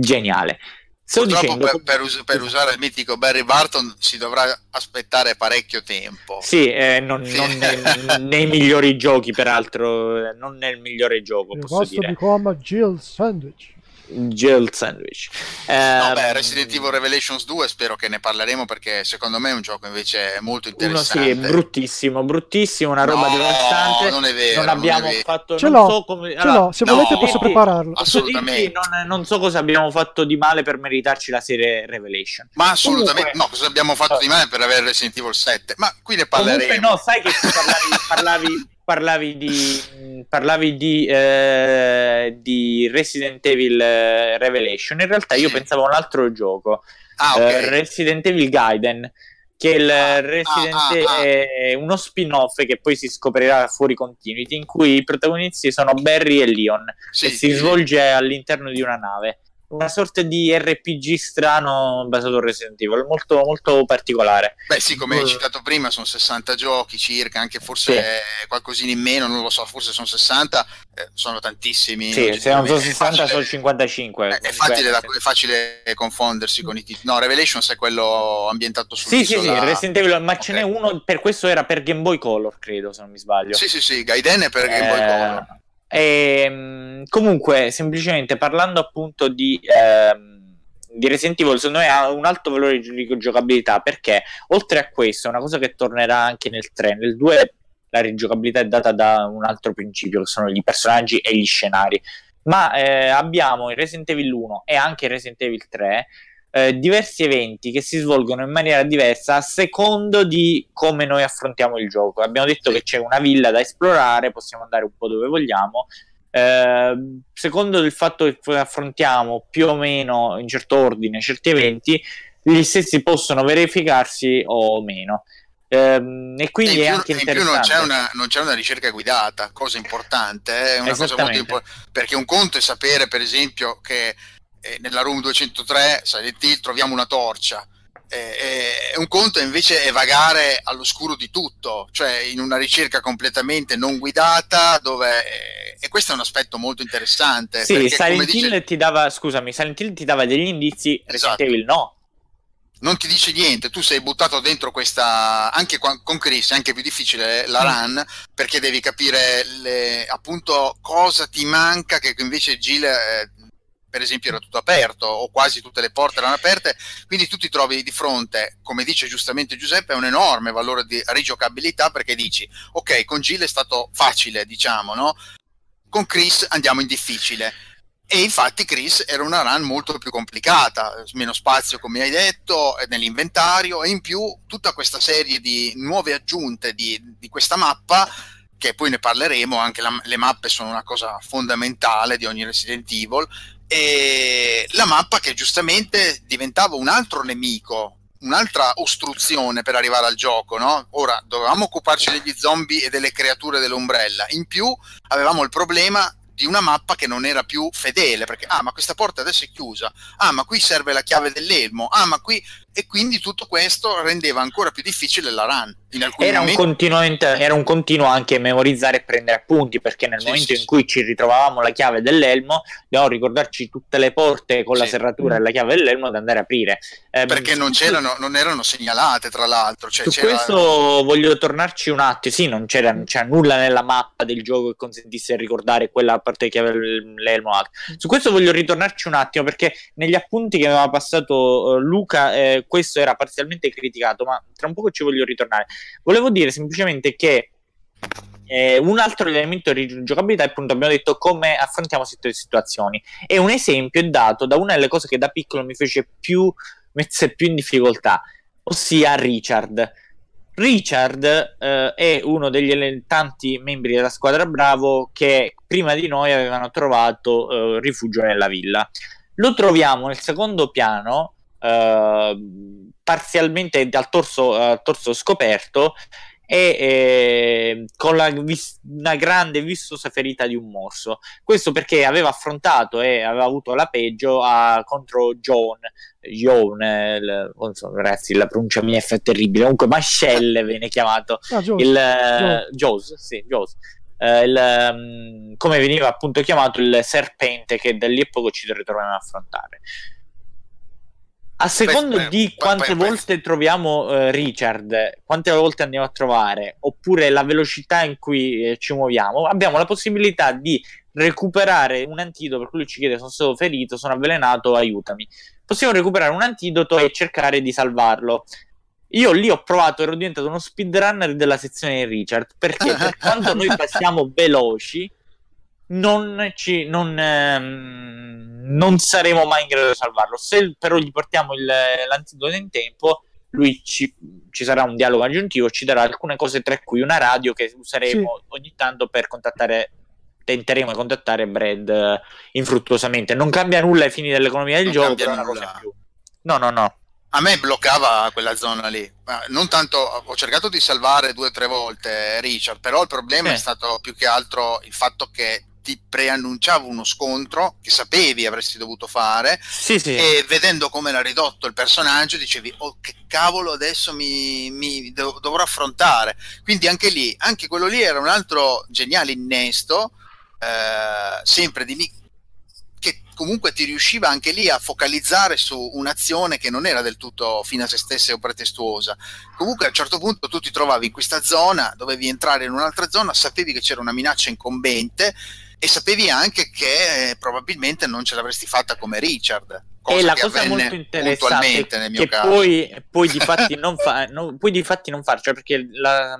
geniale. Sto dicendo... per, per, us- per, usare il mitico Barry Barton si dovrà aspettare parecchio tempo. Sì, eh, non, sì. non nei, [LAUGHS] nei, migliori giochi, peraltro, eh, non nel migliore gioco. Il posso dire. become Jill Sandwich. Jill Sandwich. No, beh, Resident Evil Revelations 2 spero che ne parleremo perché secondo me è un gioco invece molto interessante. Uno sì, bruttissimo, bruttissimo, una roba no, devastante. Non è vero. Non abbiamo non fatto... Ce l'ho, so come... ce l'ho. se no, volete posso prepararlo. Assolutamente. Non, non, so cosa abbiamo fatto di male per meritarci la serie Revelation. Ma assolutamente Comunque... no, cosa abbiamo fatto di male per avere Resident Evil 7. Ma qui ne parleremo. Comunque no, sai che parlavi, parlavi parlavi di, parlavi di, eh, di Resident Evil eh, Revelation. In realtà io pensavo a un altro gioco, ah, okay. eh, Resident Evil Gaiden, che il ah, Resident ah, ah, è uno spin-off che poi si scoprirà fuori continuity, in cui i protagonisti sono Barry e Leon, sì, e si sì. svolge all'interno di una nave una sorta di RPG strano basato su Resident Evil, molto, molto particolare. Beh, sì, come hai citato prima, sono 60 giochi circa, anche forse sì. qualcosina in meno, non lo so, forse sono 60, eh, sono tantissimi. Sì, se non sono 60 facile, sono 55. Eh, è, facile da, è, facile confondersi con i titoli. No, Revelations è quello ambientato sul Sì, sì, sì, Resident Evil, ma okay. ce n'è uno, per questo era per Game Boy Color, credo, se non mi sbaglio. Sì, sì, sì, Gaiden è per eh... Game Boy Color. E, ehm, comunque, semplicemente parlando appunto di, ehm, di Resident Evil, secondo me ha un alto valore di giocabilità perché oltre a questo, una cosa che tornerà anche nel 3, nel 2 la rigiocabilità è data da un altro principio che sono i personaggi e gli scenari. Ma eh, abbiamo in Resident Evil 1 e anche in Resident Evil 3 eh, diversi eventi che si svolgono in maniera diversa a secondo di come noi affrontiamo il gioco. Abbiamo detto che c'è una villa da esplorare, possiamo andare un po' dove vogliamo. Eh, secondo il fatto che affrontiamo più o meno in certo ordine certi eventi, gli stessi possono verificarsi o meno. Ehm, e quindi e è anche interessante. In più non c'è, una, non c'è una ricerca guidata, cosa importante, eh? una cosa molto importante, perché un conto è sapere per esempio che eh, nella room 203 Silent Hill troviamo una torcia, eh, un conto invece è vagare all'oscuro di tutto, cioè in una ricerca completamente non guidata dove... Eh, e questo è un aspetto molto interessante. Sì, Silent Hill dice... ti dava, scusami, Silent Hill ti dava degli indizi, Resident esatto. Evil no non ti dice niente, tu sei buttato dentro questa, anche con Chris è anche più difficile la mm. run, perché devi capire le, appunto cosa ti manca, che invece Gil eh, per esempio era tutto aperto o quasi tutte le porte erano aperte, quindi tu ti trovi di fronte, come dice giustamente Giuseppe, a un enorme valore di rigiocabilità perché dici, ok, con Gil è stato facile, diciamo, no? Con Chris andiamo in difficile e infatti Chris era una run molto più complicata, meno spazio come hai detto nell'inventario e in più tutta questa serie di nuove aggiunte di, di questa mappa che poi ne parleremo, anche la, le mappe sono una cosa fondamentale di ogni Resident Evil e la mappa che giustamente diventava un altro nemico un'altra ostruzione per arrivare al gioco, no? Ora dovevamo occuparci degli zombie e delle creature dell'ombrella. In più avevamo il problema di una mappa che non era più fedele, perché ah, ma questa porta adesso è chiusa, ah, ma qui serve la chiave dell'elmo, ah, ma qui e quindi tutto questo rendeva ancora più difficile la run. Era, momenti... un era, un continuo anche memorizzare e prendere appunti perché nel sì, momento sì, in cui ci ritrovavamo la chiave dell'elmo dobbiamo ricordarci tutte le porte con la serratura e la chiave dell'elmo da andare a aprire. Eh, perché non, c'erano, non erano segnalate tra l'altro. Cioè, su questo voglio tornarci un attimo, sì, non c'era, non c'era, nulla nella mappa del gioco che consentisse di ricordare quella parte che aveva l'elmo. Su questo voglio ritornarci un attimo perché negli appunti che aveva passato uh, Luca... Eh, questo era parzialmente criticato, ma tra un po' ci voglio ritornare. Volevo dire semplicemente che eh, un altro elemento di giocabilità è appunto abbiamo detto come affrontiamo certe situazioni. E un esempio è dato da una delle cose che da piccolo mi fece più messe più in difficoltà ossia Richard. Richard eh, è uno degli tanti membri della squadra Bravo che prima di noi avevano trovato eh, rifugio nella villa. Lo troviamo nel secondo piano Ehm, parzialmente dal torso, torso scoperto e eh, con la vis- una grande vistosa ferita di un morso. Questo perché aveva affrontato e aveva avuto la peggio a, contro John. John, il, so, ragazzi, la pronuncia mia è terribile. Comunque, Mascelle [LAUGHS] viene chiamato ah, Jaws. il sì, Jaws. Uh, il, um, come veniva appunto chiamato il serpente che da lì a poco ci ritroviamo a affrontare. A secondo beh, di quante beh, volte beh. troviamo uh, Richard, quante volte andiamo a trovare, oppure la velocità in cui eh, ci muoviamo, abbiamo la possibilità di recuperare un antidoto per cui lui ci chiede sono stato ferito, sono avvelenato, aiutami. Possiamo recuperare un antidoto e cercare di salvarlo. Io lì ho provato, ero diventato uno speedrunner della sezione di Richard, perché per quanto noi [LAUGHS] passiamo veloci, non, ci, non, ehm, non, saremo mai in grado di salvarlo. Se però gli portiamo il, l'antidoto in tempo, lui ci, ci, sarà un dialogo aggiuntivo, ci darà alcune cose, tra cui una radio che useremo sì. ogni tanto per contattare. Tenteremo di contattare Brad uh, infruttuosamente. Non cambia nulla ai fini dell'economia del non gioco, però una cosa in più. No, no, no. A me bloccava quella zona lì. Non tanto, ho cercato di salvare due o tre volte Richard, però il problema eh. è stato più che altro il fatto che ti preannunciava uno scontro che sapevi avresti dovuto fare sì, sì. e vedendo come era ridotto il personaggio dicevi oh che cavolo adesso mi, mi dov- dovrò affrontare quindi anche lì anche quello lì era un altro geniale innesto eh, sempre di lì che comunque ti riusciva anche lì a focalizzare su un'azione che non era del tutto fine a se stessa o pretestuosa. Comunque a un certo punto tu ti trovavi in questa zona, dovevi entrare in un'altra zona, sapevi che c'era una minaccia incombente e sapevi anche che eh, probabilmente non ce l'avresti fatta come Richard. E la cosa molto interessante nel mio che caso. Poi, poi di [LAUGHS] fatti non fa, no, non farci, cioè perché la,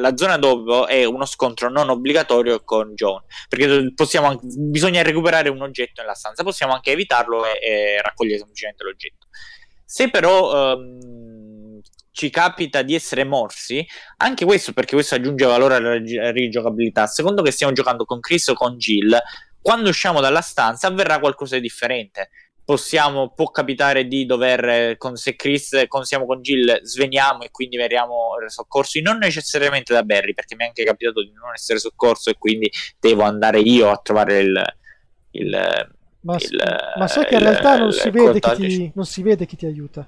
la zona dopo è uno scontro non obbligatorio con John, perché possiamo, bisogna recuperare un oggetto nella stanza, possiamo anche evitarlo e, e raccogliere semplicemente l'oggetto. Se però um, ci capita di essere morsi, anche questo perché questo aggiunge valore alla rigiocabilità, secondo che stiamo giocando con Chris o con Jill, quando usciamo dalla stanza avverrà qualcosa di differente. Possiamo, può capitare di dover, con, se Chris, con, siamo con Jill, sveniamo e quindi veniamo soccorsi, non necessariamente da Barry, perché mi è anche capitato di non essere soccorso e quindi devo andare io a trovare il... il ma, il, ma sai che in realtà non si, ti, non si vede chi ti aiuta.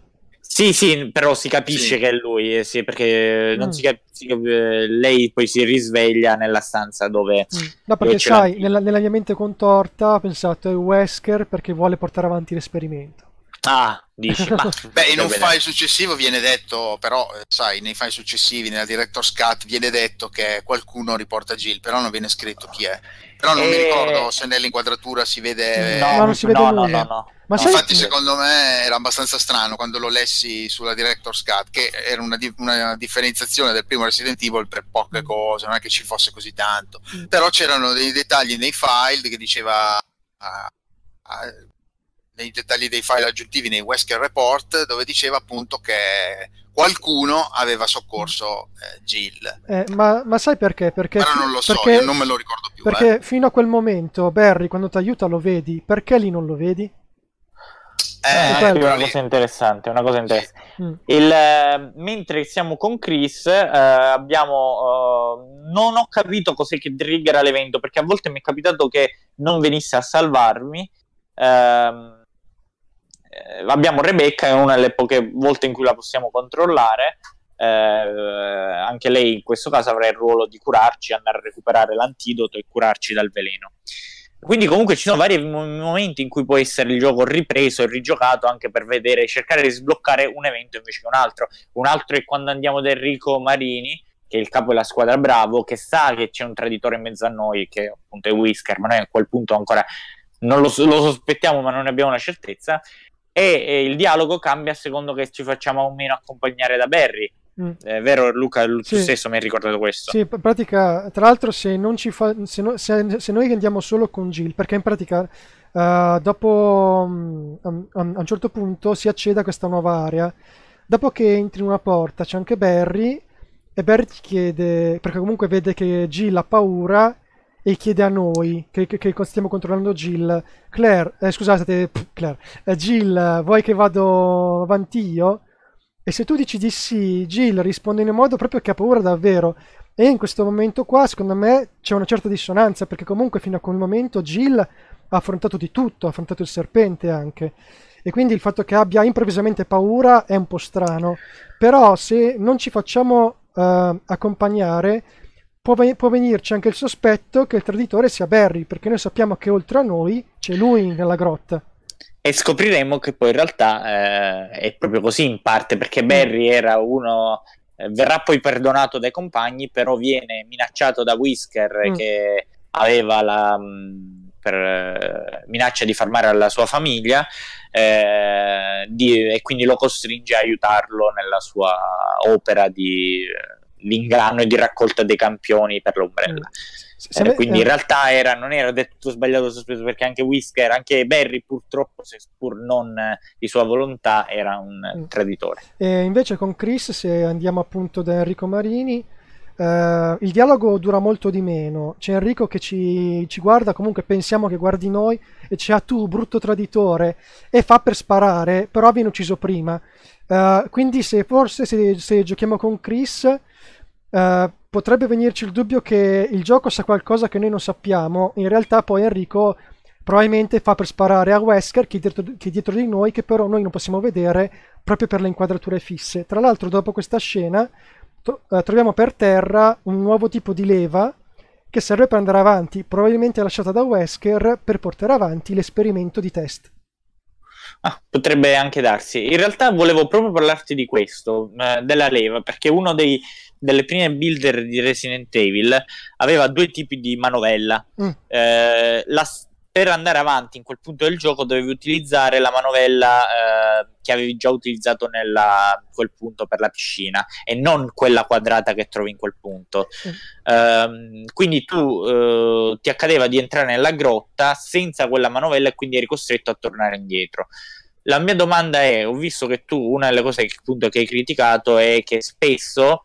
Sì, sì, però si capisce sì. che è lui, eh, sì, perché mm. si cap- si cap- lei poi si risveglia nella stanza dove... Mm. No, perché sai, nella, nella, mia mente contorta ho pensato è Wesker perché vuole portare avanti l'esperimento. Ah, dici. Ma... [LAUGHS] Beh, in un file successivo viene detto, però, eh, sai, nei file successivi, nella Director's Cut, viene detto che qualcuno riporta Jill, però non viene scritto chi è. Però non e... mi ricordo se nell'inquadratura si vede... No, non si vede no, nulla. No, no, no. Ma sai... Infatti, secondo me era abbastanza strano quando lo lessi sulla Director's Cut, che era una, di- una differenziazione del primo Resident Evil per poche mm. cose, non è che ci fosse così tanto. Mm. Però c'erano dei dettagli nei file che diceva. Uh, uh, nei dettagli dei file aggiuntivi nei Wesker Report dove diceva appunto che qualcuno aveva soccorso eh, Jill. Eh, ma, ma, sai perché? Perché, Però non lo so, perché, non me lo ricordo più. Perché eh. fino a quel momento Barry quando ti aiuta lo vedi, perché lì non lo vedi? Eh, è una cosa interessante, una cosa interessante. Mm. Il, eh, mentre siamo con Chris, eh, abbiamo. Eh, non ho capito cos'è che triggera l'evento, perché a volte mi è capitato che non venisse a salvarmi. Ehm, eh, abbiamo Rebecca, è una delle poche volte in cui la possiamo controllare. Eh, anche lei in questo caso avrà il ruolo di curarci, andare a recuperare l'antidoto e curarci dal veleno. Quindi comunque ci sono vari momenti in cui può essere il gioco ripreso e rigiocato anche per vedere, cercare di sbloccare un evento invece che un altro. Un altro è quando andiamo da Enrico Marini, che è il capo della squadra Bravo, che sa che c'è un traditore in mezzo a noi, che appunto è Whisker, ma noi a quel punto ancora non lo, lo sospettiamo, ma non abbiamo una certezza. E, e, il dialogo cambia a secondo che ci facciamo o meno accompagnare da Barry. Mm. È vero, Luca, tu sì. stesso mi hai ricordato questo. Sì, in pratica, tra l'altro, se, non ci fa, se, no, se, se noi andiamo solo con Jill, perché in pratica uh, dopo um, um, a un certo punto si accede a questa nuova area. Dopo che entri in una porta c'è anche Barry e Barry ti chiede, perché comunque vede che Jill ha paura e chiede a noi che, che, che stiamo controllando Jill, Claire, eh, scusate, pff, Claire, eh, Jill, vuoi che vado avanti io? E se tu dici di sì, Jill risponde in un modo proprio che ha paura davvero. E in questo momento qua, secondo me, c'è una certa dissonanza, perché comunque fino a quel momento Jill ha affrontato di tutto, ha affrontato il serpente anche. E quindi il fatto che abbia improvvisamente paura è un po' strano. Però se non ci facciamo uh, accompagnare, può, può, venirci anche il sospetto che il traditore sia Barry, perché noi sappiamo che oltre a noi c'è lui nella grotta. E scopriremo che poi in realtà eh, è proprio così in parte, perché Barry era uno, eh, verrà poi perdonato dai compagni, però viene minacciato da Whisker mm. che aveva la mh, mm, per, eh, minaccia di farmare la sua famiglia eh, di, e quindi lo costringe a aiutarlo nella sua opera di eh, l'ingrano e di raccolta dei campioni per l'ombrella. Mm. Eh, quindi in realtà era, non era tutto sbagliato sospeso perché anche Whisker, anche Barry purtroppo, seppur non di sua volontà, era un mm. traditore. E invece con Chris, se andiamo appunto da Enrico Marini, eh, il dialogo dura molto di meno. C'è Enrico che ci, ci, guarda, comunque pensiamo che guardi noi e c'è ah tu brutto traditore e fa per sparare, però viene ucciso prima. Uh, quindi se forse se, se giochiamo con Chris Uh, potrebbe venirci il dubbio che il gioco sa qualcosa che noi non sappiamo. In realtà, poi Enrico probabilmente fa per sparare a Wesker che è, dietro, che è dietro di noi, che però noi non possiamo vedere proprio per le inquadrature fisse. Tra l'altro, dopo questa scena, to- uh, troviamo per terra un nuovo tipo di leva che serve per andare avanti, probabilmente lasciata da Wesker per portare avanti l'esperimento di test. Ah, Potrebbe anche darsi. In realtà volevo proprio parlarti di questo, eh, della leva, perché uno dei, delle prime builder di Resident Evil aveva due tipi di manovella. Mm. Eh, la, per andare avanti in quel punto del gioco dovevi utilizzare la manovella eh, che avevi già utilizzato nella, quel punto per la piscina e non quella quadrata che trovi in quel punto. Mm. Eh, quindi tu eh, ti accadeva di entrare nella grotta senza quella manovella e quindi eri costretto a tornare indietro. La mia domanda è: ho visto che tu una delle cose che, appunto, che hai criticato è che spesso,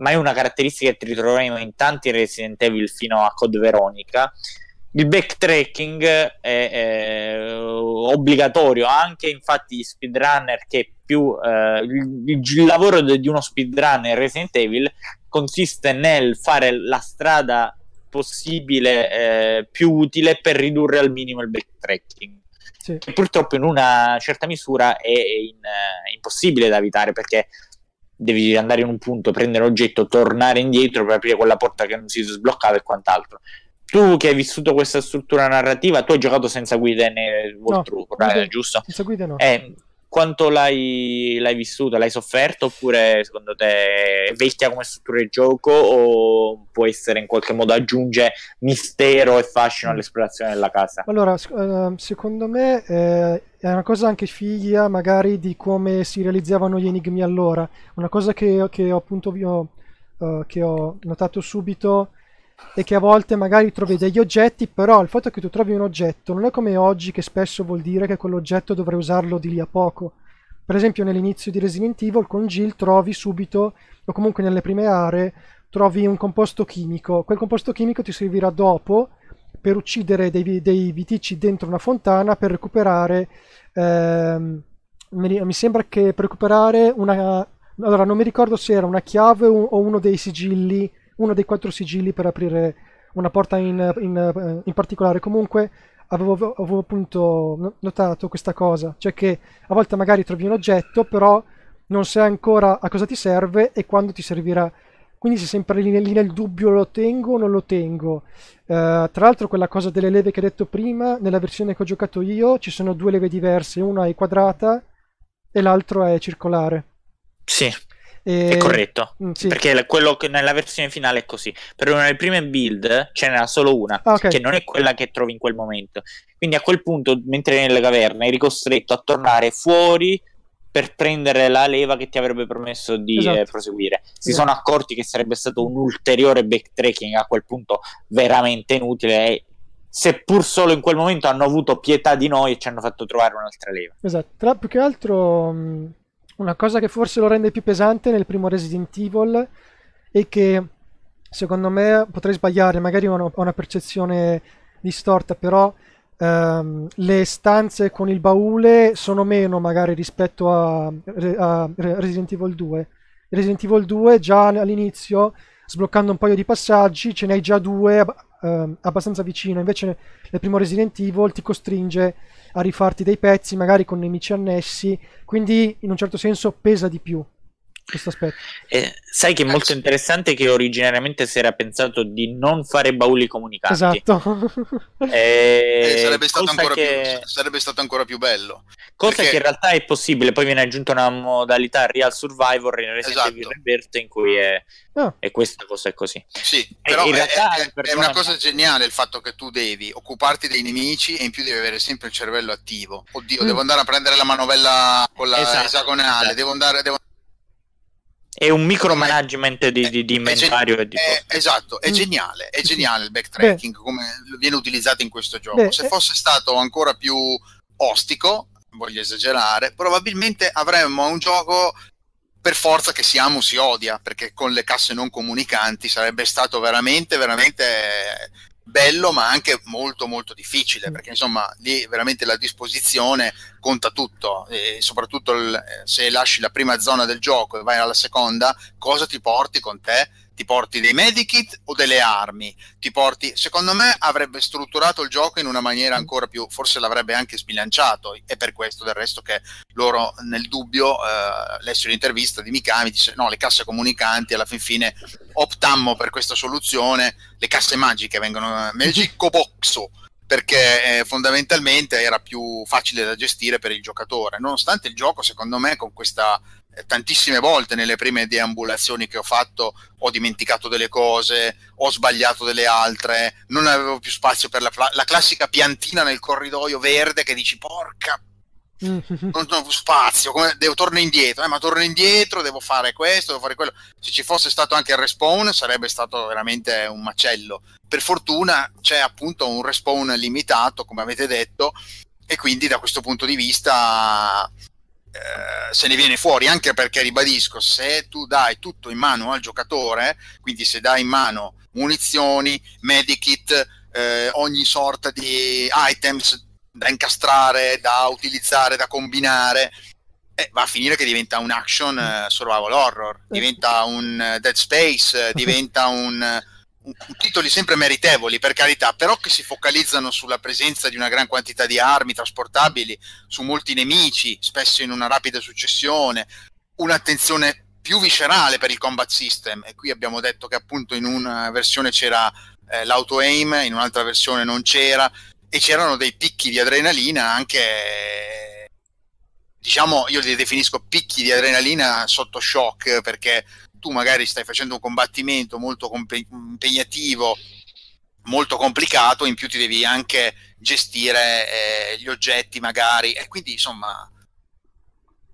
ma è una caratteristica che ti ritroveremo in tanti Resident Evil fino a Code Veronica il backtracking è, è, obbligatorio anche infatti gli speedrunner che più eh, il, il, lavoro di uno speedrunner Resident Evil consiste nel fare la strada possibile eh, più utile per ridurre al minimo il backtracking sì. che purtroppo in una certa misura è, in, uh, impossibile da evitare perché devi andare in un punto, prendere l'oggetto, tornare indietro per aprire quella porta che non si sbloccava e quant'altro tu che hai vissuto questa struttura narrativa, tu hai giocato senza guida né walkthrough, no, eh, giusto? Senza guida no. Eh, quanto l'hai, l'hai, vissuto? L'hai sofferto oppure secondo te è vecchia come struttura di gioco o può essere in qualche modo aggiunge mistero e fascino all'esplorazione della casa? Allora, ehm, secondo me eh, è una cosa anche figlia magari di come si realizzavano gli enigmi allora. Una cosa che, che ho appunto io, uh, che ho notato subito e che a volte magari trovi degli oggetti, però il fatto che tu trovi un oggetto non è come oggi che spesso vuol dire che quell'oggetto dovrai usarlo di lì a poco. Per esempio nell'inizio di Resident Evil con Jill trovi subito, o comunque nelle prime aree, trovi un composto chimico. Quel composto chimico ti servirà dopo per uccidere dei, dei viticci dentro una fontana per recuperare... Ehm, mi, mi sembra che per recuperare una... Allora non mi ricordo se era una chiave o uno dei sigilli uno dei quattro sigilli per aprire una porta in, in, in particolare. Comunque avevo, avevo, appunto notato questa cosa, cioè che a volte magari trovi un oggetto, però non sai ancora a cosa ti serve e quando ti servirà. Quindi sei sempre lì, lì nel dubbio lo tengo o non lo tengo. Uh, tra l'altro quella cosa delle leve che ho detto prima, nella versione che ho giocato io ci sono due leve diverse, una è quadrata e l'altro è circolare. Sì. E... È corretto, mm, sì. perché quello che nella versione finale è così. Per nelle prime build ce n'era solo una, ah, okay. che non è quella che trovi in quel momento. Quindi a quel punto, mentre eri nelle caverne, eri costretto a tornare fuori per prendere la leva che ti avrebbe permesso di esatto. eh, proseguire. Si esatto. sono accorti che sarebbe stato un ulteriore backtracking a quel punto veramente inutile e seppur solo in quel momento hanno avuto pietà di noi e ci hanno fatto trovare un'altra leva. Esatto, tra più che altro mh, una cosa che forse lo rende più pesante nel primo Resident Evil è che secondo me potrei sbagliare, magari ho una, ho una percezione distorta, però ehm, le stanze con il baule sono meno magari rispetto a, a Resident Evil 2. Resident Evil 2 già all'inizio, sbloccando un paio di passaggi, ce ne hai già due eh, abbastanza vicino, invece nel primo Resident Evil ti costringe a rifarti dei pezzi, magari con nemici annessi, quindi in un certo senso pesa di più questo aspetto. Eh, sai che è molto interessante che originariamente si era pensato di non fare bauli comunicanti. Esatto. [LAUGHS] eh, eh, sarebbe, stato che... più, sarebbe, stato ancora più bello. Cosa perché... che in realtà è possibile, poi viene aggiunta una modalità Real Survivor in Resident esatto. Evil Rebirth in cui è, oh. è, questa cosa è così. Sì, però è, è, è, una cosa geniale il fatto che tu devi occuparti dei nemici e in più devi avere sempre il cervello attivo. Oddio, mm. devo andare a prendere la manovella con la esatto, esagonale, esatto. devo andare... Devo è un micromanagement di, di, di inventario è, e di è, Esatto, è mm. geniale, è geniale il backtracking Beh. come viene utilizzato in questo gioco. Beh, Se fosse stato ancora più ostico, voglio esagerare, probabilmente avremmo un gioco per forza che si amo o si odia, perché con le casse non comunicanti sarebbe stato veramente, veramente bello ma anche molto molto difficile mm. perché insomma lì veramente la disposizione conta tutto e soprattutto il, se lasci la prima zona del gioco e vai alla seconda cosa ti porti con te ti porti dei medikit o delle armi, ti porti, secondo me avrebbe strutturato il gioco in una maniera ancora più, forse l'avrebbe anche sbilanciato, è per questo del resto che loro nel dubbio, eh, lessi un'intervista di Mikami, dice no, le casse comunicanti alla fin fine optammo per questa soluzione, le casse magiche vengono, Magico Boxo, perché eh, fondamentalmente era più facile da gestire per il giocatore, nonostante il gioco secondo me con questa eh, tantissime volte nelle prime deambulazioni che ho fatto ho dimenticato delle cose, ho sbagliato delle altre, non avevo più spazio per la, la classica piantina nel corridoio verde che dici porca non ho spazio, come, devo tornare indietro, eh, ma torno indietro, devo fare questo, devo fare quello. Se ci fosse stato anche il respawn sarebbe stato veramente un macello. Per fortuna c'è appunto un respawn limitato, come avete detto, e quindi da questo punto di vista eh, se ne viene fuori, anche perché ribadisco, se tu dai tutto in mano al giocatore, quindi se dai in mano munizioni, medikit, eh, ogni sorta di items da incastrare, da utilizzare, da combinare, eh, va a finire che diventa un action uh, survival horror, diventa un uh, Dead Space, [LAUGHS] diventa un, titoli sempre meritevoli per carità, però che si focalizzano sulla presenza di una gran quantità di armi trasportabili, su molti nemici, spesso in una rapida successione, un'attenzione più viscerale per il combat system. E qui abbiamo detto che appunto in una versione c'era eh, l'auto aim, in un'altra versione non c'era e c'erano dei picchi di adrenalina anche diciamo io li definisco picchi di adrenalina sotto shock perché tu magari stai facendo un combattimento molto comp- impegnativo molto complicato in più ti devi anche gestire eh, gli oggetti magari e quindi insomma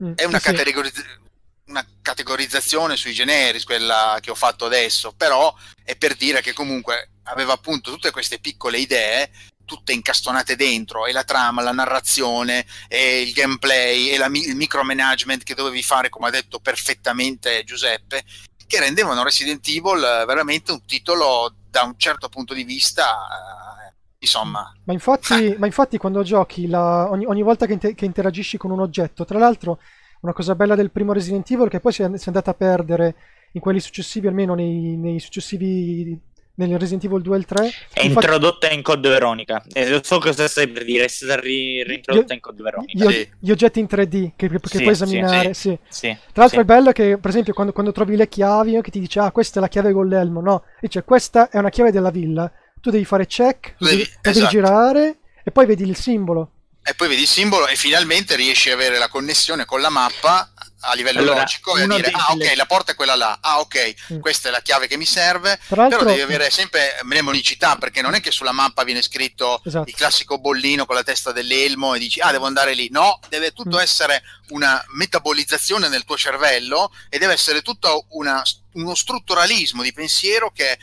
mm, è una, sì. categorizz- una categorizzazione sui generis quella che ho fatto adesso però è per dire che comunque aveva appunto tutte queste piccole idee tutte incastonate dentro, e la trama, la narrazione, e il gameplay, e la, il micromanagement che dovevi fare, come ha detto perfettamente Giuseppe, che rendevano Resident Evil eh, veramente un titolo da un certo punto di vista, eh, insomma... Ma infatti, [LAUGHS] ma infatti quando giochi, la, ogni, ogni, volta che, inter- che, interagisci con un oggetto, tra l'altro una cosa bella del primo Resident Evil che poi si è, si è andata a perdere in quelli successivi, almeno nei, nei successivi nel Resident Evil 2 e il 3. È Infatti... introdotta in Code Veronica. Eh, so cosa stai per dire, è stata ri- reintrodotta in Code Veronica. Gli, gli, oggetti in 3D che, che sì, puoi esaminare. Sì, sì. Tra l'altro è bello che, per esempio, quando, quando, trovi le chiavi, che ti dice, ah, questa è la chiave con l'elmo, no, dice, questa è una chiave della villa. Tu devi fare check, devi, devi, esatto. devi girare e poi vedi il simbolo. E poi vedi il simbolo e finalmente riesci ad avere la connessione con la mappa a livello allora, logico e a dire ah ok la porta è quella là ah ok mm. questa è la chiave che mi serve però devi avere sempre mnemonicità perché non è che sulla mappa viene scritto esatto. il classico bollino con la testa dell'elmo e dici ah devo andare lì no deve tutto mm. essere una metabolizzazione nel tuo cervello e deve essere tutto una, uno strutturalismo di pensiero che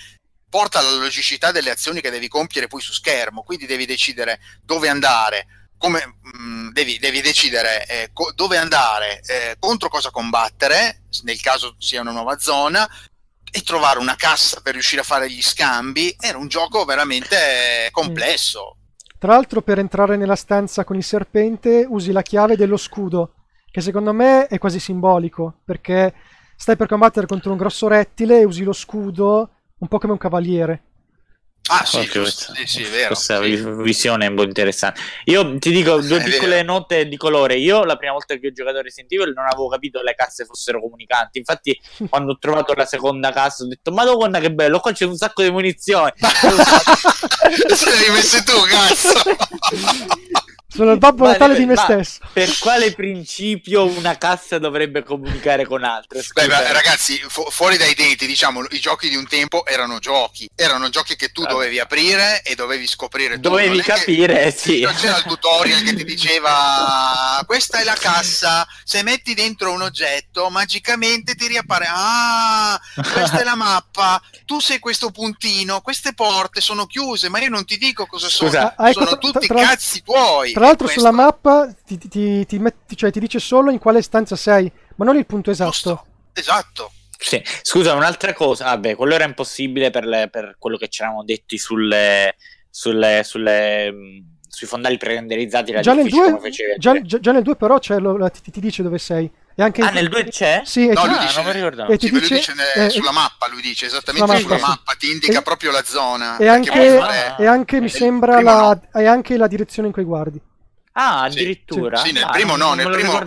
porta alla logicità delle azioni che devi compiere poi su schermo quindi devi decidere dove andare come mh, mm, devi, devi, decidere eh, co- dove andare, eh, contro cosa combattere, nel caso sia una nuova zona, e trovare una cassa per riuscire a fare gli scambi. Era un gioco veramente complesso. Tra l'altro, per entrare nella stanza con il serpente, usi la chiave dello scudo, che secondo me è quasi simbolico, perché stai per combattere contro un grosso rettile e usi lo scudo un po' come un cavaliere. Ah sì, questa, sì, sì, vero, questa sì. visione è molto interessante. Io ti dico [LAUGHS] due è piccole vero. note di colore. Io la prima volta che ho giocato a Resident Evil non avevo capito che le casse fossero comunicanti. Infatti, [LAUGHS] quando ho trovato la seconda cassa ho detto: Madonna, che bello! Qua c'è un sacco di munizioni. [LAUGHS] Se le hai messe tu, cazzo! Sono il babbo natale di me stesso. Per quale principio una cassa dovrebbe comunicare con altre? Beh, beh, ragazzi, fu- fuori dai denti, diciamo, i giochi di un tempo erano giochi. Erano giochi che tu allora. dovevi aprire e dovevi scoprire. Dovevi capire, che, sì. Non c'era il tutorial che ti diceva questa è la cassa, se metti dentro un oggetto, magicamente ti riappare. Ah, questa è la mappa, tu sei questo puntino, queste porte sono chiuse, ma io non ti dico cosa Scusa, sono. Sono tutti tra, cazzi tuoi tra l'altro sulla mappa ti, ti, ti, metti, cioè, ti, dice solo in quale stanza sei, ma non il punto esatto. Giusto. Esatto. Sì. Scusa, un'altra cosa, vabbè, quello era impossibile per, le, per quello che ci eravamo detti sulle, sulle, sulle, sui fondali pre-renderizzati. Già nel, 2, già, già, nel 2 però lo, ti, ti, dice dove sei. E anche ah, nel 2 c'è? Sì, no, lui dice, non mi ricordavo. E ti sì, dice, dice ne, eh, sulla mappa, lui dice esattamente sulla mappa, mappa ti indica e, proprio la zona. E anche, fare... e anche mi sembra la, no. e anche la direzione in cui guardi. Ah, addirittura. Sì, sì nel primo no, nel primo,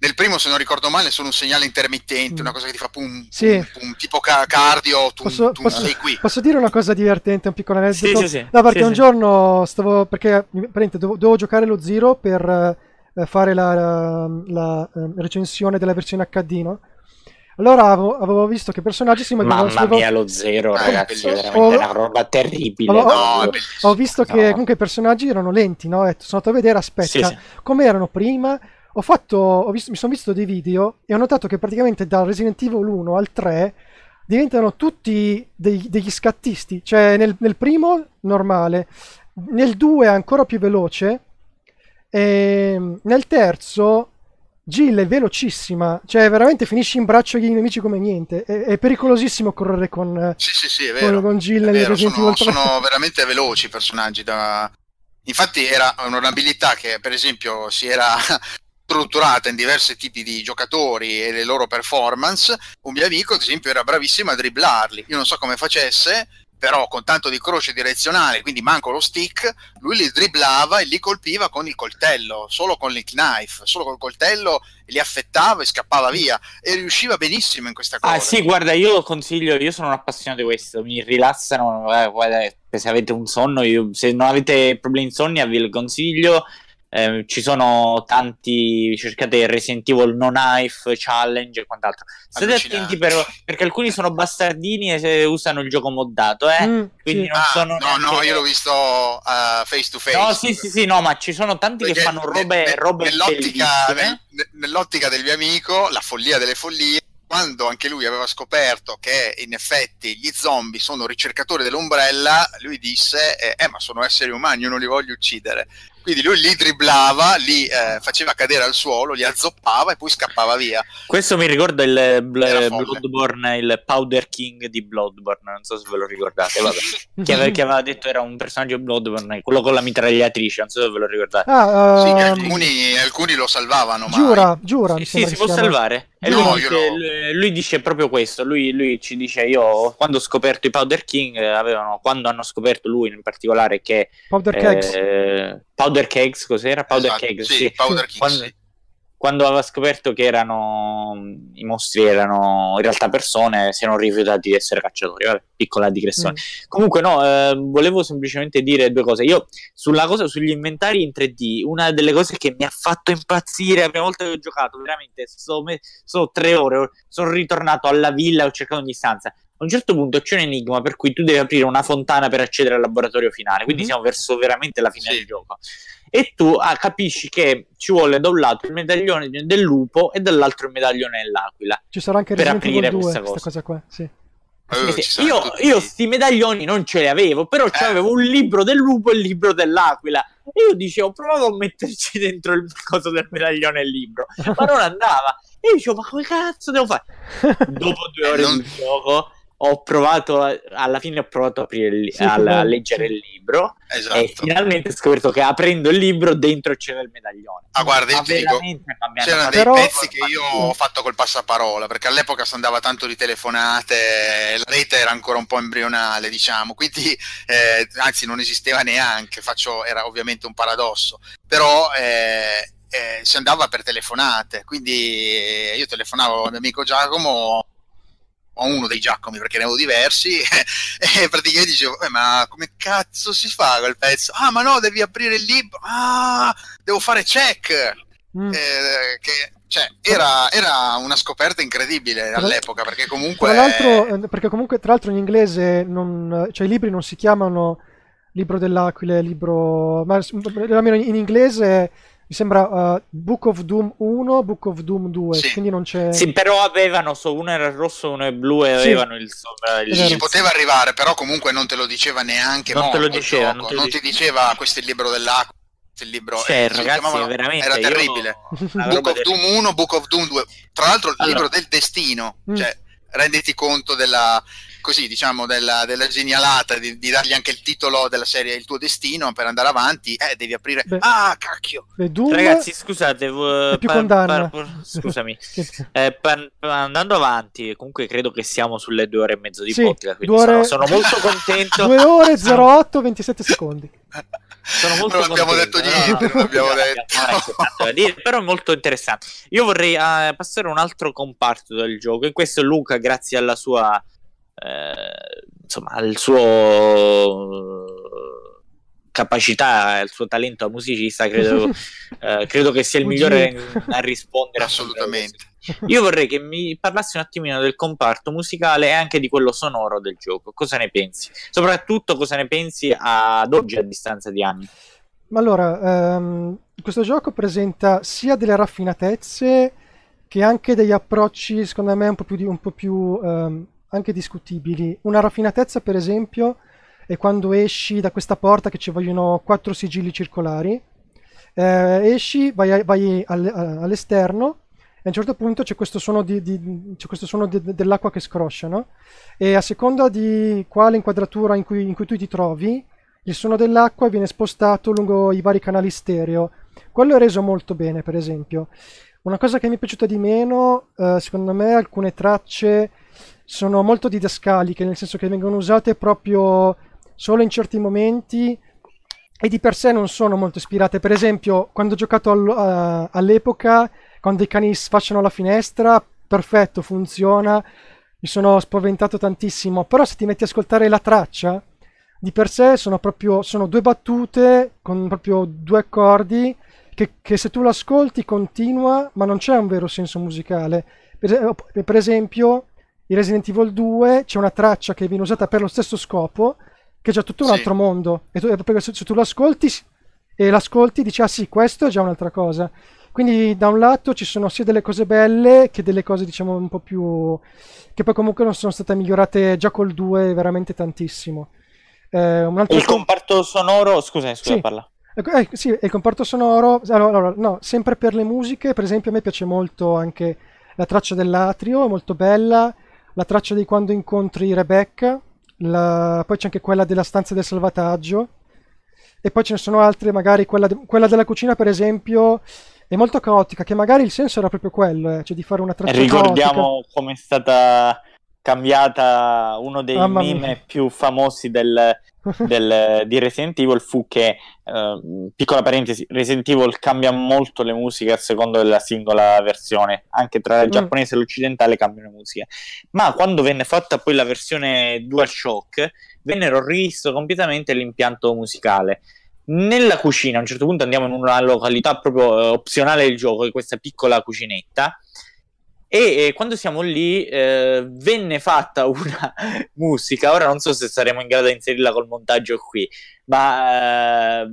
nel primo, se non ricordo male, sono un segnale intermittente, Mm. una cosa che ti fa pum, Sì. pum, pum, tipo ca- cardio, tu, Posso, tu posso- sei qui. posso dire una cosa divertente, un piccolo aneddoto? Sì, sì, sì. No, perché Sì, un sì. giorno stavo. Perché praticamente dovevo, dovevo giocare lo Zero per eh, fare la, la- la, eh, recensione della versione HD, no? Allora avevo, avevo visto che personaggi si muovevano. Mamma mia, lo zero, Eh, ragazzi, è veramente Oh. una roba terribile. Oh, No. Ho visto che No. comunque i personaggi erano lenti, no? E sono andato a vedere, aspetta, Sì, sì. come erano prima. Ho fatto, ho visto, mi sono visto dei video e ho notato che praticamente dal Resident Evil 1 al 3 diventano tutti dei- degli scattisti. Cioè, nel, nel primo normale, nel 2 è ancora più veloce, e nel terzo Jill è velocissima, cioè veramente finisci in braccio agli nemici come niente. È, è pericolosissimo correre con, Sì, sì, sì, è con, vero. con Jill È vero, sono, Evil 3. sono veramente veloci i personaggi. Da... Infatti era un'abilità che per esempio si era [LAUGHS] strutturata in diversi tipi di giocatori e le loro performance. Un mio amico ad esempio era bravissimo a dribblarli. Io non so come facesse, però con tanto di croce direzionale, quindi manco lo stick, lui li dribblava e li colpiva con il coltello, solo con il knife, solo col coltello li affettava e scappava via e riusciva benissimo in questa cosa. Ah sì, guarda, io consiglio, io sono un appassionato di questo, mi rilassano, eh, guarda, se avete un sonno, io- se non avete problemi di insonnia vi lo consiglio, Eh, ci sono tanti, cercate Resident Evil No Knife, Challenge e quant'altro. State attenti però, perché alcuni sono bastardini e se usano il gioco moddato, eh? Mm, Quindi sì. non Ah, sono no, no, io l'ho visto uh, face to face. No, sì, sì, sì, no, ma ci sono tanti che Perché fanno ne- robe, ne- robe nell'ottica, nel- ne- nell'ottica del mio amico, la follia delle follie, quando anche lui aveva scoperto che in effetti gli zombie sono ricercatori dell'ombrella, lui disse: Eh, eh, ma sono esseri umani, io non li voglio uccidere. Quindi lui li dribblava, li eh, faceva cadere al suolo, li azzoppava e poi scappava via. Questo mi ricorda il Bl-. Bloodborne, il Powder King di Bloodborne, non so se ve lo ricordate, vabbè. [LAUGHS] che, ave- che aveva detto era un personaggio Bloodborne, quello con la mitragliatrice, non so se ve lo ricordate. Ah, Sì, che ehm, alcuni, alcuni lo salvavano. ma Giura, Giura, mi Sì, sembra si può salvare. E No, lui, dice, no. lui- dice proprio questo. Lui, lui ci dice: Io quando ho scoperto i Powder King, avevano, quando hanno scoperto lui in particolare che Powder Kegs. eh, Powder Kegs, cos'era? Powder Esatto, Kegs, sì, sì. Powder King, Quando, sì. quando aveva scoperto che erano i mostri erano in realtà persone, si erano rifiutati di essere cacciatori. Vabbè, piccola digressione. Mm. Comunque, no, eh, volevo semplicemente dire due cose. Io sulla cosa sugli inventari in 3D, una delle cose che mi ha fatto impazzire la prima volta che ho giocato, veramente, sono, me- sono tre ore, sono ritornato alla villa ho cercato ogni stanza. A un certo punto c'è un enigma per cui tu devi aprire una fontana per accedere al laboratorio finale, quindi Mhm. siamo verso veramente la fine Sì. del gioco. E tu ah, capisci che ci vuole da un lato il medaglione del lupo e dall'altro il medaglione dell'aquila. Ci sarà anche per aprire 2, questa questa cosa. cosa qua, sì. Eh, Sì, sì. Io, io sti medaglioni non ce li avevo, però Eh. avevo un libro del lupo e il libro dell'aquila. E io dicevo, provato a metterci [LAUGHS] dentro il coso del medaglione e il libro, ma non andava. E io dicevo, ma come cazzo devo fare? [LAUGHS] Dopo due Eh, ore non- di gioco, ho provato, a- alla fine ho provato a, aprire Sì, a- a leggere sì. il libro Esatto. e finalmente ho scoperto che aprendo il libro dentro c'era il medaglione. Ah, guarda, io Ma ti dico, C'erano dei Però- pezzi che io ho fatto col passaparola perché all'epoca si andava tanto di telefonate, la rete era ancora un po' embrionale, diciamo, quindi eh, anzi non esisteva neanche, faccio, era ovviamente un paradosso, però eh, eh, si andava per telefonate, quindi eh, io telefonavo mio amico Giacomo a uno dei Giacomi perché ne avevo diversi [LAUGHS] e praticamente dicevo "Eh, ma come cazzo si fa quel pezzo? Ah ma no devi aprire il libro ah devo fare check Mm. eh, che cioè, era, era una scoperta incredibile all'epoca perché comunque Tra l'altro, eh, perché comunque tra l'altro in inglese non, cioè i libri non si chiamano libro dell'aquila, libro, ma almeno in inglese mi sembra uh, Book of Doom 1, Book of Doom 2, Sì. quindi non c'è... Sì, però avevano, so, uno era rosso, uno è blu e Sì. avevano il sopra il vero. ci poteva arrivare però comunque non te lo diceva neanche Non te lo diceva, gioco, non te lo non ti diceva questo è il libro dell'acqua questo è il libro Cioè, eh, ragazzi, chiamavano- veramente era io- terribile [LAUGHS] [LAUGHS] una Book of Doom 1 Book of Doom 2 tra l'altro il Allora. libro del destino Mm. cioè renditi conto della così, diciamo, della, della genialata di, di, dargli anche il titolo della serie Il tuo destino per andare avanti, eh, devi aprire. Beh, ah, cacchio! Doom Ragazzi, scusate, è più par- condanna. par- scusami, [LAUGHS] eh, par- andando avanti, comunque credo che siamo sulle due ore e mezzo di Sì, podcast, quindi due ore- sono, sono molto [LAUGHS] contento. 2 ore 08 27 secondi. Sono molto non abbiamo contento, detto no, niente, no, non abbiamo no, detto. dire, però è molto interessante. Io vorrei eh, passare a un altro comparto del gioco. In questo Luca, grazie alla sua eh, insomma, al suo capacità, al suo talento da musicista, credo, [LAUGHS] eh, credo che sia il migliore a rispondere Assolutamente. Io vorrei che mi parlassi un attimino del comparto musicale e anche di quello sonoro del gioco. Cosa ne pensi? Soprattutto cosa ne pensi ad oggi a distanza di anni? Ma allora, ehm, questo gioco presenta sia delle raffinatezze che anche degli approcci, secondo me, un po' più, di- un po' più ehm, anche discutibili. Una raffinatezza, per esempio, è quando esci da questa porta che ci vogliono quattro sigilli circolari. Eh, esci, vai, vai all- all'esterno e a un certo punto c'è questo suono, di- di- c'è questo suono de- dell'acqua che scroscia, no? E a seconda di quale inquadratura in cui, in cui tu ti trovi, il suono dell'acqua viene spostato lungo i vari canali stereo. Quello è reso molto bene, per esempio. Una cosa che mi è piaciuta di meno, eh, secondo me, alcune tracce sono molto didascaliche, nel senso che vengono usate proprio solo in certi momenti e di per sé non sono molto ispirate. Per esempio, quando ho giocato al- a- all'epoca, quando i cani sfasciano la finestra, perfetto, funziona, mi sono spaventato tantissimo. Però se ti metti a ascoltare la traccia, di per sé sono proprio sono due battute con proprio due accordi che, che se tu l'ascolti continua, ma non c'è un vero senso musicale. Per, per esempio, in Resident Evil 2 c'è una traccia che viene usata per lo stesso scopo, che è già tutto un Sì. altro mondo. E tu, proprio se, se tu l'ascolti e l'ascolti dici, ah sì, questo è già un'altra cosa. Quindi da un lato ci sono sia delle cose belle che delle cose diciamo un po' più... che poi comunque non sono state migliorate già col 2 veramente tantissimo. Eh, un altro Il com- comparto sonoro, scusa, scusa, Sì. parla. Ecco, eh, sì, e il comparto sonoro, allora, allora, no, sempre per le musiche, per esempio a me piace molto anche la traccia dell'atrio, è molto bella, la traccia di quando incontri Rebecca, la- poi c'è anche quella della stanza del salvataggio, e poi ce ne sono altre, magari quella, de- quella della cucina per esempio è molto caotica, che magari il senso era proprio quello, eh, cioè di fare una traccia caotica. Ricordiamo come è stata cambiata uno dei Mamma mia. meme più famosi del, del- di Resident Evil fu che, eh, piccola parentesi, Resident Evil cambia molto le musiche a seconda della singola versione, anche tra il Mm. giapponese e l'occidentale cambiano le musiche. Ma quando venne fatta poi la versione DualShock, vennero rivisto completamente l'impianto musicale. Nella cucina, a un certo punto andiamo in una località proprio eh, opzionale del gioco, di questa piccola cucinetta, e quando siamo lì eh, venne fatta [LAUGHS] una musica, ora non so se saremo in grado di inserirla col montaggio qui, ma eh,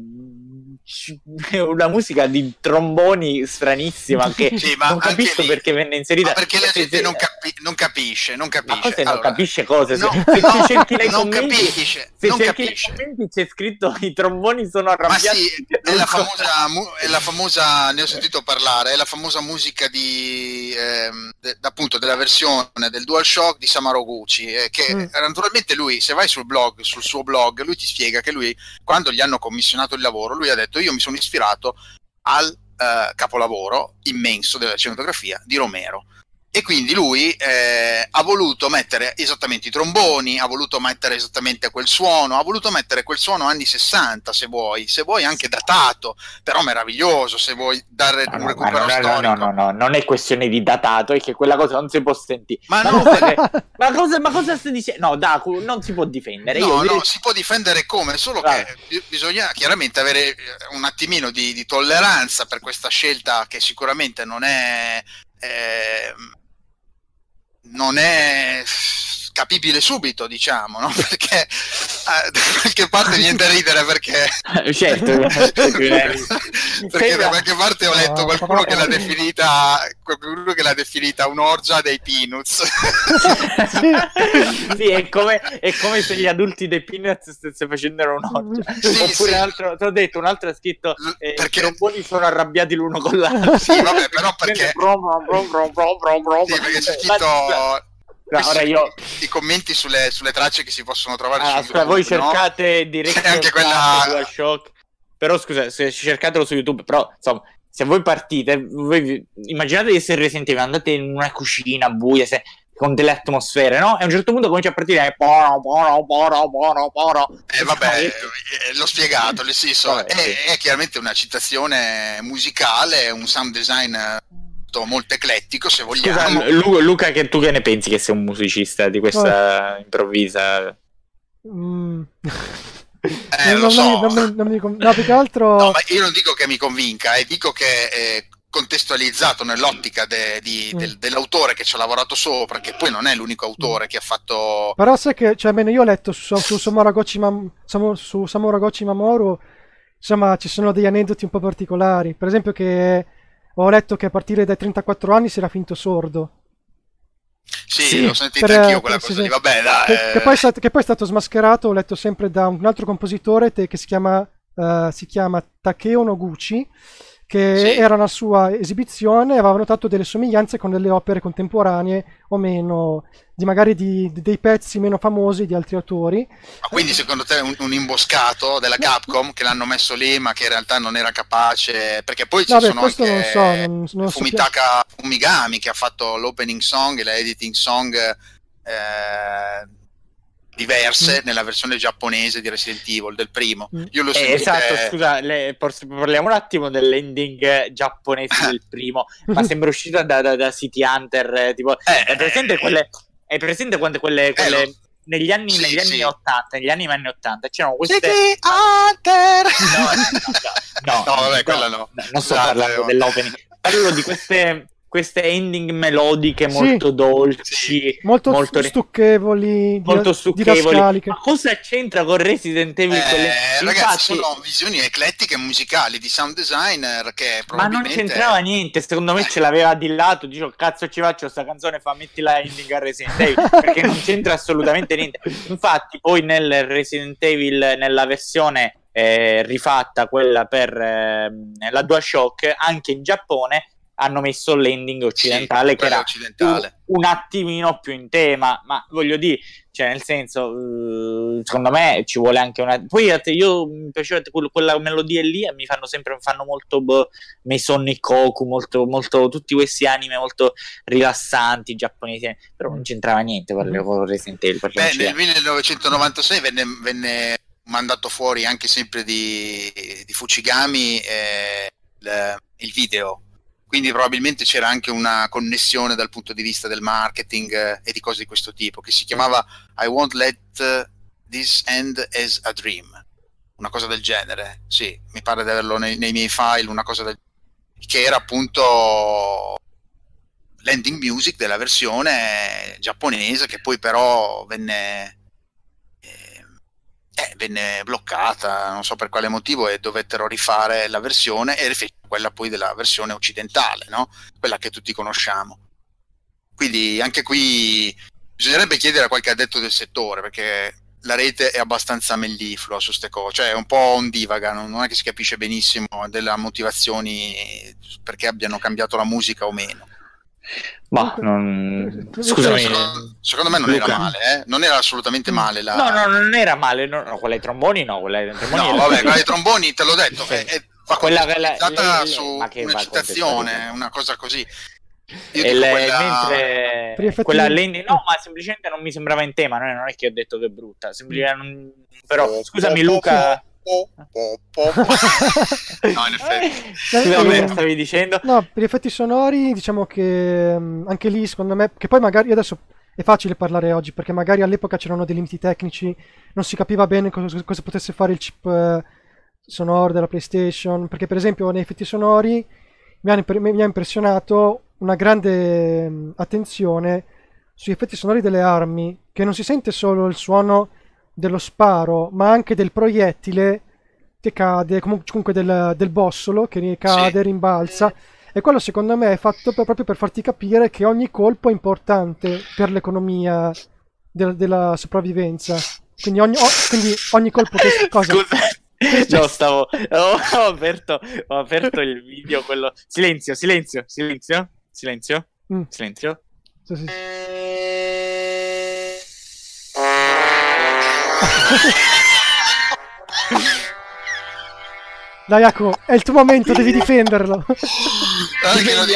una musica di tromboni stranissima che [LAUGHS] Sì, ma non capisco lì- perché venne inserita. Ma perché la gente non, capi- non capisce, non ma capisce. cosa non Allora, capisce cose? Se, no, se no, cerchi nei non commenti, capisce, se non cerchi capisce. nei commenti c'è scritto i tromboni sono Ma arrabbiati. sì, è la, famosa, mu- è la famosa, ne ho sentito parlare, è la famosa musica di, ehm, de- appunto della versione del DualShock di Samaroguchi, eh, che Mm. eh, naturalmente lui, se vai sul blog, sul suo blog, lui ti spiega che lui, quando gli hanno commissionato il lavoro, lui ha detto io mi sono ispirato al eh, capolavoro immenso della cinematografia di Romero. E quindi lui eh, ha voluto mettere esattamente i tromboni, ha voluto mettere esattamente quel suono, ha voluto mettere quel suono anni 60 se vuoi, se vuoi anche datato, però meraviglioso se vuoi dare No, un no, recupero no, no, storico. no, no, no, non è questione di datato, è che quella cosa non si può sentire. Ma Ma no, che- ma cosa, ma cosa stai dicendo? No, Daku, non si può difendere. No, Io no, direi- si può difendere come, solo Vai. che bi- bisogna chiaramente avere eh, un attimino di, di tolleranza per questa scelta che sicuramente non è, ehm, non è capibile subito, diciamo, no? [LAUGHS] Perché eh, da qualche parte viene da ridere perché certo. [LAUGHS] perché da qualche parte ho letto qualcuno che l'ha definita qualcuno che l'ha definita un'orgia dei Peanuts. [LAUGHS] Sì. è come, è come se gli adulti dei Peanuts stesse facendo un'orgia. Sì, Oppure sì. un altro, ti ho detto, un altro ha scritto eh, perché- i tromboni sono arrabbiati l'uno con l'altro. Sì, vabbè, però perché- Brom, brom, brom, brom, brom, brom, brom. Sì, perché c'è scritto ora io... I commenti sulle, sulle, tracce che si possono trovare ah, su YouTube, voi cercate no? direct [LAUGHS] anche quella Shock. Però scusa, se cercatelo su YouTube, però insomma, se voi partite, voi immaginate di essere Resident Evil, andate in una cucina buia, se con delle atmosfere, no? E a un certo punto comincia a partire poro, poro, poro, poro, poro. Eh, vabbè, eh, l'ho spiegato, nel senso, vabbè, è, sì. è, chiaramente una citazione musicale, un sound design molto eclettico, se vogliamo. Scusa, Luca, che tu che ne pensi che sei un musicista di questa oh. improvvisa? Mm. Eh, non, so. non, mi, non mi, no, più che altro... No, ma io non dico che mi convinca, eh, dico che eh, contestualizzato nell'ottica de, di, mm. del, dell'autore che ci ha lavorato sopra, che poi non è l'unico autore che ha fatto... Però sai che, cioè, almeno io ho letto su, su, Samura Gochi, Mam, su Samura Gochi Mamoru, insomma, ci sono degli aneddoti un po' particolari. Per esempio che ho letto che a partire dai 34 anni si era finto sordo. Sì, sì l'ho sentita per, anch'io quella cosa sì, lì, vabbè dai. Che, che, poi stato, che, poi è stato smascherato, ho letto sempre da un altro compositore te, che si chiama, uh, si chiama Takeo Noguchi, che sì. era una sua esibizione aveva notato delle somiglianze con delle opere contemporanee o meno, di magari di, di dei pezzi meno famosi di altri autori. Ma quindi secondo te un, un imboscato della Capcom che l'hanno messo lì ma che in realtà non era capace? Perché poi ci Vabbè, sono anche non so, non, non Fumitaka so Fumigami che ha fatto l'opening song e la editing song eh, diverse mm. nella versione giapponese di Resident Evil del primo. Mm. Io lo eh, esatto, scusa, le, parliamo un attimo dell'ending giapponese del [LAUGHS] primo, ma sembra uscita da, da, da City Hunter, eh, tipo, eh, è presente eh, quelle è presente quando quelle, quelle lo... negli anni, sì, negli anni sì. 80, negli anni anni 80 c'erano queste City Hunter. No, no, no, no, [LAUGHS] no vabbè, quella no. no non sto parlando dell'opening. Parlo di queste queste ending melodiche molto sì, dolci, sì. molto, molto stucchevoli, molto stucchevoli. Ma cosa c'entra con Resident Evil? Eh, quelle... Ragazzi, Infatti... sono visioni eclettiche musicali di sound designer che probabilmente... Ma non c'entrava niente, secondo me ce l'aveva di lato, dicevo cazzo ci faccio sta canzone, fa metti la ending a Resident Evil, [LAUGHS] perché non c'entra assolutamente niente. Infatti poi nel Resident Evil, nella versione eh, rifatta, quella per eh, la DualShock, anche in Giappone hanno messo l'ending occidentale sì, che era occidentale. Un, un, attimino più in tema, ma voglio dire, cioè nel senso, uh, secondo me ci vuole anche una... Poi io mi piaceva quella melodia lì e mi fanno sempre, fanno molto boh, Meison Koku, molto, molto, tutti questi anime molto rilassanti giapponesi, però non c'entrava niente con Resident Evil. Beh, nel 1996 venne, venne, mandato fuori anche sempre di, di Fucigami eh, il, il video quindi probabilmente c'era anche una connessione dal punto di vista del marketing eh, e di cose di questo tipo, che si chiamava I won't let this end as a dream, una cosa del genere, sì, mi pare di averlo nei, nei miei file, una cosa del che era appunto l'ending music della versione giapponese che poi però venne eh, venne bloccata, non so per quale motivo, e dovettero rifare la versione e rifece quella poi della versione occidentale, no? quella che tutti conosciamo. Quindi anche qui bisognerebbe chiedere a qualche addetto del settore, perché la rete è abbastanza melliflua su queste cose, cioè è un po' ondivaga, non è che si capisce benissimo delle motivazioni perché abbiano cambiato la musica o meno. Ma non... scusami, secondo, secondo, me non Luca. era male, eh? non era assolutamente male. La... No, no, non era male. No, no, quella ai tromboni, no. Quella ai tromboni no, vabbè, [LAUGHS] quella ai tromboni, te l'ho detto, sì. è, è ma quella è stata le, su una citazione, una cosa così. Io le, quella... mentre quella Lenny, no, ma semplicemente non mi sembrava in tema. Non è che ho detto che è brutta, semplicemente non... però oh, scusami, oh, Luca. Oh, [LAUGHS] no, in effetti. Scusami, stavi dicendo? No, per gli effetti sonori, diciamo che mm, anche lì, secondo me, che poi magari adesso è facile parlare oggi perché magari all'epoca c'erano dei limiti tecnici, non si capiva bene cosa, cosa potesse fare il chip eh, sonoro della PlayStation. Perché, per esempio, nei effetti sonori mi ha, mi ha impressionato una grande mm, attenzione sugli effetti sonori delle armi, che non si sente solo il suono dello sparo, ma anche del proiettile che cade, comunque del, del bossolo che cade, sì. rimbalza. E quello secondo me è fatto per, proprio per farti capire che ogni colpo è importante per l'economia de, della sopravvivenza. Quindi ogni, oh, quindi ogni colpo che [LAUGHS] cosa? Scusa. No, stavo. [LAUGHS] [LAUGHS] Ho, ho, aperto, ho aperto il video. Quello. Silenzio, silenzio, silenzio, silenzio, mm. silenzio. Sì, sì. [LAUGHS] Dai, Jacopo, è il tuo momento, devi difenderlo. Difendi,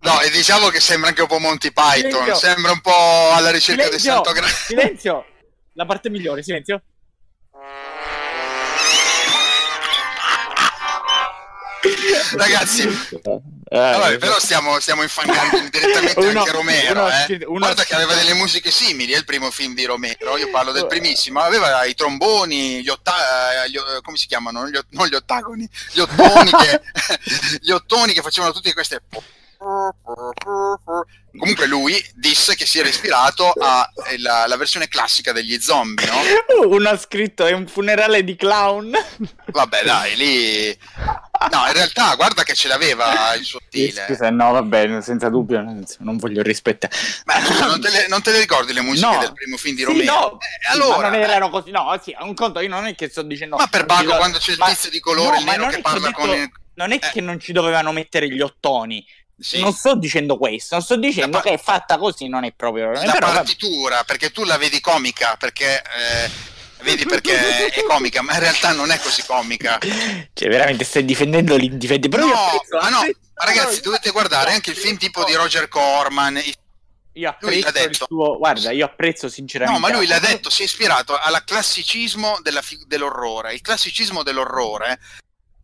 No, e diciamo che sembra anche un po' Monty Python. Silenzio. Sembra un po' alla ricerca silenzio. di Santo Grande. Silenzio, la parte migliore, silenzio. Ragazzi, eh, vabbè, però stiamo, stiamo infangando direttamente [LAUGHS] uno, anche Romero. Uno, eh. uno, Guarda che aveva delle musiche simili, è il primo film di Romero. Io parlo del primissimo. Aveva i tromboni, gli ottagoni, eh, come si chiamano? Gli, non gli ottagoni, gli ottoni, che, [LAUGHS] gli ottoni che facevano tutte queste Comunque lui disse che si era ispirato alla versione classica degli zombie, no? [LAUGHS] Uno ha scritto è un funerale di clown. Vabbè, dai, lì No, in realtà guarda che ce l'aveva il suo stile. Scusa, no, va bene, senza dubbio, non voglio rispettare. Ma non te, le, non te le ricordi le musiche no. del primo film di Romero? Sì, no, eh, allora, non erano così. No, sì, un conto, io non è che sto dicendo Ma per Paco quando c'è il tizio di colore no, il nero che parla detto, con. Non è eh. che non ci dovevano mettere gli ottoni. Sì. Non sto dicendo questo, non sto dicendo pa- che è fatta così, non è proprio... La però, partitura, perché tu la vedi comica, perché... Eh, vedi perché è comica, ma in realtà non è così comica. Cioè, veramente stai difendendo l'indifendente. Però no, ma no, ma ragazzi, dovete guardare anche il film tipo di Roger Corman. Io apprezzo detto, suo... Guarda, io apprezzo sinceramente. No, ma lui l'ha detto, si è ispirato al classicismo fi- dell'orrore. Il classicismo dell'orrore,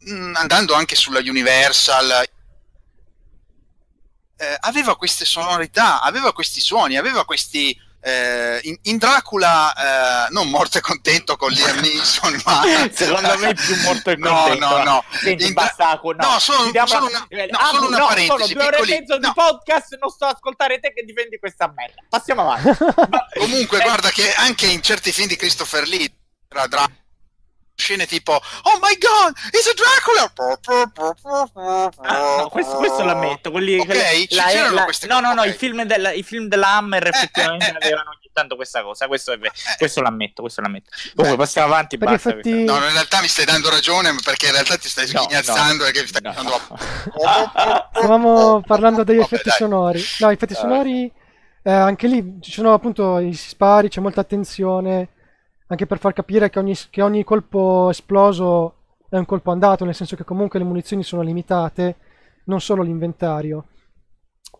mh, mm, andando anche sulla Universal, eh, aveva queste sonorità, aveva questi suoni, aveva questi eh, in, in, Dracula eh, non morto e contento con Liam Neeson ma [LAUGHS] secondo me è più morto e [LAUGHS] contento no no no Senti, in basta, no, no solo, solo una, no, ah, solo una no, parentesi sono due ore e mezzo no. di podcast non sto a ascoltare te che difendi questa merda passiamo avanti [LAUGHS] comunque eh. guarda che anche in certi film di Christopher Lee tra Dracula scene tipo Oh my god, it's a Dracula! No, questo, questo l'ammetto. Quelli, ok, quelli, ci la, la, queste No, no, no, okay. i film, del, i film della Hammer eh, effettivamente eh, eh, avevano ogni tanto questa cosa. Questo, è, questo l'ammetto, questo l'ammetto. Comunque passiamo avanti. Basta, effetti... No, in realtà mi stai dando ragione perché in realtà ti stai sghignazzando no, no, stai no, no. [LAUGHS] Stavamo parlando degli effetti dai. sonori. No, effetti sonori, eh, anche lì ci sono appunto i spari, c'è molta attenzione anche per far capire che ogni, che ogni colpo esploso è un colpo andato, nel senso che comunque le munizioni sono limitate, non solo l'inventario.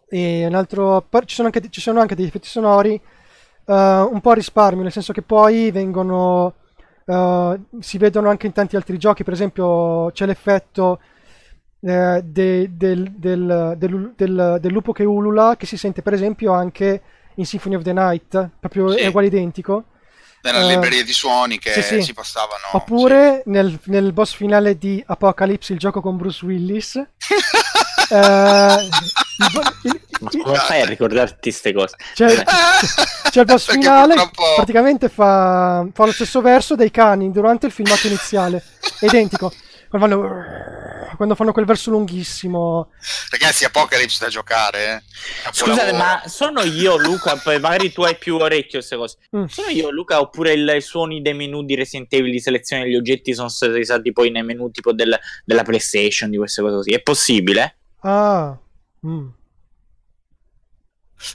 E un altro, ci, sono anche, ci sono anche degli effetti sonori uh, un po' a risparmio, nel senso che poi vengono, uh, si vedono anche in tanti altri giochi, per esempio c'è l'effetto uh, de, del, del, del, del, lupo che ulula, che si sente per esempio anche in Symphony of the Night, proprio sì. è uguale identico nella uh, libreria di suoni che sì, sì. si passavano. Oppure sì. nel, nel, boss finale di Apocalypse, il gioco con Bruce Willis. uh, [LAUGHS] il, il, come fai a ricordarti queste cose? C'è, [LAUGHS] c'è il boss finale, purtroppo... praticamente fa, fa, lo stesso verso dei cani durante il filmato iniziale, identico. Quando fanno, quando fanno quel verso lunghissimo. Ragazzi, Apocalypse da giocare. Eh? Scusate, ma sono io, Luca? [LAUGHS] Poi magari tu hai più orecchio queste cose. Mm. Sono io, Luca, oppure i suoni dei menu di Resident Evil di selezione degli oggetti sono stati usati poi nei menu tipo del, della PlayStation, di queste cose così? È possibile? Ah. Mm.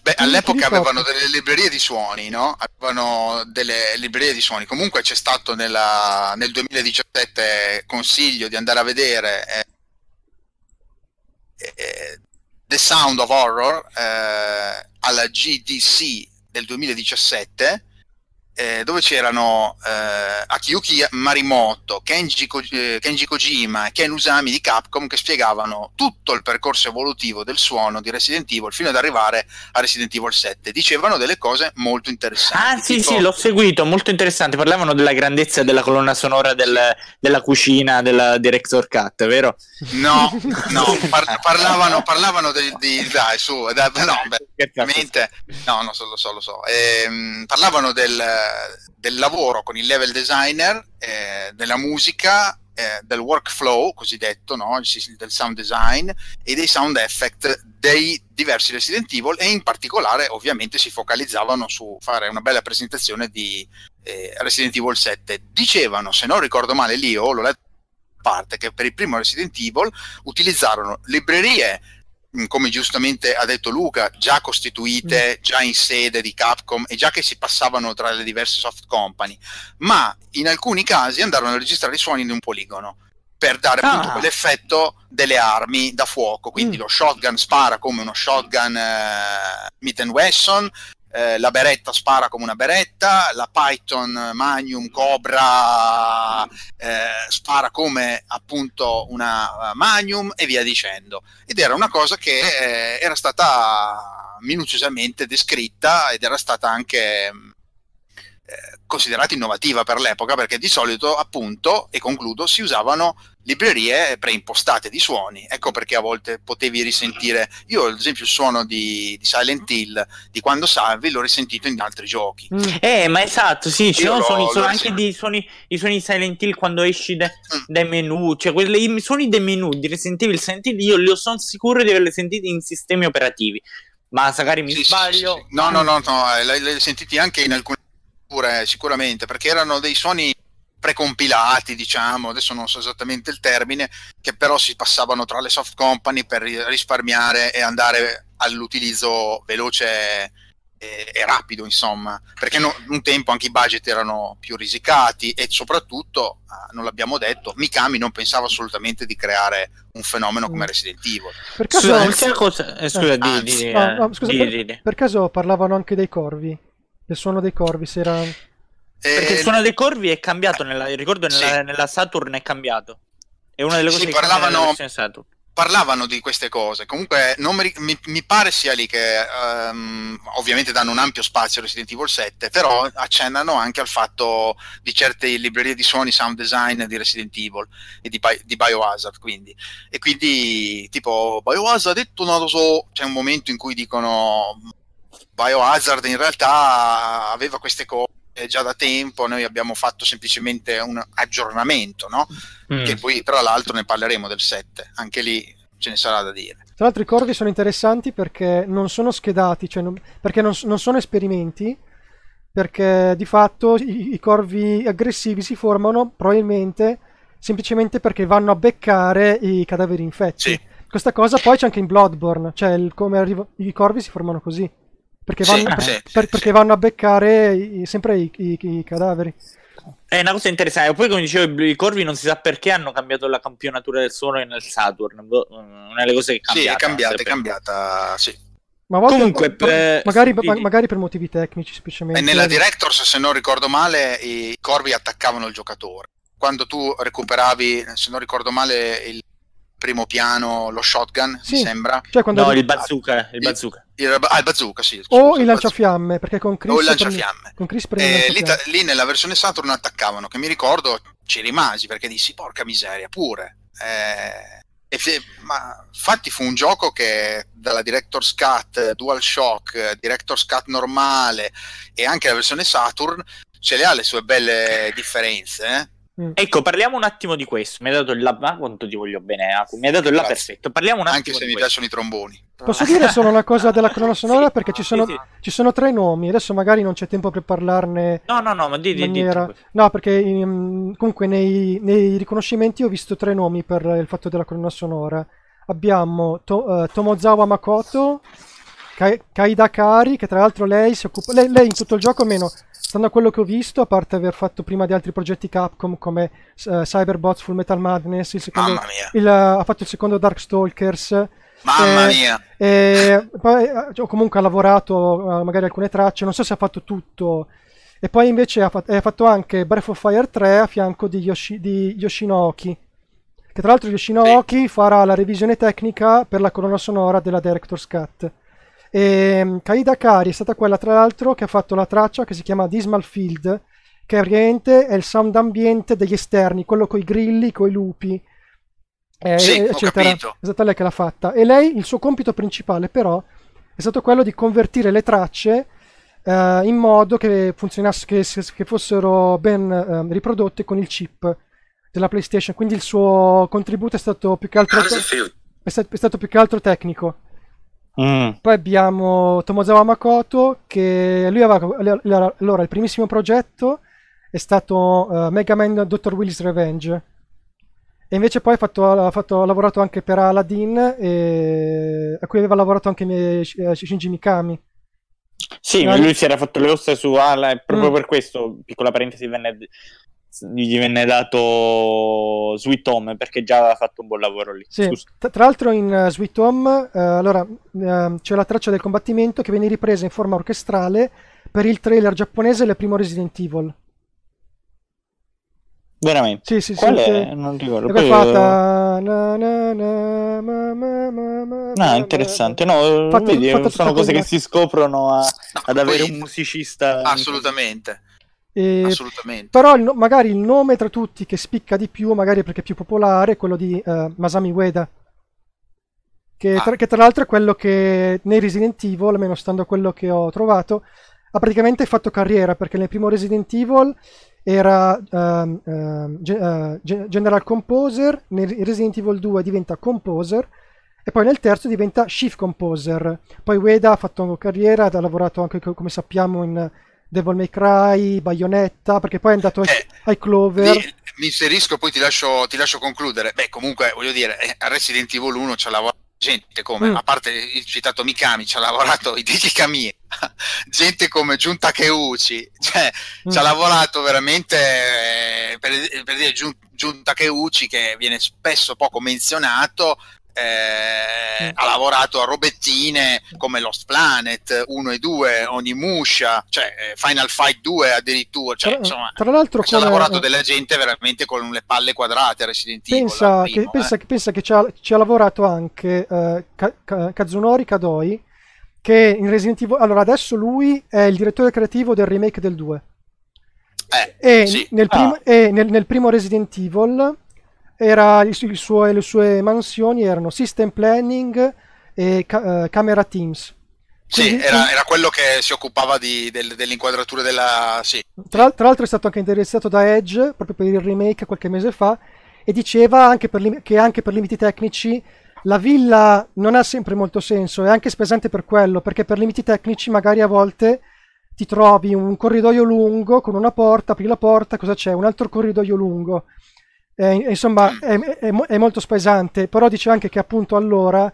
Beh, all'epoca avevano delle librerie di suoni, no? Avevano delle librerie di suoni. Comunque c'è stato nella, nel 2017 consiglio di andare a vedere eh, eh, The Sound of Horror eh, alla GDC del 2017 eh, dove c'erano eh, Akiyuki Marimoto, Kenji, Ko- eh, Kenji, Kojima e Ken Usami di Capcom che spiegavano tutto il percorso evolutivo del suono di Resident Evil fino ad arrivare a Resident Evil 7. Dicevano delle cose molto interessanti. Ah sì tipo... sì, l'ho seguito, molto interessante. Parlavano della grandezza della colonna sonora del, della cucina della Director Cut, vero? No, [LAUGHS] no, par- parlavano, parlavano di, di... Dai, su, dai, no, beh, ovviamente... No, no, lo so, lo so. Ehm, parlavano del del lavoro con il level designer, eh, della musica, eh, del workflow cosiddetto, no? del sound design e dei sound effect dei diversi Resident Evil e in particolare ovviamente si focalizzavano su fare una bella presentazione di eh, Resident Evil 7. Dicevano, se non ricordo male lì, o l'ho letto parte, che per il primo Resident Evil utilizzarono librerie come giustamente ha detto Luca, già costituite, Mm. già in sede di Capcom e già che si passavano tra le diverse soft company, ma in alcuni casi andarono a registrare i suoni in un poligono per dare appunto Ah. quell'effetto delle armi da fuoco. Quindi Mm. lo shotgun spara come uno shotgun eh, Smith Wesson, eh, la beretta spara come una beretta, la Python Magnum Cobra eh, spara come appunto una eh, Magnum e via dicendo. Ed era una cosa che eh, era stata minuziosamente descritta ed era stata anche eh, considerata innovativa per l'epoca perché di solito appunto, e concludo, si usavano librerie preimpostate di suoni. Ecco perché a volte potevi risentire. Io, ad esempio, il suono di, di Silent Hill di quando salvi l'ho risentito in altri giochi. Mm. Eh, ma esatto, sì, ci sono suoni, sono anche dei suoni, i suoni Silent Hill quando esci da- Mm. dai menu, cioè quelli, i suoni dei menu di Resident Evil, Silent Hill, io li sono sicuro di averli sentiti in sistemi operativi, ma magari mi Sì, sbaglio. sì, sì. No, no, no, no, eh, l'hai sentiti anche in alcune sicuramente, perché erano dei suoni precompilati, diciamo, adesso non so esattamente il termine, che però si passavano tra le soft company per ri- risparmiare e andare all'utilizzo veloce e, e rapido, insomma, perché no- un tempo anche i budget erano più risicati e soprattutto, ah, non l'abbiamo detto, Mikami non pensava assolutamente di creare un fenomeno come Mm. Resident Evil. Per caso, cosa, eh, scusa, di, Anzi. di, no, no, scusa, di- per caso parlavano anche dei corvi? Del suono dei corvi, se era... Perché il Eh, suono dei corvi è cambiato, nella, ricordo nella, Sì. nella Saturn è cambiato. È una delle Sì, cose che cambia parlavano- parlavano di queste cose. Comunque, non mi, mi- mi pare sia lì che ehm, ovviamente danno un ampio spazio a Resident Evil 7, però accennano anche al fatto di certe librerie di suoni, sound design di Resident Evil e di, di Biohazard. Quindi. E quindi, tipo, Biohazard ha detto, non lo so, c'è un momento in cui dicono Biohazard in realtà aveva queste cose già da tempo, noi abbiamo fatto semplicemente un aggiornamento, no? Mm. che poi tra l'altro ne parleremo del 7, anche lì ce ne sarà da dire. Tra l'altro i corvi sono interessanti perché non sono schedati, cioè non- perché non, non sono esperimenti, perché di fatto i, i corvi aggressivi si formano probabilmente semplicemente perché vanno a beccare i cadaveri infetti. Sì. Questa cosa poi c'è anche in Bloodborne, cioè il- come arriva- i corvi si formano così, perché Sì, vanno, per- sì, per- sì, perché sì. vanno a beccare i- sempre i, i- i cadaveri. È una cosa interessante. Poi, come dicevo, i corvi non si sa perché hanno cambiato la campionatura del suono nel Saturn. Boh, Una delle cose che è Sì, è cambiata. cambiata, è cambiata, sì. Ma volte- Comunque, ma- eh, magari, sì, ma- sì. magari per motivi tecnici semplicemente. E nella Directors, se non ricordo male, i corvi attaccavano il giocatore. Quando tu recuperavi, se non ricordo male, il primo piano, lo shotgun, Sì. mi sembra. Cioè quando No, il bazooka. Il Il- bazooka. Il, ah, il bazooka, sì. o scusa, il bazooka. lanciafiamme, perché con Chris, O il lanciafiamme. con Chris prendi il E lì, lì nella versione Saturn attaccavano, che mi ricordo ci rimasi perché dissi porca miseria pure. Eh, e ma infatti fu un gioco che dalla Director's Cut, DualShock, Director's Cut normale e anche la versione Saturn ce le ha le sue belle differenze. eh. Ecco, parliamo un attimo di questo. Mi hai dato il là. Ma quanto ti voglio bene, Aku. Mi hai dato il là Grazie. perfetto. Parliamo un attimo Anche se di mi questo. piacciono i tromboni. Posso dire solo una cosa della colonna [LAUGHS] sonora Sì, perché ci sì, sono, sì. ci sono tre nomi, adesso magari non c'è tempo per parlarne No, no, no, ma di, in di, di- maniera... No, perché in- comunque nei, nei riconoscimenti ho visto tre nomi per il fatto della colonna sonora. Abbiamo To- eh, Tomozawa Makoto, Kai- Kaida Kari, che tra l'altro lei si occupa... Lei, lei in tutto il gioco, almeno stando a quello che ho visto, a parte aver fatto prima di altri progetti Capcom come eh, Cyberbots, Full Metal Madness, il secondo, il, ha fatto il secondo Darkstalkers, mamma Eh, mia. e poi eh, o comunque ha lavorato eh, magari alcune tracce, non so se ha fatto tutto. E poi invece ha, fat- ha fatto anche Breath of Fire 3 a fianco di, Yoshi- di Yoshinoki. Che tra l'altro Yoshinoki farà la revisione tecnica per la colonna sonora della Director's Cut. E mm, Kaida Kari è stata quella tra l'altro che ha fatto la traccia che si chiama Dismal Field, che praticamente è il sound ambiente degli esterni, quello con i grilli, con i lupi. eh, Sì, eccetera. capito. Esatto, lei che l'ha fatta. E lei, il suo compito principale però, è stato quello di convertire le tracce eh, in modo che funzionasse, che, che fossero ben eh, riprodotte con il chip della PlayStation. Quindi il suo contributo è stato più che altro, è sta- è stato più che altro tecnico. Mm. Poi abbiamo Tomozawa Makoto, che lui aveva, allora, il primissimo progetto è stato eh, Mega Man Dr. Will's Revenge. E invece poi ha, fatto, ha, fatto, ha lavorato anche per Aladdin, e, a cui aveva lavorato anche eh, Shinji Mikami. Sì, ma lui si era fatto le ossa su Ala e proprio mm. per questo, piccola parentesi, venne, gli venne dato Sweet Home perché già aveva fatto un buon lavoro lì. Sì. Tra, l'altro in uh, Sweet Home uh, allora, uh, c'è la traccia del combattimento che viene ripresa in forma orchestrale per il trailer giapponese del primo Resident Evil. Veramente? Sì, sì, Qual sì. È? Non ricordo. Poi fatta... Na, na, na, ma, ma, ma, ah, interessante. No, fatto, vedi, fatto sono cose che si scoprono a, no, ad avere un musicista. Assolutamente. E... Assolutamente. Però il, magari il nome tra tutti che spicca di più, magari perché è più popolare, è quello di uh, Masami Ueda. Che, ah. tra, che tra l'altro è quello che nei Resident Evil, almeno stando a quello che ho trovato, ha praticamente fatto carriera perché nel primo Resident Evil era uh, uh, General Composer, nel Resident Evil 2 diventa Composer e poi nel terzo diventa Chief Composer. Poi Ueda ha fatto carriera, ha lavorato anche come sappiamo in Devil May Cry, Bayonetta, perché poi è andato eh, ai Clover. Mi, mi inserisco, poi ti lascio, ti lascio, concludere. Beh, comunque, voglio dire, a Resident Evil 1 ci ha lavorato gente come, mm. a parte il citato Mikami, ci ha lavorato [LAUGHS] Hideki Kamiya, [LAUGHS] gente come Junta Keuchi, cioè mm. ci ha lavorato veramente, eh, per, per dire Junta Keuchi che viene spesso poco menzionato, eh, mm. ha lavorato a robettine come Lost Planet 1 e 2, Onimusha, cioè eh, Final Fight 2 addirittura, cioè, tra, insomma, tra l'altro ci ha lavorato eh, della gente veramente con le palle quadrate Resident Evil. Pensa, primo, che, pensa, eh. pensa che ci ha, ci ha lavorato anche Ka- Kazunori Kadoi, che in Resident Evil... Allora adesso lui è il direttore creativo del remake del 2. Eh, e, sì. nel primo, ah. e nel, nel primo Resident Evil era, suo, le sue mansioni erano System Planning e ca- uh, Camera Teams. Quindi, sì, era, era, quello che si occupava di, del, dell'inquadratura della... Sì. Tra, tra, l'altro è stato anche interessato da Edge, proprio per il remake qualche mese fa, e diceva anche per, che anche per limiti tecnici la villa non ha sempre molto senso, è anche spesante per quello, perché per limiti tecnici magari a volte ti trovi un corridoio lungo con una porta, apri la porta, cosa c'è? Un altro corridoio lungo eh, insomma è, è, è, molto spaesante, però dice anche che appunto allora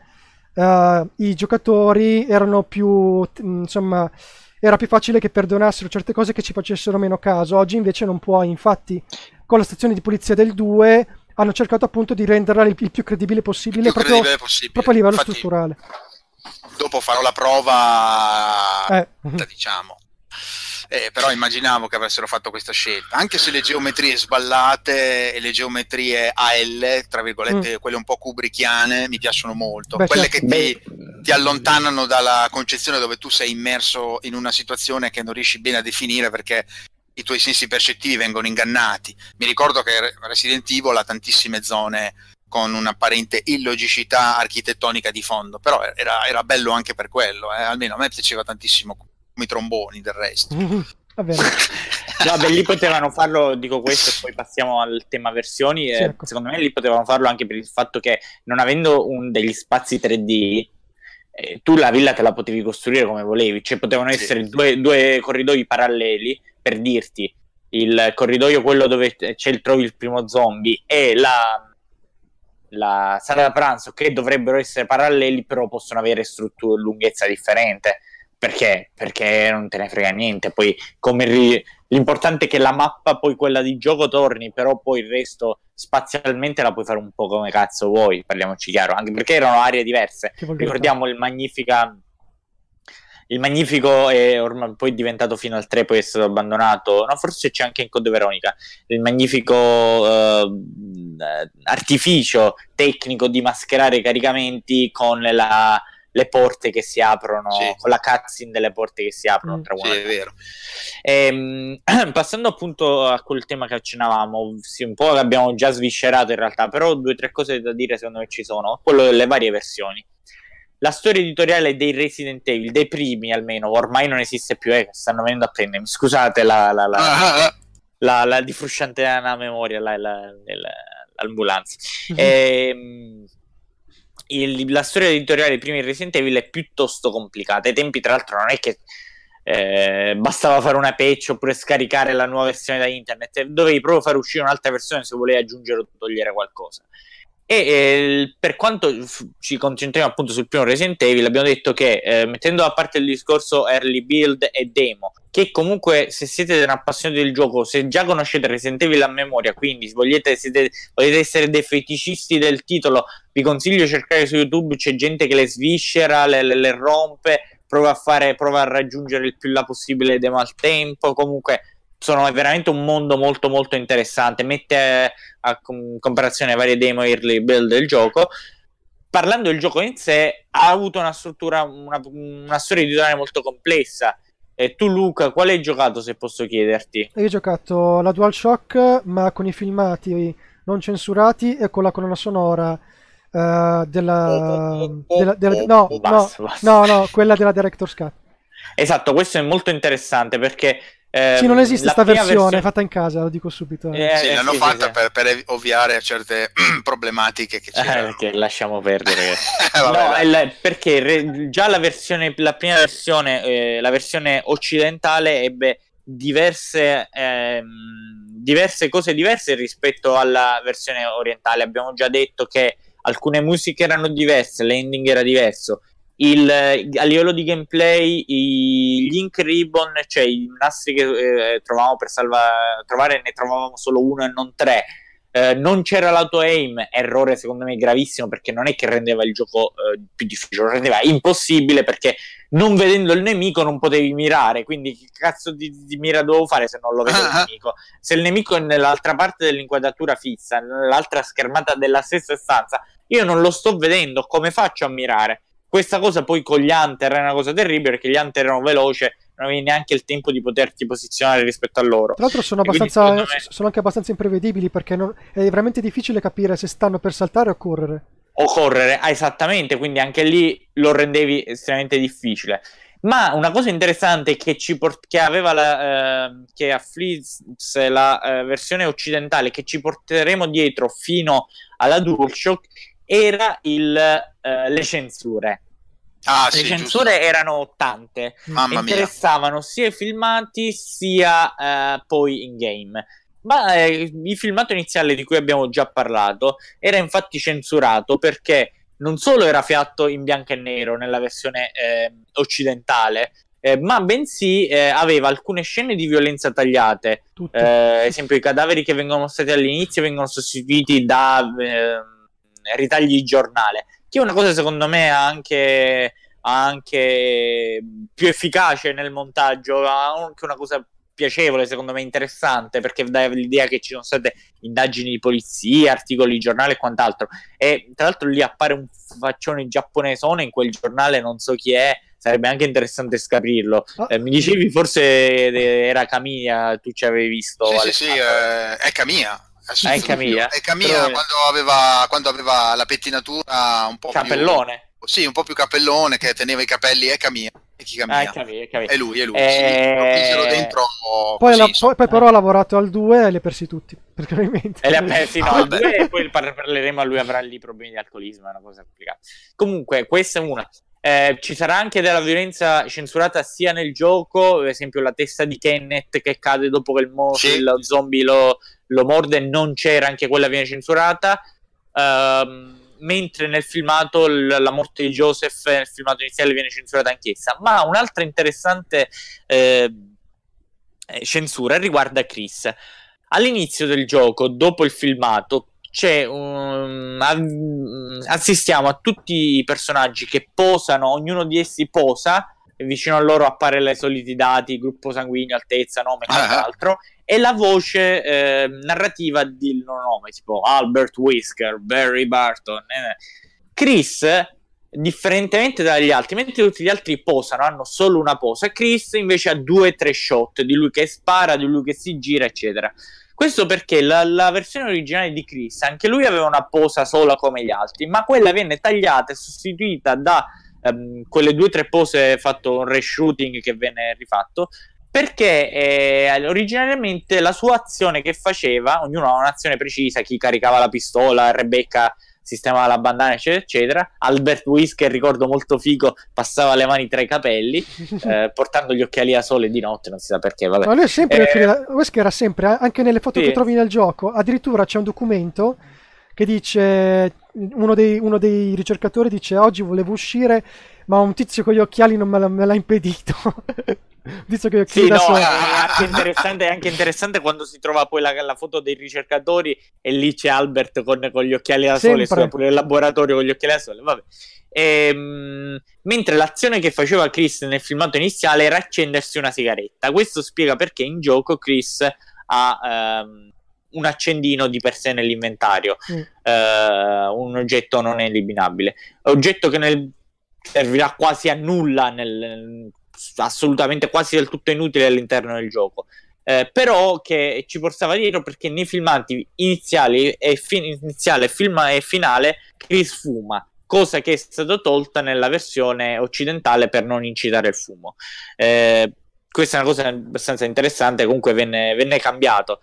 uh, i giocatori erano più, insomma, era più facile che perdonassero certe cose che ci facessero meno caso, oggi invece non puoi, infatti con la stazione di polizia del 2 hanno cercato appunto di renderla il, il più credibile possibile, più proprio, credibile possibile. proprio a livello infatti, strutturale. Dopo farò la prova, eh. diciamo eh, però immaginavo che avessero fatto questa scelta, anche se le geometrie sballate e le geometrie AL, tra virgolette, mm. quelle un po' kubrickiane, mi piacciono molto, Beh, quelle certo. che ti, ti, allontanano dalla concezione dove tu sei immerso in una situazione che non riesci bene a definire perché i tuoi sensi percettivi vengono ingannati. Mi ricordo che Resident Evil ha tantissime zone con un'apparente illogicità architettonica di fondo, però era, era bello anche per quello, eh? almeno a me piaceva tantissimo i tromboni del resto. [LAUGHS] Va bene. Vabbè, lì potevano farlo, dico questo, e poi passiamo al tema versioni. Sì, ecco. Secondo me lì potevano farlo anche per il fatto che non avendo un, degli spazi 3D, eh, tu la villa te la potevi costruire come volevi, cioè potevano sì. essere due, due, corridoi paralleli per dirti il corridoio, quello dove c'è il trovi il primo zombie, e la, la sala da pranzo che dovrebbero essere paralleli, però possono avere strutture lunghezza differente perché? Perché non te ne frega niente. Poi ri... l'importante è che la mappa, poi quella di gioco torni, però poi il resto spazialmente la puoi fare un po' come cazzo vuoi, parliamoci chiaro, anche perché erano aree diverse. Ricordiamo il Magnifica il Magnifico è ormai poi diventato fino al 3, poi è stato abbandonato. No, forse c'è anche in Code Veronica. Il magnifico uh, artificio tecnico di mascherare i caricamenti con la le porte che si aprono, sì. con la cutscene delle porte che si aprono mm. tra una sì, è vero. E, ehm, [CLEARS THROAT] passando appunto a quel tema che accennavamo, sì, un po' l'abbiamo già sviscerato in realtà, però due o tre cose da dire secondo me ci sono, quello delle varie versioni. La storia editoriale dei Resident Evil, dei primi almeno, ormai non esiste più, eh, stanno venendo a prendermi, scusate la, la, la, ah, ah, ah. la, la diffrusciante memoria, la, la, l'ambulanza. Mm-hmm. E, ehm, il, la storia editoriale dei primi Resident Evil è piuttosto complicata. Ai tempi, tra l'altro, non è che eh, bastava fare una patch oppure scaricare la nuova versione da internet, dovevi proprio fare uscire un'altra versione se volevi aggiungere o togliere qualcosa. E eh, per quanto ci concentriamo appunto sul primo Resident Evil, abbiamo detto che eh, mettendo a parte il discorso early build e demo, che comunque se siete appassionati del gioco, se già conoscete Resident Evil a memoria, quindi volete, siete, volete essere dei feticisti del titolo, vi consiglio di cercare su YouTube, c'è gente che le sviscera, le, le, le rompe, prova a, fare, prova a raggiungere il più là possibile demo al tempo, comunque sono veramente un mondo molto molto interessante, mette a com- comparazione varie demo early build del gioco. Parlando del gioco in sé, ha avuto una struttura, una, una storia editoriale molto complessa. E tu, Luca, quale hai giocato, se posso chiederti? Io ho giocato la DualShock, ma con i filmati non censurati e con la colonna sonora uh, della, della, della, no, basta, no, basta. no, no, quella della Director's Cut. Esatto, questo è molto interessante perché eh, sì, non esiste questa versione, versione, fatta in casa, lo dico subito. Eh, sì, l'hanno sì, fatta sì, per, per, ovviare a certe [CLEARS THROAT] problematiche che c'erano. Eh, che lasciamo perdere. [LAUGHS] no, il, perché re, già la versione, la prima versione, eh, la versione occidentale ebbe diverse, ehm, diverse cose diverse rispetto alla versione orientale. Abbiamo già detto che alcune musiche erano diverse, l'ending era diverso, il, a livello di gameplay i, gli ink ribbon cioè i nastri che eh, trovavamo per salva, trovare ne trovavamo solo uno e non tre. Eh, non c'era l'auto aim errore secondo me gravissimo perché non è che rendeva il gioco eh, più difficile lo rendeva impossibile perché non vedendo il nemico non potevi mirare quindi che cazzo di, di mira dovevo fare se non lo vedo il nemico? Se il nemico è nell'altra parte dell'inquadratura fissa nell'altra schermata della stessa stanza io non lo sto vedendo come faccio a mirare questa cosa poi con gli Hunter è una cosa terribile perché gli Hunter erano veloci, non avevi neanche il tempo di poterti posizionare rispetto a loro. Tra l'altro sono, abbastanza, me... sono anche abbastanza imprevedibili perché non, è veramente difficile capire se stanno per saltare o correre. O correre, ah, esattamente, quindi anche lì lo rendevi estremamente difficile. Ma una cosa interessante che, ci port- che aveva la, eh, che affligge la eh, versione occidentale, che ci porteremo dietro fino alla DualShock, era il, eh, le censure. Ah, le sì, censure giusto. erano tante, Mamma interessavano mia. sia i filmati sia eh, poi in game. Ma eh, il filmato iniziale di cui abbiamo già parlato era infatti censurato perché non solo era fatto in bianco e nero nella versione eh, occidentale, eh, ma bensì eh, aveva alcune scene di violenza tagliate. Eh, ad esempio, i cadaveri che vengono mostrati all'inizio vengono sostituiti da ehm, ritagli il giornale, che è una cosa secondo me anche, anche più efficace nel montaggio, anche una cosa piacevole, secondo me interessante, perché dà l'idea che ci sono state indagini di polizia, articoli di giornale e quant'altro. E tra l'altro lì appare un faccione giapponesone in quel giornale, non so chi è, sarebbe anche interessante scoprirlo. Oh. Eh, mi dicevi forse era Camilla, tu ci avevi visto. Sì, sì, sì, eh, è Camilla. Ah, è Camilla? È Camilla quando, aveva, quando aveva la pettinatura un po' Capellone. più... Sì, un po' più capellone, che teneva i capelli, è Camilla. E chi Camilla? Ah, è, Camilla, è, Camilla. è lui, è lui. Eh... Sì, dentro poi, la, poi, poi, però ha lavorato al 2 e li ha persi tutti, praticamente. E li ha persi, no, al 2 e poi parleremo a lui, avrà lì problemi di alcolismo, è una cosa complicata. Comunque, questa è una. Eh, ci sarà anche della violenza censurata sia nel gioco, ad esempio la testa di Kenneth che cade dopo che il, mo- sì. il zombie lo, lo, morde, non c'era, anche quella viene censurata. Uh, mentre nel filmato l- la morte di Joseph nel filmato iniziale viene censurata anch'essa. Ma un'altra interessante eh, censura riguarda Chris. All'inizio del gioco, dopo il filmato, c'è un, assistiamo a tutti i personaggi che posano, ognuno di essi posa, e vicino a loro appare i soliti dati, gruppo sanguigno, altezza, nome e quant'altro, uh-huh. E la voce eh, narrativa del loro nome, tipo Albert Whisker, Barry Barton. Eh. Chris, differentemente dagli altri, mentre tutti gli altri posano, hanno solo una posa, Chris invece ha due o tre shot di lui che spara, di lui che si gira, eccetera. Questo perché la, la, versione originale di Chris, anche lui aveva una posa sola come gli altri, ma quella venne tagliata e sostituita da um, quelle due o tre pose fatto un reshooting che venne rifatto, perché eh, originariamente la sua azione che faceva, ognuno ha un'azione precisa, chi caricava la pistola, Rebecca sistemava la bandana, eccetera, eccetera. Albert Whisker, ricordo molto figo, passava le mani tra i capelli, [LAUGHS] eh, portando gli occhiali a sole di notte, non si sa perché, vabbè. Ma lui è sempre, eh, Whisker era sempre, eh, anche nelle foto sì. che trovi nel gioco, addirittura c'è un documento che dice, uno dei, uno dei ricercatori dice, oggi volevo uscire, ma un tizio con gli occhiali non me l'ha, me l'ha impedito. [LAUGHS] Visto che sì, no, è, anche interessante, è anche interessante quando si trova poi la, la, foto dei ricercatori e lì c'è Albert con, con gli occhiali da sole, sole pure nel laboratorio con gli occhiali da sole. Vabbè. Ehm, mentre l'azione che faceva Chris nel filmato iniziale era accendersi una sigaretta. Questo spiega perché in gioco Chris ha ehm, un accendino di per sé nell'inventario, mm. eh, un oggetto non eliminabile. Oggetto che nel, servirà quasi a nulla nel, assolutamente quasi del tutto inutile all'interno del gioco. Eh, però che ci portava dietro perché nei filmati iniziali e, fin- iniziale, film e finale Chris fuma cosa che è stata tolta nella versione occidentale per non incitare il fumo eh, questa è una cosa abbastanza interessante comunque venne, venne cambiato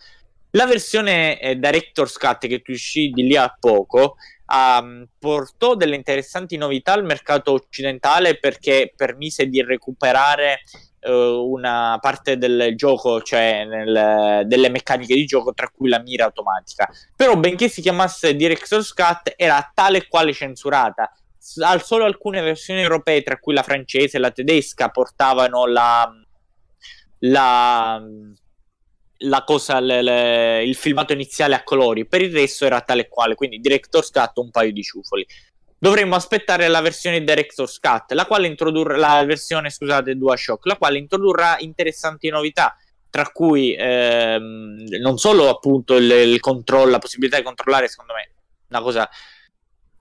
la versione eh, Director's Cut che uscì di lì a poco um, portò delle interessanti novità al mercato occidentale perché permise di recuperare uh, una parte del gioco, cioè nel, delle meccaniche di gioco, tra cui la mira automatica. Però, benché si chiamasse Director's Cut, era tale e quale censurata. Al solo alcune versioni europee, tra cui la francese e la tedesca, portavano la, la la cosa, le, le, il filmato iniziale a colori, per il resto era tale e quale, quindi Director's Cut un paio di ciufoli. Dovremmo aspettare la versione Director's Cut, la quale introdurrà la versione, scusate, DualShock, la quale introdurrà interessanti novità, tra cui ehm, non solo appunto il, il controllo, la possibilità di controllare, secondo me, una cosa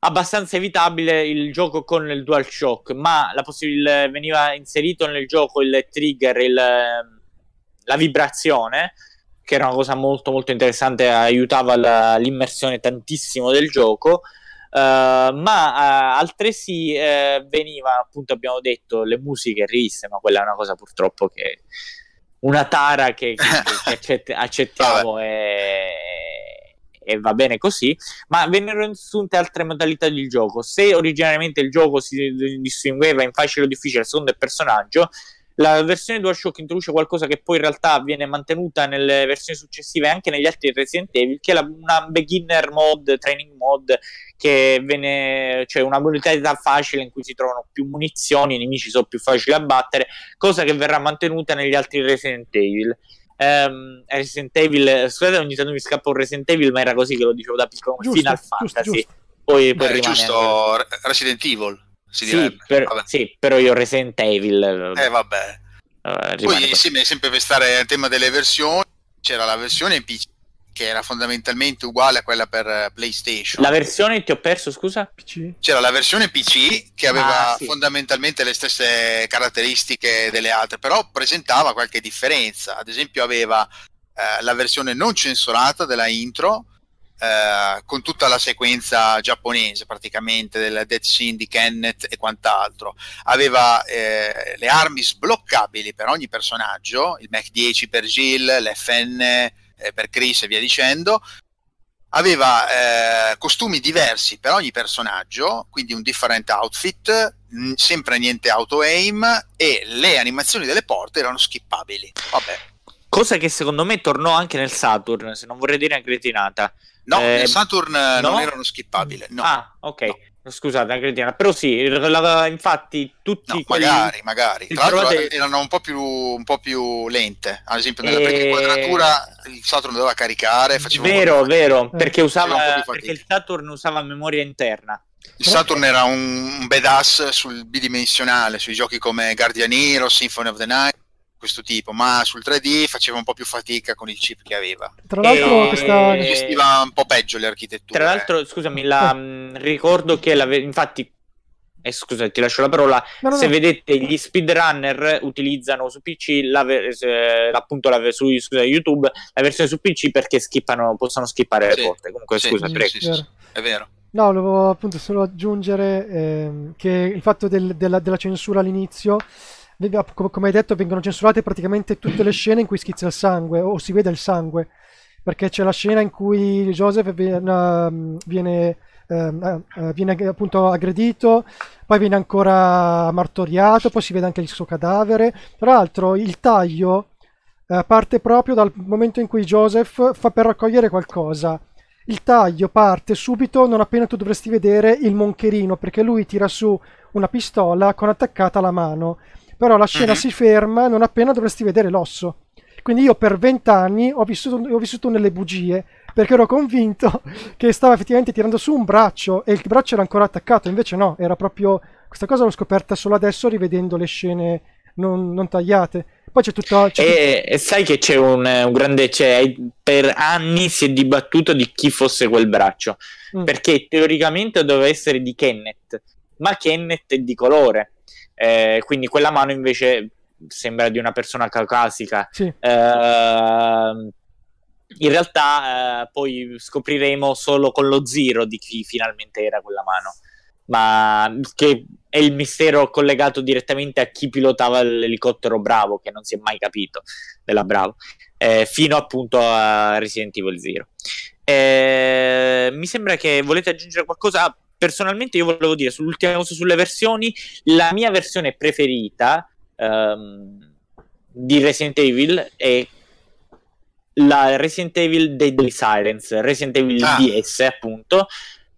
abbastanza evitabile il gioco con il DualShock, ma la possib- veniva inserito nel gioco il trigger, il, la vibrazione che era una cosa molto molto interessante, aiutava la, l'immersione tantissimo del gioco. Uh, ma uh, altresì uh, veniva appunto abbiamo detto le musiche riviste ma quella è una cosa purtroppo che una tara che, che, che [LAUGHS] accett- accettiamo e, e, va bene così. Ma vennero assunte altre modalità di gioco. Se originariamente il gioco si distingueva in facile o difficile secondo il personaggio la versione DualShock introduce qualcosa che poi in realtà viene mantenuta nelle versioni successive anche negli altri Resident Evil, che è la, una beginner mod, training mod, che viene, cioè una modalità facile in cui si trovano più munizioni, i nemici sono più facili da battere, cosa che verrà mantenuta negli altri Resident Evil. Um, Resident Evil, scusate ogni tanto mi scappa un Resident Evil, ma era così che lo dicevo da piccolo, giusto, Final giusto, Fantasy. Giusto. Poi, poi Beh, giusto, Resident Evil sì, per, sì, però io Resident Evil. Eh, vabbè. Uh, Poi sì, sempre per stare al tema delle versioni, c'era la versione PC che era fondamentalmente uguale a quella per PlayStation. La versione ti ho perso, scusa? PC. C'era la versione PC che aveva ah, sì. fondamentalmente le stesse caratteristiche delle altre, però presentava qualche differenza. Ad esempio aveva eh, la versione non censurata della intro eh, con tutta la sequenza giapponese praticamente del Dead Scene di Kenneth e quant'altro. Aveva eh, le armi sbloccabili per ogni personaggio, il Mac 10 per Jill, l'FN eh, per Chris e via dicendo. Aveva eh, costumi diversi per ogni personaggio, quindi un different outfit, n- sempre niente auto-aim e le animazioni delle porte erano skippabili. Vabbè. Cosa che secondo me tornò anche nel Saturn, se non vorrei dire una cretinata. No, eh, Saturn no? non erano skippabili. No. Ah, ok. No. Scusate, anche cretina, però sì, la, infatti tutti no, quelli... magari, magari. Tra l'altro trovate... erano un po, più, un po' più lente. Ad esempio, nella e... inquadratura il Saturn doveva caricare. Vero, vero, perché, usava, perché il Saturn usava memoria interna. Il Saturn era un, un badass sul bidimensionale, sui giochi come Guardian Hero, Symphony of the Night questo tipo, ma sul 3D faceva un po' più fatica con il chip che aveva. Tra l'altro, e, questa... gestiva un po' peggio le architetture. Tra l'altro, scusami, la, mh, ricordo che la, infatti eh, scusa, ti lascio la parola. No, no, se no. vedete, gli speedrunner utilizzano su PC la, eh, appunto la, su scusa, YouTube la versione su PC perché skippano, possono skippare sì. le porte. Comunque, sì, scusa, sì, prego. Sì, è vero. No, volevo appunto solo aggiungere eh, che il fatto del, della, della censura all'inizio come hai detto, vengono censurate praticamente tutte le scene in cui schizza il sangue o si vede il sangue. Perché c'è la scena in cui Joseph viene, viene ehm, eh, viene appunto aggredito, poi viene ancora martoriato, poi si vede anche il suo cadavere. Tra l'altro il taglio eh, parte proprio dal momento in cui Joseph fa per raccogliere qualcosa. Il taglio parte subito non appena tu dovresti vedere il moncherino, perché lui tira su una pistola con attaccata la mano. Però la scena uh-huh. si ferma non appena dovresti vedere l'osso. Quindi io per vent'anni ho vissuto, ho vissuto nelle bugie perché ero convinto [LAUGHS] che stava effettivamente tirando su un braccio e il braccio era ancora attaccato, invece no, era proprio questa cosa l'ho scoperta solo adesso rivedendo le scene non, non tagliate. Poi c'è tutto. C'è e, tutto... sai che c'è un, un grande. Cioè, per anni si è dibattuto di chi fosse quel braccio. Mm. Perché teoricamente doveva essere di Kenneth, ma Kenneth è di colore. Eh, quindi quella mano invece sembra di una persona caucasica. Sì. Eh, in realtà eh, poi scopriremo solo con lo zero di chi finalmente era quella mano. Ma che è il mistero collegato direttamente a chi pilotava l'elicottero Bravo, che non si è mai capito della Bravo, eh, fino appunto a Resident Evil Zero. Eh, mi sembra che volete aggiungere qualcosa. Personalmente, io volevo dire sull'ultima cosa sulle versioni, la mia versione preferita um, di Resident Evil è la Resident Evil Deadly Silence, Resident Evil ah. DS appunto,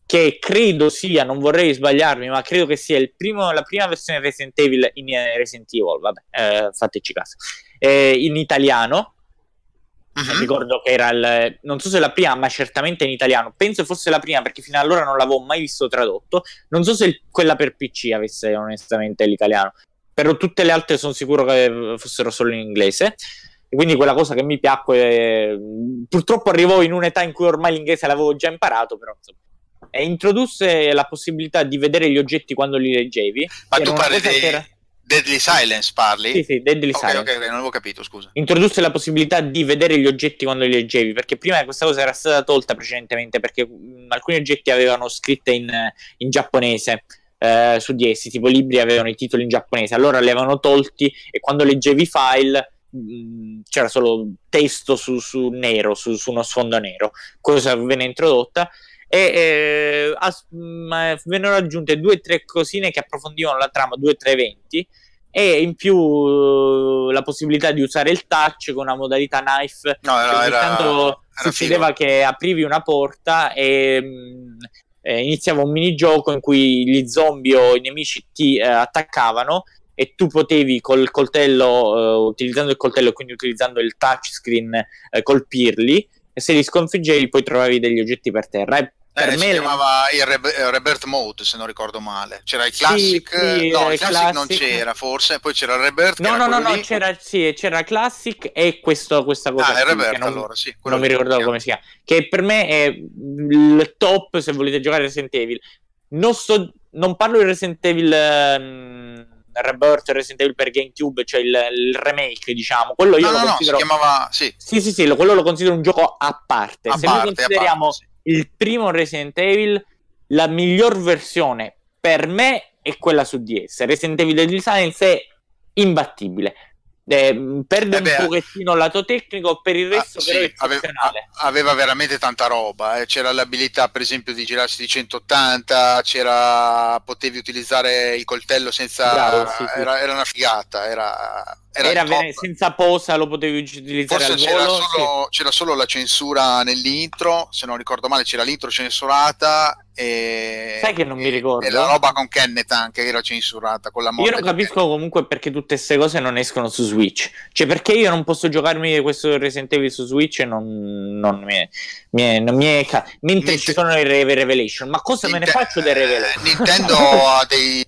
che credo sia, non vorrei sbagliarmi, ma credo che sia primo, la prima versione Resident Evil in eh, Resident Evil, vabbè, eh, fateci caso, eh, in italiano. Uh-huh. Ricordo che era il, non so se la prima, ma certamente in italiano. Penso fosse la prima perché fino ad allora non l'avevo mai visto tradotto. Non so se il, quella per PC avesse onestamente l'italiano, però tutte le altre sono sicuro che fossero solo in inglese. E quindi quella cosa che mi piacque, purtroppo arrivò in un'età in cui ormai l'inglese l'avevo già imparato, però insomma. E introdusse la possibilità di vedere gli oggetti quando li leggevi. Ma tu parli di era... Deadly Silence, parli? Sì, sì, Deadly okay, Silence. Ok, ok, non avevo capito, scusa. Introdusse la possibilità di vedere gli oggetti quando li leggevi, perché prima questa cosa era stata tolta precedentemente, perché mh, alcuni oggetti avevano scritte in, in giapponese. Eh, su di essi, tipo libri avevano i titoli in giapponese, allora li avevano tolti e quando leggevi i file c'era solo testo su, su nero, su, su, uno sfondo nero, cosa venne introdotta e eh, as- mh, vennero aggiunte due o tre cosine che approfondivano la trama, due o tre eventi e in più uh, la possibilità di usare il touch con una modalità knife no, era, era, tanto era succedeva figo. che aprivi una porta e mh, eh, iniziava un minigioco in cui gli zombie o i nemici ti eh, attaccavano e tu potevi col coltello, uh, utilizzando il coltello e quindi utilizzando il touchscreen, uh, colpirli e se li sconfiggevi poi trovavi degli oggetti per terra. E per eh, me si chiamava il Re- Rebirth Mode se non ricordo male c'era il Classic sì, sì, no il classic, classic, non c'era forse poi c'era il Rebirth no no no, no c'era, sì, c'era il Classic e questo, questa cosa ah il Rebirth non, allora sì non mi ricordavo come si chiama che per me è il top se volete giocare Resident Evil non, sto, non parlo di Resident Evil um, Rebirth Resident Evil per GameCube, cioè il, il remake, diciamo. Quello io no, lo no, considero... No, si chiamava... Sì. sì, sì, sì, quello lo considero un gioco a parte. A Se parte, noi consideriamo parte, sì. Il primo Resident Evil, la miglior versione per me è quella su DS. Resident Evil Deadly Silence è imbattibile eh, perde eh beh, un pochettino il lato tecnico per il resto ah, sì, aveva, aveva, veramente tanta roba eh. c'era l'abilità per esempio di girarsi di 180 c'era potevi utilizzare il coltello senza Bravo, sì, sì. Era, era, una figata era, era, era senza posa lo potevi utilizzare forse c'era, volo, solo, c'era solo la censura nell'intro se non ricordo male c'era l'intro censurata e, Sai che non mi ricordo. E la roba con Kenneth anche era censurata con la Io non capisco Kenneth. comunque perché tutte queste cose non escono su Switch. Cioè, perché io non posso giocarmi questo Resident Evil su Switch e non, non mi è. Mi è, non mi è ca- mentre Nint- ci sono i Revelation, ma cosa Nint- me ne faccio dei Revelation? Nintendo [LAUGHS] ha dei.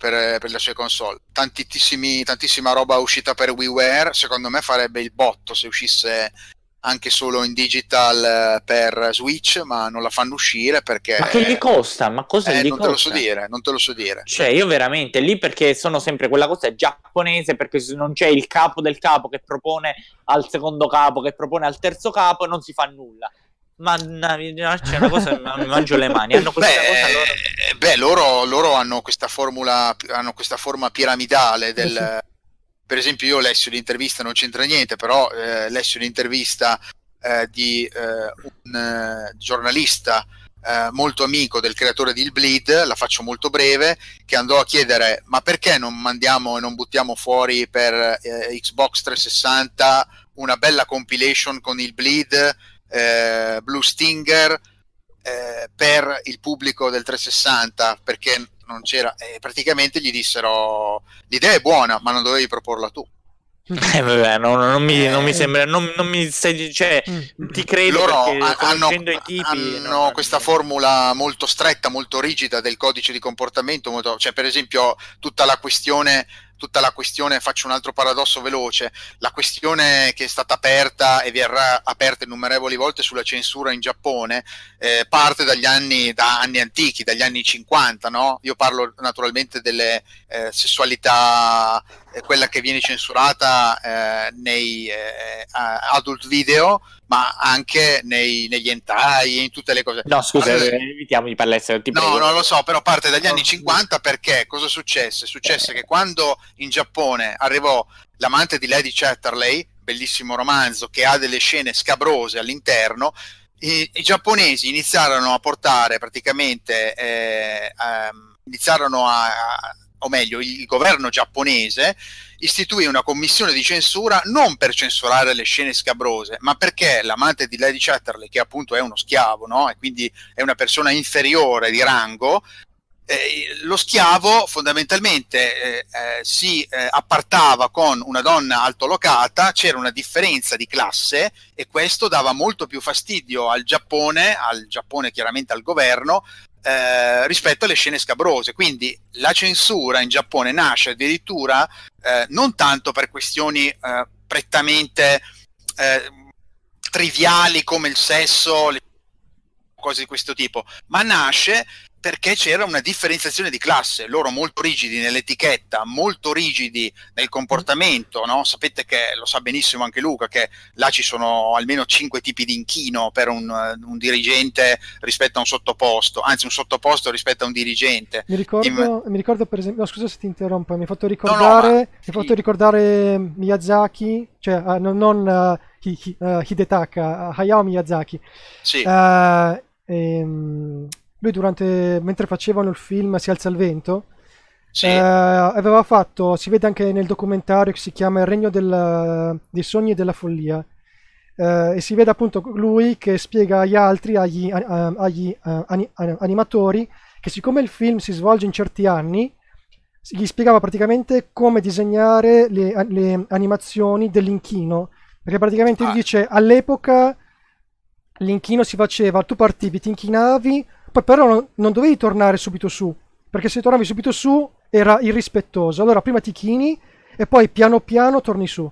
Per, per, le sue console. tantissima roba uscita per WiiWare. Secondo me farebbe il botto se uscisse anche solo in digital eh, per Switch, ma non la fanno uscire perché... Ma che gli costa? Ma cosa eh, gli non costa? Te lo so dire, non te lo so dire. Cioè, io veramente lì perché sono sempre quella cosa giapponese, perché se non c'è il capo del capo che propone al secondo capo, che propone al terzo capo, non si fa nulla. Ma c'è una cosa, mi mangio le mani. Hanno beh, loro... beh loro, loro, hanno questa formula, hanno questa forma piramidale del per esempio io ho lessi un'intervista, non c'entra niente, però eh, lessi un'intervista eh, di eh, un eh, giornalista eh, molto amico del creatore di Il Bleed, la faccio molto breve, che andò a chiedere ma perché non mandiamo e non buttiamo fuori per eh, Xbox 360 una bella compilation con Il Bleed, eh, Blue Stinger eh, per il pubblico del 360 perché non c'era e praticamente gli dissero l'idea è buona ma non dovevi proporla tu [LAUGHS] eh, vabbè, no, non, mi, non, mi, eh. sembra, non, non mi stai, cioè, mm. ti credo loro hanno, i tipi, hanno no, questa formula molto stretta, molto rigida del codice di comportamento, molto, cioè per esempio tutta la questione tutta la questione, faccio un altro paradosso veloce, la questione che è stata aperta e verrà aperta innumerevoli volte sulla censura in Giappone eh, parte dagli anni, da anni antichi, dagli anni 50, no? Io parlo naturalmente delle eh, sessualità, eh, quella che viene censurata eh, nei eh, adult video, ma anche nei, negli entai, in tutte le cose. No, scusa, allora, evitiamo di parlare. No, prego. non lo so, però parte dagli anni 50 perché cosa successe? Successe che quando in Giappone arrivò l'amante di Lady Chatterley, bellissimo romanzo che ha delle scene scabrose all'interno, i, i giapponesi iniziarono a portare praticamente, eh, um, iniziarono a, o meglio, il governo giapponese istituì una commissione di censura non per censurare le scene scabrose, ma perché l'amante di Lady Chatterley, che appunto è uno schiavo, no? e quindi è una persona inferiore di rango, eh, lo schiavo fondamentalmente eh, eh, si eh, appartava con una donna altolocata, c'era una differenza di classe e questo dava molto più fastidio al Giappone, al Giappone chiaramente al governo, eh, rispetto alle scene scabrose. Quindi la censura in Giappone nasce addirittura eh, non tanto per questioni prettamente triviali come il sesso, le cose di questo tipo, ma nasce perché c'era una differenziazione di classe, loro molto rigidi nell'etichetta, molto rigidi nel comportamento, no? sapete che lo sa benissimo anche Luca che là ci sono almeno cinque tipi di inchino per un, un dirigente rispetto a un sottoposto, anzi un sottoposto rispetto a un dirigente. Mi ricordo, In... mi ricordo per esempio, no, scusa se ti interrompo, mi hai fatto ricordare, no, no, ma... mi fatto ricordare Miyazaki, cioè uh, non, non uh, Hidetaka, uh, Hayao Miyazaki. Sì. Ehm, lui durante, mentre facevano il film Si alza il vento, sì. eh, aveva fatto, si vede anche nel documentario che si chiama Il regno del, dei sogni e della follia, eh, e si vede appunto lui che spiega agli altri, agli, agli uh, animatori, che siccome il film si svolge in certi anni, gli spiegava praticamente come disegnare le, le animazioni dell'inchino, perché praticamente ah. lui dice all'epoca l'inchino si faceva, tu partivi, ti inchinavi, poi però non, dovevi tornare subito su, perché se tornavi subito su era irrispettoso. Allora prima ti chini e poi piano piano torni su.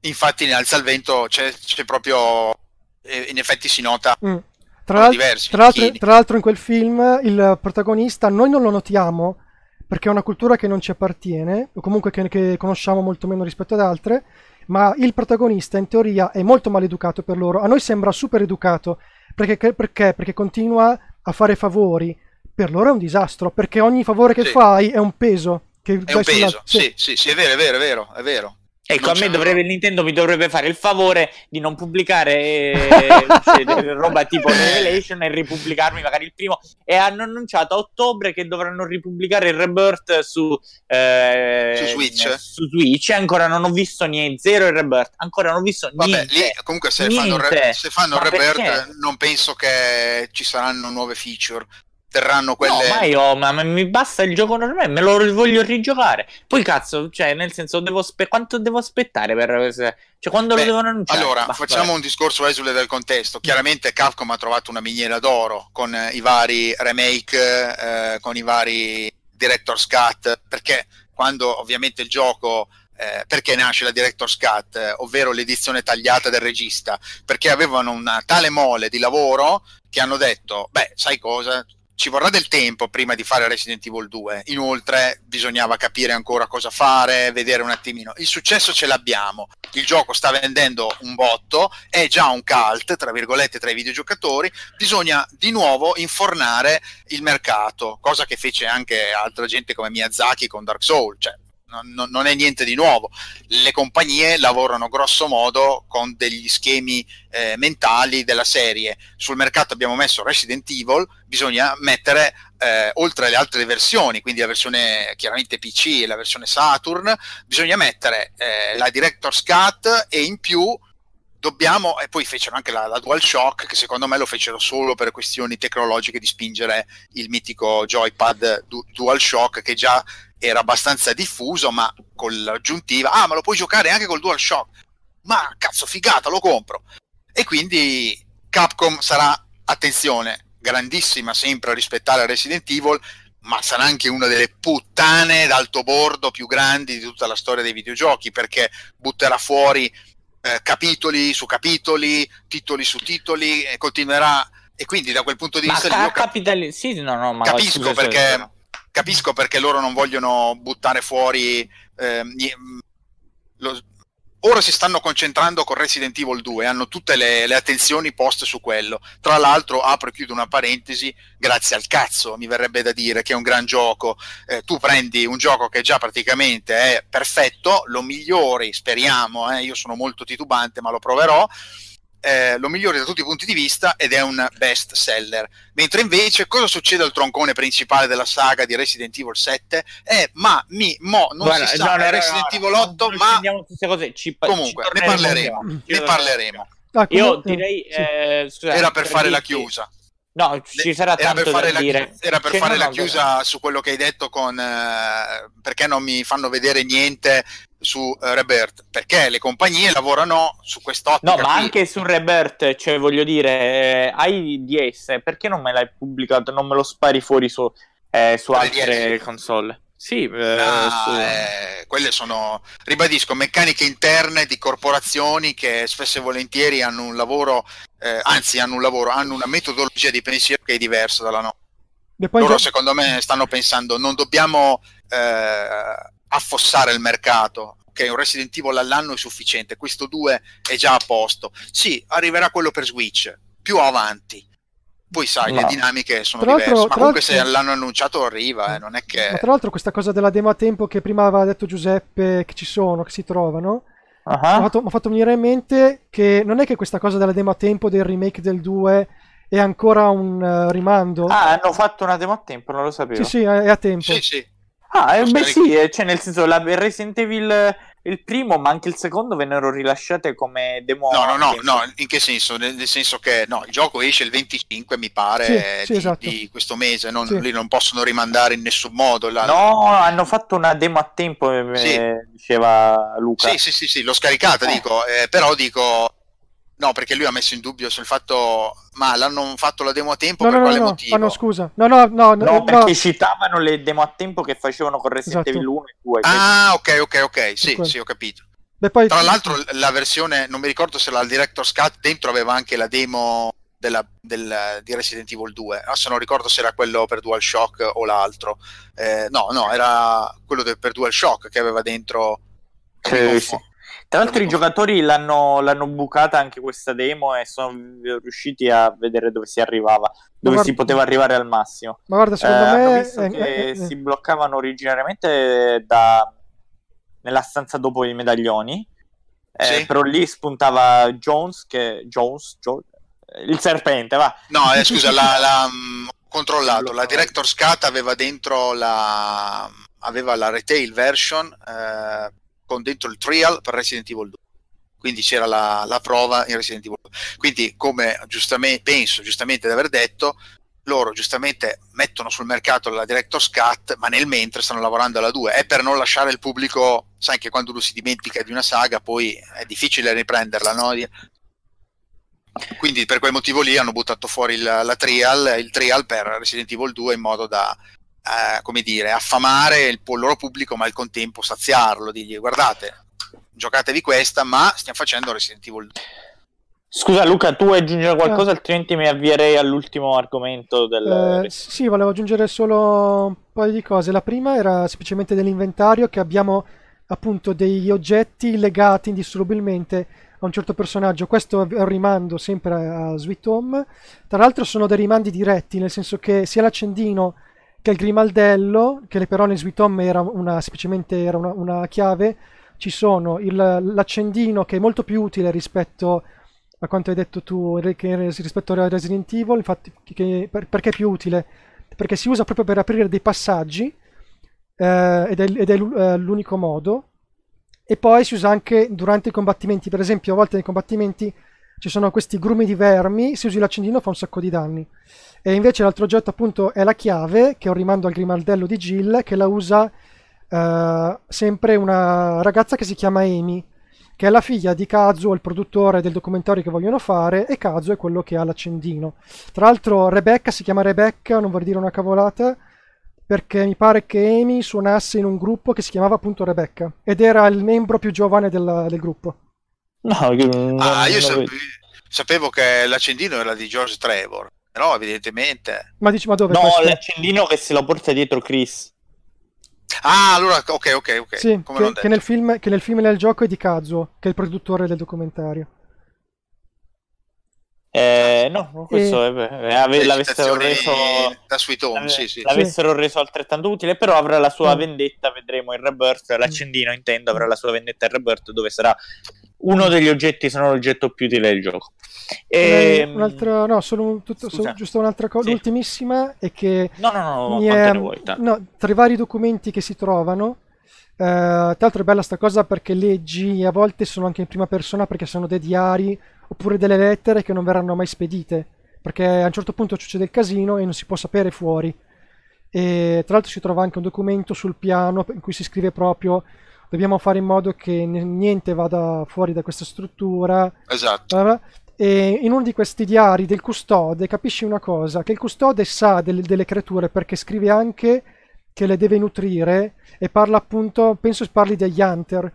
Infatti in Alza il Vento c'è, c'è proprio, eh, in effetti si nota mm. tra, l'al- diversi, tra, l'altro, tra, l'altro in quel film il protagonista noi non lo notiamo perché è una cultura che non ci appartiene, o comunque che, che conosciamo molto meno rispetto ad altre, ma il protagonista in teoria è molto maleducato per loro. A noi sembra super educato perché, perché? perché continua a fare favori, per loro è un disastro, perché ogni favore che sì. fai è un peso. Che è un peso, sì, sì, sì, è vero, è vero, è vero, è vero. Ecco, non a me dovrebbe, Nintendo mi dovrebbe fare il favore di non pubblicare eh, [LAUGHS] cioè, roba tipo Revelation e ripubblicarmi magari il primo. E hanno annunciato a ottobre che dovranno ripubblicare il Rebirth su, eh, su Switch. Su Switch. Ancora non ho visto niente, zero il Rebirth. Ancora non ho visto Vabbè, niente. Lì, comunque se niente. fanno, re, se fanno il Rebirth non penso che ci saranno nuove feature terranno quelle. No, ma io ma, mi basta il gioco normale, me lo voglio rigiocare. Poi cazzo, cioè, nel senso, devo spe- quanto devo aspettare per. Cioè, quando Beh, lo devono annunciare? Allora, basta, facciamo vabbè. un discorso esule del contesto. Chiaramente Capcom ha trovato una miniera d'oro con eh, i vari remake, eh, con i vari Director's Cut, perché quando ovviamente il gioco. Eh, perché nasce la Director's Cut, eh, ovvero l'edizione tagliata del regista? Perché avevano una tale mole di lavoro che hanno detto: Beh, sai cosa? Ci vorrà del tempo prima di fare Resident Evil 2. Inoltre bisognava capire ancora cosa fare, vedere un attimino. Il successo ce l'abbiamo. Il gioco sta vendendo un botto, è già un cult, tra virgolette, tra i videogiocatori. Bisogna di nuovo infornare il mercato, cosa che fece anche altra gente come Miyazaki con Dark Souls. Cioè, non, non è niente di nuovo. Le compagnie lavorano grosso modo con degli schemi eh, mentali della serie. Sul mercato abbiamo messo Resident Evil, bisogna mettere eh, oltre alle altre versioni, quindi la versione chiaramente PC e la versione Saturn, bisogna mettere eh, la Director's Cut e in più dobbiamo, e poi fecero anche la, la DualShock, che secondo me lo fecero solo per questioni tecnologiche di spingere il mitico joypad du- DualShock che già era abbastanza diffuso, ma con l'aggiuntiva, ah ma lo puoi giocare anche col DualShock, ma cazzo figata, lo compro. E quindi Capcom sarà, attenzione, grandissima sempre a rispettare Resident Evil, ma sarà anche una delle puttane d'alto bordo più grandi di tutta la storia dei videogiochi, perché butterà fuori eh, capitoli su capitoli, titoli su titoli, e continuerà. E quindi da quel punto di vista ca- io cap- capitali... sì, no, no, ma capisco, scusa, perché, scusa. Capisco perché loro non vogliono buttare fuori. nie- lo- ora si stanno concentrando con Resident Evil 2, hanno tutte le, le attenzioni poste su quello. Tra l'altro, apro e chiudo una parentesi, grazie al cazzo, mi verrebbe da dire che è un gran gioco. Eh, tu prendi un gioco che già praticamente è perfetto, lo migliori, speriamo, eh, io sono molto titubante, ma lo proverò. Eh, lo migliori da tutti i punti di vista ed è un best seller. Mentre invece cosa succede al troncone principale della saga di Resident Evil 7? Eh, ma mi, mo, non Guarda, si sa, no, no, Resident no, Evil no, 8, non ma ci, comunque ci ne parleremo, ne parleremo. Ah, Io direi, sì. eh, scusate, Era per fare la chiusa. No, ci sarà Era tanto per fare da la, dire. era per Cioè, fare no, la no, chiusa su quello che hai detto con eh, perché non mi fanno vedere niente su eh, Rebirth perché le compagnie lavorano su quest'ottica No, ma anche su Rebirth, cioè voglio dire, eh, hai DS, perché non me l'hai pubblicato, non me lo spari fuori su, eh, su altre 10? console? Sì, eh, Ah, eh, quelle sono, ribadisco, meccaniche interne di corporazioni che spesso e volentieri hanno un lavoro, eh, anzi hanno un lavoro, hanno una metodologia di pensiero che è diversa dalla nostra. Loro già- secondo me stanno pensando non dobbiamo eh, affossare il mercato. Ok, un Resident Evil all'anno è sufficiente, questo 2 è già a posto. Sì, arriverà quello per Switch, più avanti. Poi sai, le No. dinamiche sono Tra diverse, ma comunque se l'hanno annunciato arriva, eh, non è che... Ma tra l'altro questa cosa della demo a tempo che prima aveva detto Giuseppe che ci sono, che si trovano, Ah. mi ha fatto, mi ha fatto venire in mente che non è che questa cosa della demo a tempo del remake del 2 è ancora un eh, rimando. Ah, hanno fatto una demo a tempo, non lo sapevo. sì, sì, è è a tempo. Sì, sì. Ah, eh, beh sì, eh, cioè nel senso, la Resident Evil, eh, il primo, ma anche il secondo vennero rilasciate come demo No, no, no, no, in che senso? Nel, nel senso che no, il gioco esce il 25, mi pare, Sì, sì, di, esatto. di questo mese, non, Sì. lì non possono rimandare in nessun modo. la- No, hanno fatto una demo a tempo, eh, Sì. diceva Luca. Sì, sì, sì, sì, l'ho scaricata, Eh. dico, eh, però dico, no, perché lui ha messo in dubbio sul fatto, ma l'hanno fatto la demo a tempo No, per no, no, quale no, motivo? ah, no, scusa. No, no, no, no, No, no, perché citavano le demo a tempo che facevano con Resident Esatto. Evil 1 e 2. Ah, ok, ok, ok, sì, quello. sì, ho capito. Beh, poi- Tra l'altro la versione, non mi ricordo se la Director's Cut dentro aveva anche la demo della- del- di Resident Evil 2, adesso non ricordo se era quello per DualShock o l'altro. Eh, no, no, era quello del- per DualShock che aveva dentro... Sì, mi sì. Tra l'altro i giocatori l'hanno, l'hanno bucata anche questa demo e sono riusciti a vedere dove si arrivava, dove guarda- si poteva arrivare al massimo. ma guarda, Eh, secondo hanno me... visto eh, che eh, eh, si bloccavano originariamente da... nella stanza dopo i medaglioni, eh, Sì. però lì spuntava Jones, che... Jones, Jo- il serpente, va. No, eh, scusa, la, la, ho controllato, la. Director's Cut aveva dentro la, aveva la retail version eh, con dentro il trial per Resident Evil 2. Quindi c'era la, la prova in Resident Evil 2. Quindi, come giustamente penso giustamente di aver detto, loro giustamente mettono sul mercato la Director's Cut, ma nel mentre stanno lavorando alla 2. È per non lasciare il pubblico, sai che quando uno si dimentica di una saga, poi è difficile riprenderla, no? Quindi per quel motivo lì hanno buttato fuori il, la trial, il trial per Resident Evil 2 in modo da, eh, come dire, affamare il, il loro pubblico, ma al contempo saziarlo, digli guardate, giocatevi questa, ma stiamo facendo Resident Evil 2. Scusa Luca, tu vuoi aggiungere qualcosa, altrimenti mi avvierei all'ultimo argomento del... Eh, sì, volevo aggiungere solo un paio di cose. La prima era semplicemente dell'inventario che abbiamo appunto degli oggetti legati indissolubilmente a un certo personaggio. Questo è un rimando sempre a Sweet Home. Tra l'altro sono dei rimandi diretti, nel senso che sia l'accendino che il grimaldello, che però nel Sweet Home era una, semplicemente era una, una chiave, ci sono il, l'accendino che è molto più utile rispetto a quanto hai detto tu rispetto a Resident Evil, infatti che, per, perché è più utile? Perché si usa proprio per aprire dei passaggi eh, ed è, ed è eh, l'unico modo e poi si usa anche durante i combattimenti, per esempio a volte nei combattimenti ci sono questi grumi di vermi, se usi l'accendino fa un sacco di danni. E invece l'altro oggetto appunto è la chiave, che è un rimando al grimaldello di Jill, che la usa uh, sempre una ragazza che si chiama Amy, che è la figlia di Kazuo, il produttore del documentario che vogliono fare, e Kazuo è quello che ha l'accendino. Tra l'altro Rebecca si chiama Rebecca, non vorrei dire una cavolata, perché mi pare che Amy suonasse in un gruppo che si chiamava appunto Rebecca, ed era il membro più giovane del, del gruppo. No, io, ah, io sapevo, sapevo che l'accendino era di George Trevor. No, evidentemente. Ma dici, ma dove? No, questo? l'accendino che se lo porta dietro Chris. Ah, allora, ok, ok, ok. Sì, che, che, nel film, che nel film e nel gioco è di Kazuo, che è il produttore del documentario. Eh, no, questo e... è, è, l'avessero reso da Sweet Home, sì, sì. l'avessero sì. reso altrettanto utile, però avrà la sua mm. vendetta, vedremo in Rebirth, l'accendino intendo, avrà la sua vendetta in Rebirth dove sarà uno degli oggetti, se non l'oggetto più utile del gioco. E... Ehm, un'altra, no, solo, tutto, solo, giusto un'altra cosa, sì. l'ultimissima è che no, no, no, è, vuoi, no, tra i vari documenti che si trovano, eh, tra l'altro è bella sta cosa perché leggi a volte sono anche in prima persona perché sono dei diari oppure delle lettere che non verranno mai spedite perché a un certo punto succede il casino e non si può sapere fuori. E tra l'altro si trova anche un documento sul piano in cui si scrive proprio dobbiamo fare in modo che niente vada fuori da questa struttura. Esatto. E in uno di questi diari del custode capisci una cosa, che il custode sa delle, delle creature perché scrive anche che le deve nutrire e parla appunto, penso parli degli hunter.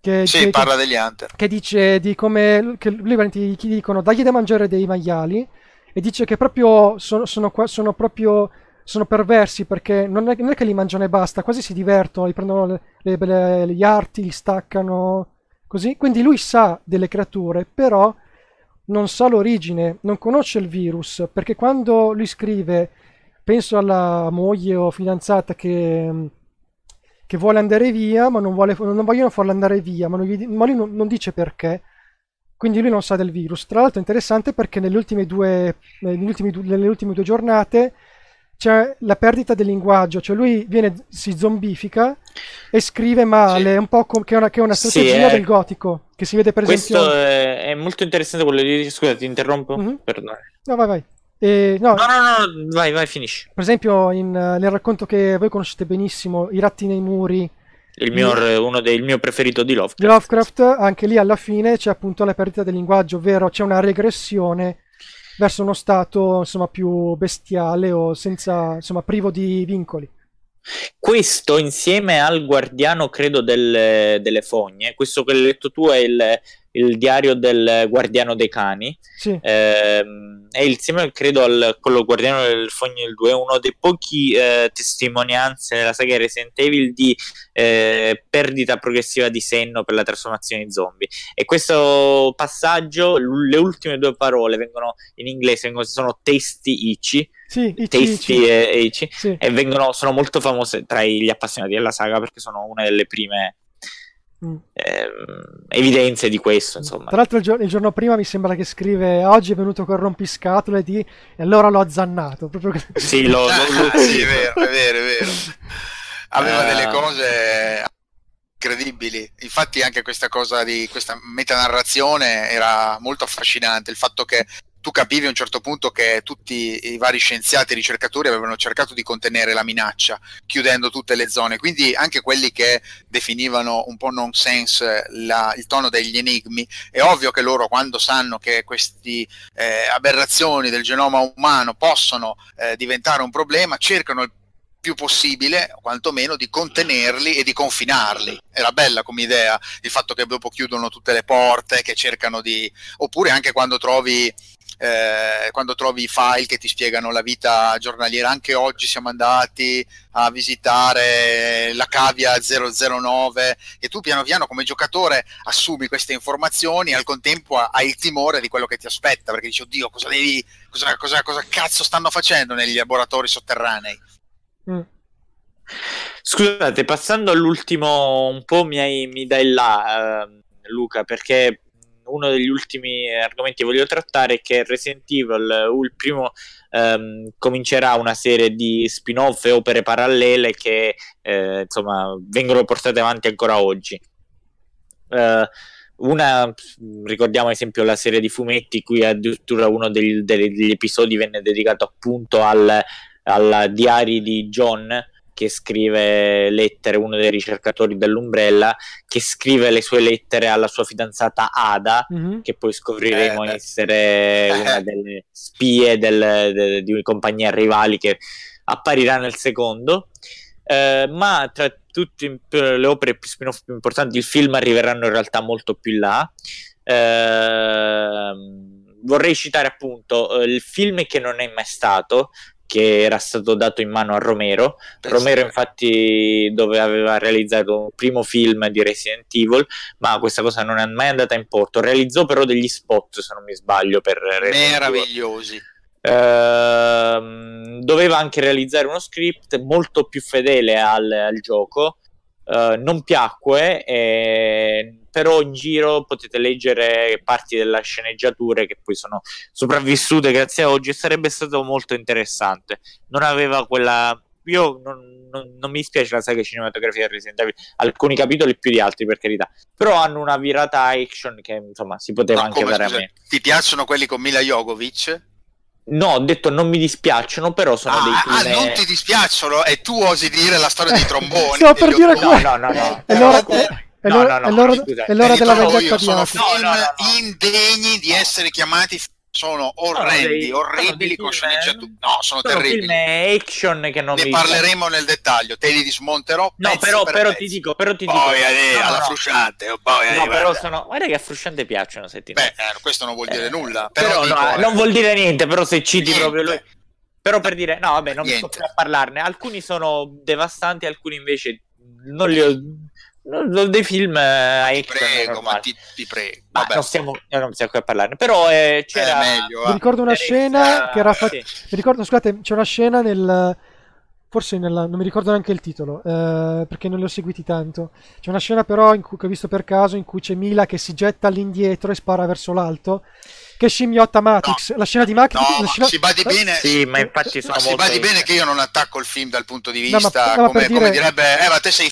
Che, sì, che, parla degli hunter. Che dice di come che lui gli dicono dagli da mangiare dei maiali e dice che proprio sono, sono, sono proprio sono perversi perché non è, non è, che li mangiano e basta, quasi si divertono, li prendono le, le, le, gli arti, li staccano, così. Quindi lui sa delle creature, però non sa l'origine, non conosce il virus, perché quando lui scrive, penso alla moglie o fidanzata che, che vuole andare via, ma non, vuole, non vogliono farla andare via, ma, non, ma lui non, non dice perché. Quindi lui non sa del virus. Tra l'altro è interessante perché nelle ultime due, ultimi, nelle ultime due giornate c'è la perdita del linguaggio, cioè lui viene, si zombifica e scrive male, sì. un po' com- che, è una, che è una strategia sì, del gotico, che si vede per questo esempio... Questo è, molto interessante quello di... Scusa, ti interrompo? Mm-hmm. No, vai, vai. E, no, no, no, no, vai, vai, finisci. Per esempio in, nel racconto che voi conoscete benissimo, I ratti nei muri... Il mio, uno dei mio preferito di Lovecraft. Di Lovecraft, anche lì alla fine c'è appunto la perdita del linguaggio, ovvero c'è una regressione verso uno stato insomma, più bestiale o senza, insomma, privo di vincoli. Questo insieme al guardiano, credo, del, delle fogne, questo che hai letto tu è il, il diario del guardiano dei cani. Sì. Eh, è insieme, credo, al quello guardiano del Fogno del 2, uno dei pochi eh, testimonianze nella saga Resident Evil di eh, perdita progressiva di senno per la trasformazione in zombie. E questo passaggio, l- le ultime due parole vengono in inglese, vengono, sono testi ichi. Sì, Tasty e Ichi sì. e vengono, sono molto famose tra gli appassionati della saga perché sono una delle prime Mm. Eh, evidenze di questo. Insomma. Tra l'altro, il, gio- il, giorno prima mi sembra che scrive: Oggi è venuto col rompiscatole di... e allora l'ho azzannato. Proprio... Sì, lo, lo, [LAUGHS] lo... sì, è vero, è vero, è vero. Aveva uh... delle eh. cose incredibili. Infatti, anche questa cosa di questa metanarrazione era molto affascinante. Il fatto che tu capivi a un certo punto che tutti i vari scienziati e ricercatori avevano cercato di contenere la minaccia, chiudendo tutte le zone. Quindi anche quelli che definivano un po' nonsense la, il tono degli enigmi, è ovvio che loro quando sanno che queste eh, aberrazioni del genoma umano possono eh, diventare un problema, cercano il più possibile, quantomeno, di contenerli e di confinarli. Era bella come idea il fatto che dopo chiudono tutte le porte, che cercano di... oppure anche quando trovi eh, quando trovi i file che ti spiegano la vita giornaliera. Anche oggi siamo andati a visitare la cavia 009 e tu piano piano come giocatore assumi queste informazioni e al contempo hai il timore di quello che ti aspetta perché dici oddio cosa devi cosa, cosa, cosa cazzo stanno facendo negli laboratori sotterranei Mm. Scusate, passando all'ultimo, un po' mi, hai, mi dai là, eh, Luca, perché uno degli ultimi argomenti che voglio trattare è che Resident Evil, uh, il primo, ehm, comincerà una serie di spin-off e opere parallele che eh, insomma vengono portate avanti ancora oggi. Uh, una, ricordiamo ad esempio la serie di fumetti, cui addirittura uno degli, degli episodi venne dedicato appunto al, al diario di John che scrive lettere, uno dei ricercatori dell'Umbrella, che scrive le sue lettere alla sua fidanzata Ada, mm-hmm. che poi scopriremo eh, essere eh. una delle spie del, de, di compagnia rivali che apparirà nel secondo. Eh, ma tra tutte le opere più spin-off più importanti, il film arriveranno in realtà molto più in là. Eh, vorrei citare appunto eh, il film che non è mai stato, che era stato dato in mano a Romero. Romero, infatti, dove aveva realizzato un primo film di Resident Evil, ma questa cosa non è mai andata in porto. Realizzò però degli spot, se non mi sbaglio, per Resident meravigliosi. Evil. Uh, doveva anche realizzare uno script molto più fedele al, al gioco. Uh, non piacque, eh, però in giro potete leggere parti della sceneggiatura che poi sono sopravvissute grazie a oggi e sarebbe stato molto interessante. Non aveva quella... Io non, non, non mi dispiace la saga cinematografica di Resident Evil, alcuni capitoli più di altri per carità, però hanno una virata action che insomma si poteva no, anche dare a me. Ti piacciono quelli con Mila Jogovic? No, ho detto non mi dispiacciono, però sono ah, dei film. Ah, non ti dispiacciono e tu osi dire la storia dei tromboni. Stavo per dire no, no, no, no. È l'ora, è l'ora, no, no, no, è l'ora, della vendetta di Sono film indegni di essere chiamati sono orrendi, dei, orribili con sceneggiature. No, sono, sono terribili. film action che non ne mi parleremo nel dettaglio. Te li dismonterò. No, però, per però ti dico, però ti poi dico. Alla no, frusciante. Oh, poi no, però sono. Guarda che a frusciante piacciono. Se ti Beh, eh, questo non vuol dire eh, nulla. Però, però dico, no, eh, non vuol dire niente. Però se citi niente. proprio lui. Però per dire, no, vabbè, non niente. mi sto più a parlarne. Alcuni sono devastanti, alcuni invece non li ho dei film eh, ti prego, ma ti, ti prego. Ma non stiamo, non stiamo qui a parlarne, però eh, c'era... Meglio, mi ricordo una scena che era fatta... Sì. Mi ricordo, scusate, c'è una scena nel... Forse nella... non mi ricordo neanche il titolo, eh, perché non li ho seguiti tanto. C'è una scena però in cui, che ho visto per caso in cui c'è Mila che si getta all'indietro e spara verso l'alto che scimmiotta Matrix. No, la scena di Matrix. No, scena... si badi bene. Sì, ma infatti sono ma molto. Si badi bene che io non attacco il film dal punto di vista. No, ma, come, dire... come, direbbe, eh, ma te sei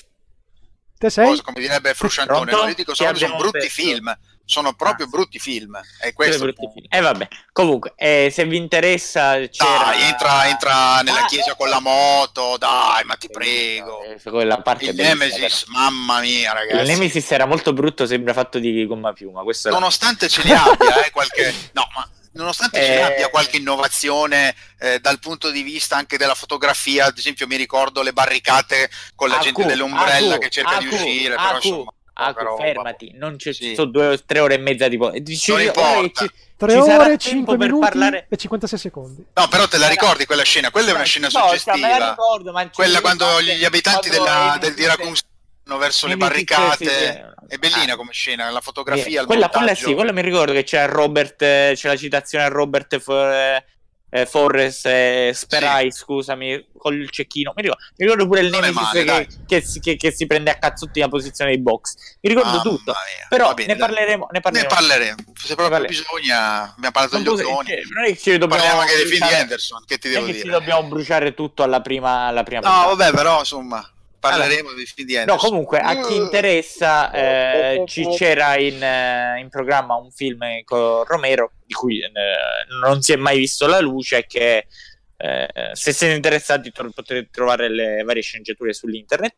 Te sei? Cosa, come direbbe Frusciantone, non dico solo sono brutti perso. film, sono proprio ah, brutti film. È questo E eh, vabbè, comunque, eh, se vi interessa, c'era... dai, entra, entra nella ah, chiesa eh, con la moto, dai, ma ti prego. Eh, quella parte il Nemesis, però. mamma mia, ragazzi. Il Nemesis era molto brutto, sembra fatto di gomma piuma. Nonostante era... ce li [LAUGHS] abbia, eh, qualche... [LAUGHS] No, ma nonostante ci abbia eh, qualche innovazione eh, dal punto di vista anche della fotografia, ad esempio mi ricordo le barricate con la gente dell'ombrella che cerca di uscire, però insomma... Ah, fermati, non c'è sì. sono due, tre ore e mezza di Dici, non importa. Ci, 3 ci ore, 5 minuti parlare... e 56 secondi. No, però te la ricordi quella scena? Quella è una scena no, suggestiva. Ricordo, quella quando gli abitanti della, del, di Raccoon verso le barricate. Sì, è bellina come scena, la fotografia. Quella, quella sì, quella mi ricordo che c'è Robert, c'è la citazione a Robert For, eh, Forrest eh, Sperai, sì. scusami, col cecchino. Mi ricordo, mi ricordo pure il Nemesis male, che, che, che, che, si prende a cazzotti la posizione dei box. Mi ricordo Mamma tutto. Però bene, ne, parleremo, ne, parleremo, ne parleremo. Se proprio bisogna, abbiamo parlato degli ottoni. Non è che ci dobbiamo Parliamo anche dei film di Anderson. Che ti devo dire? Ci dobbiamo bruciare tutto alla prima. Alla prima no, puntata. vabbè, però insomma parleremo allora, di film No, comunque, a chi interessa, eh, ci c'era in, eh, in, programma un film con Romero di cui eh, non si è mai visto la luce. Che eh, se siete interessati tro- potete trovare le varie sceneggiature sull'internet.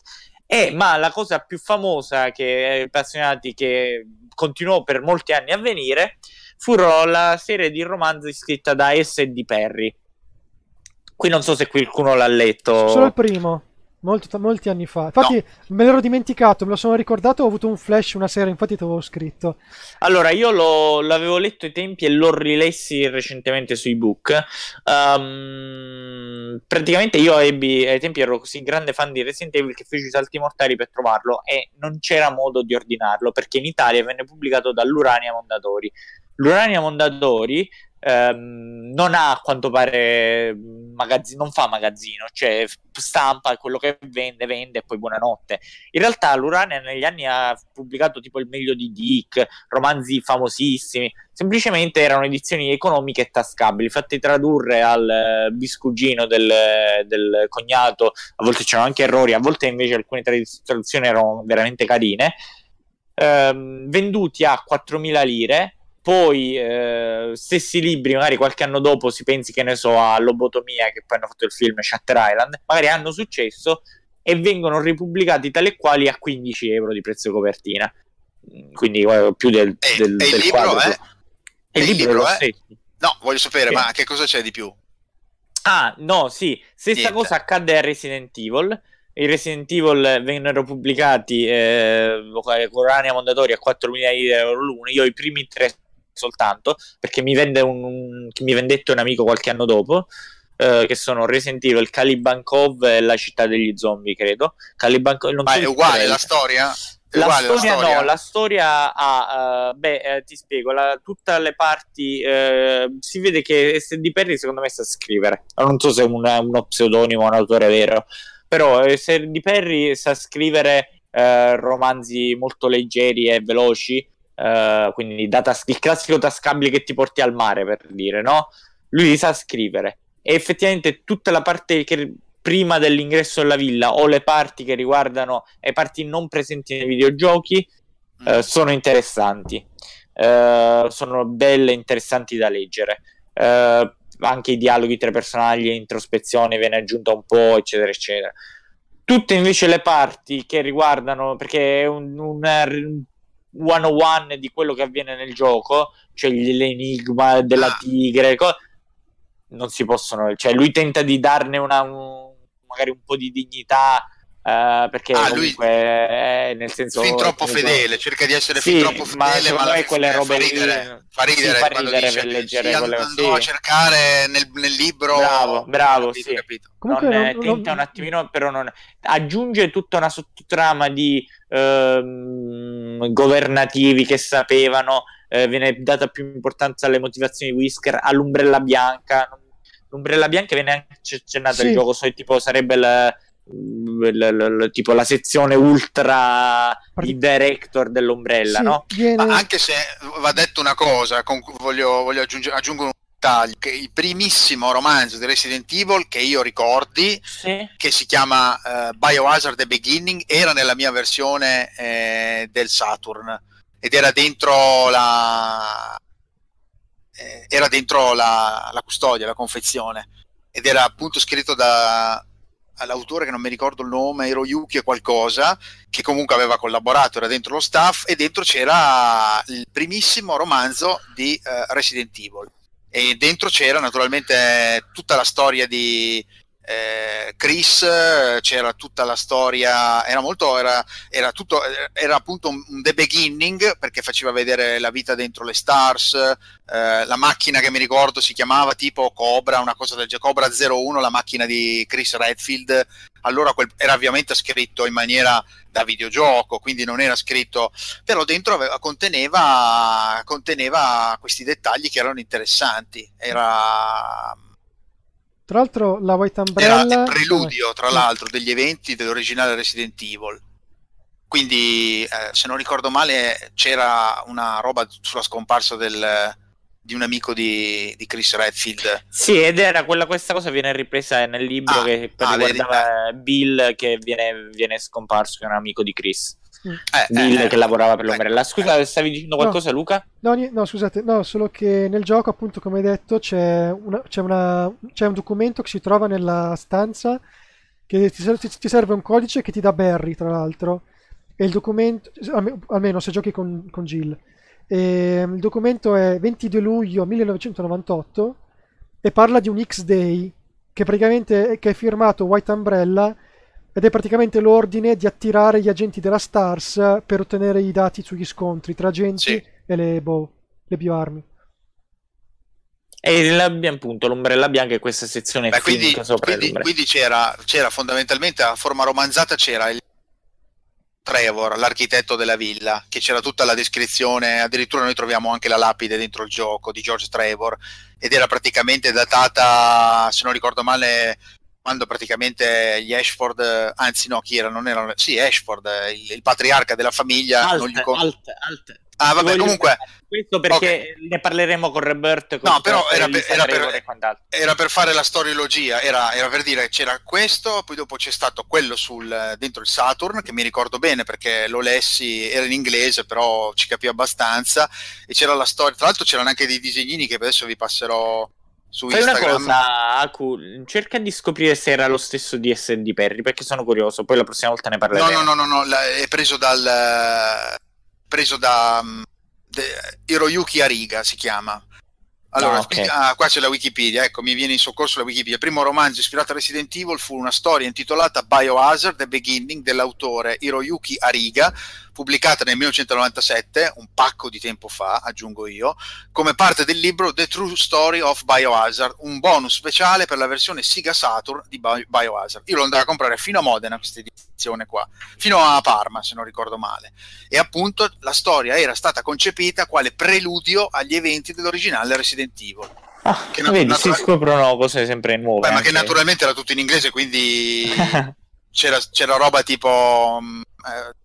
E, ma la cosa più famosa che appassionati che continuò per molti anni a venire furono la serie di romanzi scritta da S.D. Perry. Qui non so se qualcuno l'ha letto. Solo il primo. Molto, molti anni fa. Infatti, no. me l'ero dimenticato, me lo sono ricordato. Ho avuto un flash una sera, infatti, ti avevo scritto. Allora, io lo, l'avevo letto ai tempi e l'ho rilessi recentemente su ebook. Um, praticamente, io ebbi, ai tempi ero così grande fan di Resident Evil che feci i salti mortali per trovarlo e non c'era modo di ordinarlo perché in Italia venne pubblicato dall'Urania Mondadori. L'Urania Mondadori ehm, non ha a quanto pare magazzino, non fa magazzino, cioè stampa quello che vende, vende e poi buonanotte. In realtà l'Urania negli anni ha pubblicato tipo il meglio di Dick, romanzi famosissimi, semplicemente erano edizioni economiche e tascabili, fatte tradurre al eh, biscugino del, del, cognato, a volte c'erano anche errori, a volte invece alcune traduzioni erano veramente carine, ehm, venduti a 4.000 lire poi eh, stessi libri, magari qualche anno dopo si pensi che ne so a Lobotomia, che poi hanno fatto il film Shutter Island, magari hanno successo e vengono ripubblicati tale e quali a 15 euro di prezzo copertina. Mm, quindi eh, più del, del, e, del libro è? E il libro, libro è. No, voglio sapere, Sì. ma che cosa c'è di più? Ah, no, sì, stessa Niente. cosa accadde a Resident Evil. I Resident Evil vennero pubblicati eh, con Urania Mondadori a 4.000 euro l'uno. Io i primi tre soltanto perché mi vende un, un- mi vendette un amico qualche anno dopo. eh, che sono Resident Evil, Caliban Cove e la città degli zombie, credo. Caliban Cove, non Ma è uguale la storia? La uguale storia, no, la storia ha, eh, beh, eh, ti spiego, la- tutte le parti, eh, si vede che SD Perry secondo me sa scrivere, non so se è un- uno pseudonimo o un autore vero, però eh, SD Perry sa scrivere eh, romanzi molto leggeri e veloci, eh, quindi tas- il classico tascabile che ti porti al mare, per dire, no? Lui sa scrivere e effettivamente tutta la parte che prima dell'ingresso alla villa o le parti che riguardano le parti non presenti nei videogiochi Mm. eh, sono interessanti Eh, sono belle e interessanti da leggere anche i dialoghi tra i personaggi l'introspezione viene aggiunta un po' eccetera eccetera tutte invece le parti che riguardano perché è un, un one on one di quello che avviene nel gioco cioè l'enigma della Ah. tigre co- non si possono cioè lui tenta di darne una un- magari un po' di dignità eh, perché Ah, lui- comunque è nel senso fin troppo comunque- fedele, cerca di essere Sì, fin troppo ma fedele, me fine quelle robe fa lì- ridere, fa sì, ridere fa quando ridere dice per leggere sì, quelle- andrò a sì. cercare nel, nel libro Bravo, bravo, capito, sì. capito. Comunque non, non- eh, non- tenta un attimino, però non aggiunge tutta una sottotrama di ehm, governativi che sapevano, eh, viene data più importanza alle motivazioni di Whisker, all'ombrella bianca. L'ombrella bianca viene anche accennata Sì. il gioco, so, tipo sarebbe la, la- la- tipo la sezione ultra di director dell'ombrella, Sì, no? viene- Ma anche se va detto una cosa, con cui voglio, voglio aggiungere, aggiungo un dettaglio, che il primissimo romanzo di Resident Evil che io ricordi, Sì. che si chiama eh, Biohazard The Beginning, era nella mia versione eh, del Saturn ed era dentro la eh, era dentro la, la custodia, la confezione ed era appunto scritto da l'autore che non mi ricordo il nome, Hiroyuki e qualcosa, che comunque aveva collaborato, era dentro lo staff e dentro c'era il primissimo romanzo di eh, Resident Evil. E dentro c'era naturalmente tutta la storia di eh, Chris, eh, c'era tutta la storia, era molto, era, era tutto, era appunto un, un The Beginning perché faceva vedere la vita dentro le stars, eh, la macchina che mi ricordo si chiamava tipo Cobra, una cosa del genere, Cobra 01, la macchina di Chris Redfield, allora quel, era ovviamente scritto in maniera da videogioco, quindi non era scritto, però dentro aveva, conteneva, conteneva questi dettagli che erano interessanti, era Tra l'altro la White era Umbrella... il preludio, tra Sì. l'altro, degli eventi dell'originale Resident Evil. Quindi, eh, se non ricordo male, c'era una roba sulla scomparsa del- di un amico di, di Chris Redfield. Sì, ed era quella, questa cosa viene ripresa nel libro Ah, che ah, riguardava Bill che viene, viene scomparso, che è un amico di Chris. Eh, Bill eh, che lavorava per l'ombrella. Scusa, stavi dicendo qualcosa, Luca? No, no, scusate, no, solo che nel gioco, appunto, come hai detto, c'è, una- c'è una- c'è un documento che si trova nella stanza che ti, ti- serve un codice che ti dà Barry, tra l'altro. E il documento, alme- almeno se giochi con, con Jill. E, il documento è 22 luglio 1998 e parla di un X-Day che praticamente che è firmato White Umbrella ed è praticamente l'ordine di attirare gli agenti della STARS per ottenere i dati sugli scontri tra agenti Sì. e le, boh, le bioarmi. E appunto l'ombrella bianca e questa sezione Beh, quindi, sopra quindi- quindi c'era, c'era fondamentalmente a forma romanzata c'era il Trevor, l'architetto della villa, che c'era tutta la descrizione, addirittura noi troviamo anche la lapide dentro il gioco di George Trevor ed era praticamente datata, se non ricordo male, quando praticamente gli Ashford, anzi no, chi era? Non erano, sì, Ashford, il, il patriarca della famiglia. Alt, non gli con... alt, alt. Ah, vabbè, comunque. Questo perché okay. ne parleremo con Robert. Con no, però era per, era, per, era per, fare la storiologia. Era, era, per dire c'era questo, poi dopo c'è stato quello sul, dentro il Saturn, che mi ricordo bene perché lo lessi, era in inglese, però ci capì abbastanza. E c'era la storia. Tra l'altro, c'erano anche dei disegnini che adesso vi passerò su Fai Instagram. una cosa, Aku, cerca di scoprire se era lo stesso di SD Perry, perché sono curioso, poi la prossima volta ne parleremo. No, no, no, no, no è preso dal... preso da... Um, Hiroyuki Ariga si chiama. Allora, no, okay. ah, qua c'è la Wikipedia, ecco, mi viene in soccorso la Wikipedia. Il primo romanzo ispirato a Resident Evil fu una storia intitolata Biohazard The Beginning dell'autore Hiroyuki Ariga, pubblicata nel 1997, un pacco di tempo fa, aggiungo io, come parte del libro The True Story of Biohazard, un bonus speciale per la versione Sega Saturn di Biohazard. Io lo andrò a comprare fino a Modena questa edizione qua, fino a Parma se non ricordo male. E appunto la storia era stata concepita quale preludio agli eventi dell'originale Resident Evil. Ah, che vedi, natura- si scoprono cose sempre nuove. Beh, ma che naturalmente era tutto in inglese, quindi [LAUGHS] c'era, c'era, roba tipo... Um, eh,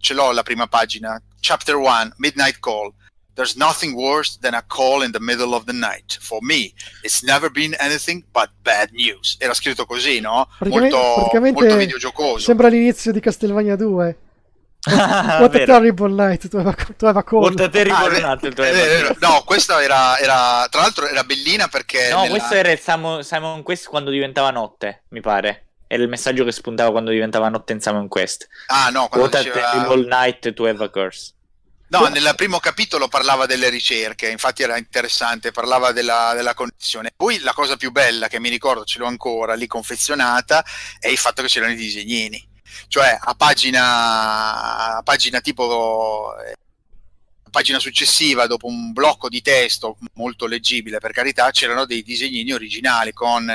ce l'ho la prima pagina, chapter 1, Midnight Call. There's nothing worse than a call in the middle of the night. For me, it's never been anything but bad news. Era scritto così, no? Praticamente, molto, praticamente molto videogiocoso. Sembra l'inizio di Castlevania 2. [LAUGHS] What a terrible night, tu aveva, tu aveva call. What a terrible ah, night, tu aveva No, questa era, era, tra l'altro era bellina perché... No, nella... questo era il Simon, Simon Quest quando diventava notte, mi pare. Era il messaggio che spuntava quando diventava notte in Simon Quest. Ah no, quando What diceva... a terrible night to have a curse. No, nel primo capitolo parlava delle ricerche, infatti era interessante, parlava della, della, connessione. Poi la cosa più bella che mi ricordo, ce l'ho ancora lì confezionata, è il fatto che c'erano i disegnini. Cioè a pagina, a pagina tipo eh, pagina successiva, dopo un blocco di testo molto leggibile per carità, c'erano dei disegnini originali con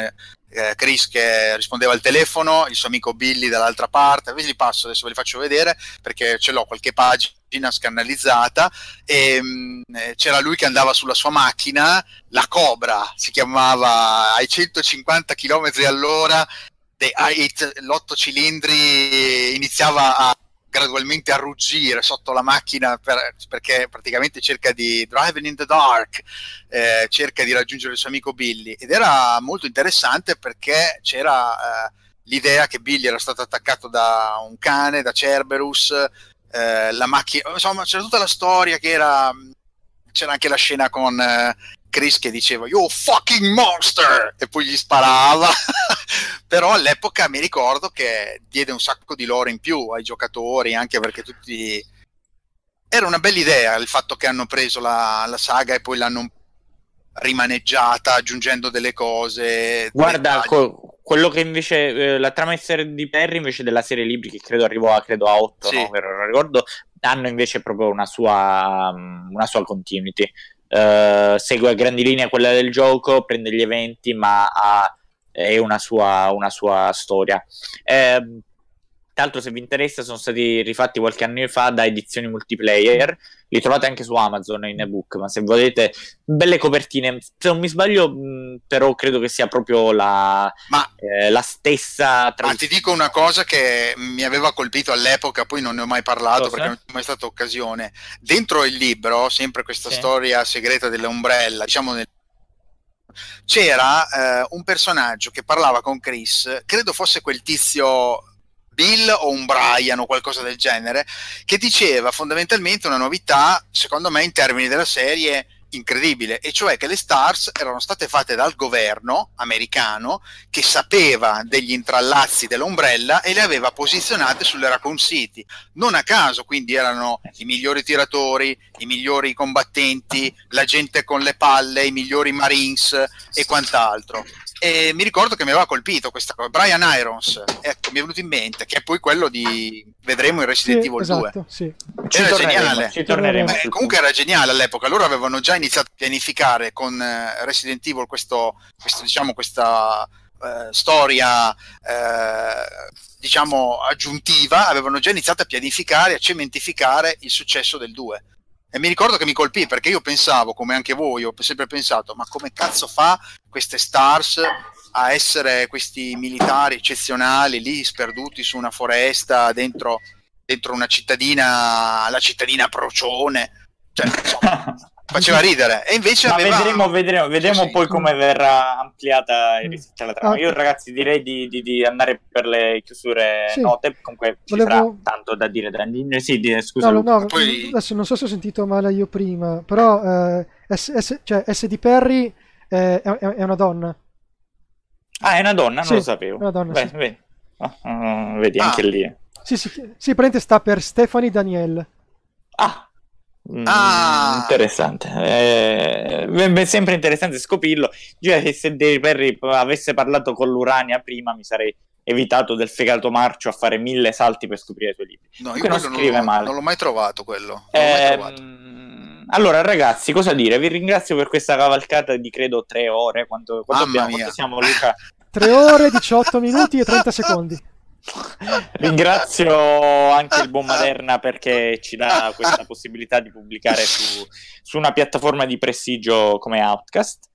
eh, Chris che rispondeva al telefono, il suo amico Billy dall'altra parte, ve li passo, adesso ve li faccio vedere perché ce l'ho qualche pagina scannalizzata. E mh, mm, eh, c'era lui che andava sulla sua macchina, la Cobra si chiamava ai 150 km all'ora, l'otto cilindri iniziava a gradualmente a ruggire sotto la macchina per, perché praticamente cerca di driving in the dark, eh, cerca di raggiungere il suo amico Billy. Ed era molto interessante perché c'era eh, l'idea che Billy era stato attaccato da un cane, da Cerberus, eh, la macchina, insomma c'era tutta la storia che era, c'era anche la scena con eh, Chris che diceva You fucking monster e poi gli sparava [LAUGHS] però all'epoca mi ricordo che diede un sacco di lore in più ai giocatori anche perché tutti era una bella idea il fatto che hanno preso la, la saga e poi l'hanno rimaneggiata aggiungendo delle cose guarda co- quello che invece eh, la trama di Perry invece della serie libri che credo arrivò a, credo a 8 sì. no? ricordo hanno invece proprio una sua, una sua continuity Uh, segue a grandi linee quella del gioco, prende gli eventi, ma ha è una sua, una sua storia. Eh, tra l'altro, se vi interessa, sono stati rifatti qualche anno fa da edizioni multiplayer. Li trovate anche su Amazon in ebook. Ma se volete, belle copertine. Se non mi sbaglio, mh, però credo che sia proprio la, ma, eh, la stessa. Tra... Ma ti dico una cosa che mi aveva colpito all'epoca, poi non ne ho mai parlato cosa? perché non c'è mai stata occasione. Dentro il libro, sempre questa sì. storia segreta dell'ombrella, diciamo nel c'era eh, un personaggio che parlava con Chris, credo fosse quel tizio Bill o un Brian o qualcosa del genere, che diceva fondamentalmente una novità, secondo me, in termini della serie incredibile, e cioè che le stars erano state fatte dal governo americano che sapeva degli intrallazzi dell'ombrella e le aveva posizionate sulle Raccoon City. Non a caso, quindi erano i migliori tiratori, i migliori combattenti, la gente con le palle, i migliori Marines e quant'altro. E mi ricordo che mi aveva colpito questa cosa. Brian Irons, ecco, mi è venuto in mente, che è poi quello di vedremo in Resident sì, Evil esatto, 2. Sì. Era geniale. Ci torneremo. Beh, comunque era geniale all'epoca. Loro avevano già iniziato a pianificare con uh, Resident Evil questo, questo, diciamo, questa eh, storia eh, diciamo aggiuntiva avevano già iniziato a pianificare, a cementificare il successo del 2. E mi ricordo che mi colpì perché io pensavo, come anche voi, ho sempre pensato, ma come cazzo fa queste stars a essere questi militari eccezionali lì sperduti su una foresta dentro, dentro una cittadina, la cittadina procione? Cioè, insomma, [LAUGHS] faceva ridere. E invece Ma aveva... vedremo, vedremo, vedremo Sì, sì. poi come verrà ampliata e Mm. ristretta la trama. Ah. Io, ragazzi, direi di, di- di andare per le chiusure Sì. note. Comunque ci Volevo- sarà tanto da dire. Da... Sì, di- scusa. No, no, Poi- adesso non so se ho sentito male io prima, però eh, S, S- cioè, SD Perry eh, è, è- è una donna. Ah, è una donna, non Sì, lo sapevo. è una donna, Beh, sì. vedi, Ah, ah, vedi, Ah. anche lì. Sì, sì, sì, praticamente sta per Stephanie Daniel. Ah, Ah. interessante. Eh, sempre interessante scoprirlo. Già che se Dave Perry avesse parlato con l'Urania prima, mi sarei evitato del fegato marcio a fare mille salti per scoprire i suoi libri. No, io non non, scrive l'ho- male. non l'ho mai trovato quello. Non l'ho mai trovato. Ehm, allora, ragazzi, cosa dire? Vi ringrazio per questa cavalcata di credo tre ore. Quanto, quanto abbiamo? Quanto siamo, Luca? 3 ore, 18 minuti e 30 secondi. [LAUGHS] [LAUGHS] Ringrazio anche il buon Maderna perché ci dà [LAUGHS] questa possibilità di pubblicare su, su una piattaforma di prestigio come Outcast.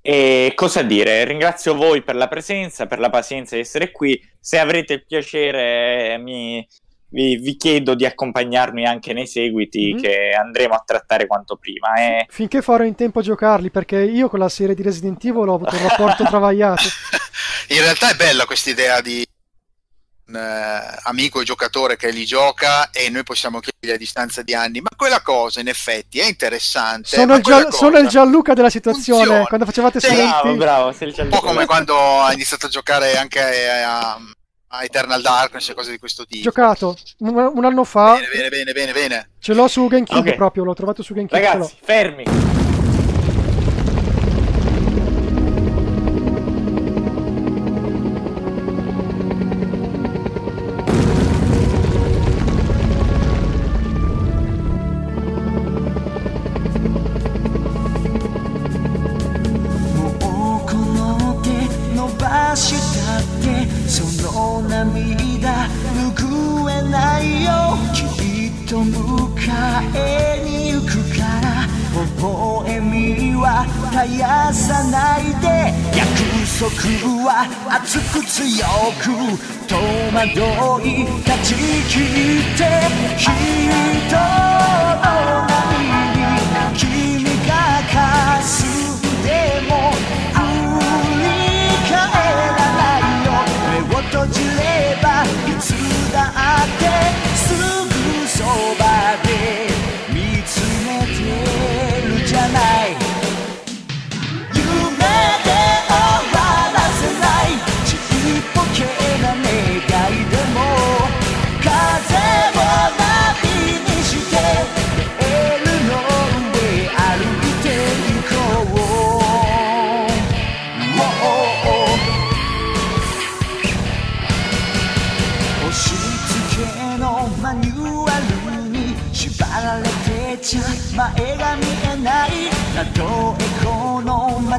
E cosa dire? Ringrazio voi per la presenza, per la pazienza di essere qui. Se avrete il piacere, mi, vi, vi chiedo di accompagnarmi anche nei seguiti Mhm. che andremo a trattare quanto prima. E... Finché farò in tempo a giocarli, perché io con la serie di Resident Evil ho avuto un rapporto [LAUGHS] travagliato. In realtà è bella questa idea di un eh, amico e giocatore che li gioca e noi possiamo chiedergli a distanza di anni, ma quella cosa in effetti è interessante. Sono il, Gian- sono il Gianluca della situazione. Funziona. Quando facevate Sì, Bravo, bravo. sei il Un po' come Gianluca. quando ha iniziato a giocare anche a, a Eternal Darkness e cose di questo tipo. Giocato un, un anno fa. Bene, bene, bene, bene, bene. Ce l'ho su GameCube Ok. proprio, l'ho trovato su GameCube. Ragazzi, fermi.「は熱く強く戸惑い断ち切って人を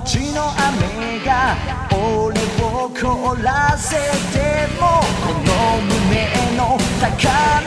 ちの雨が俺を凍らせてもこの胸の高鳴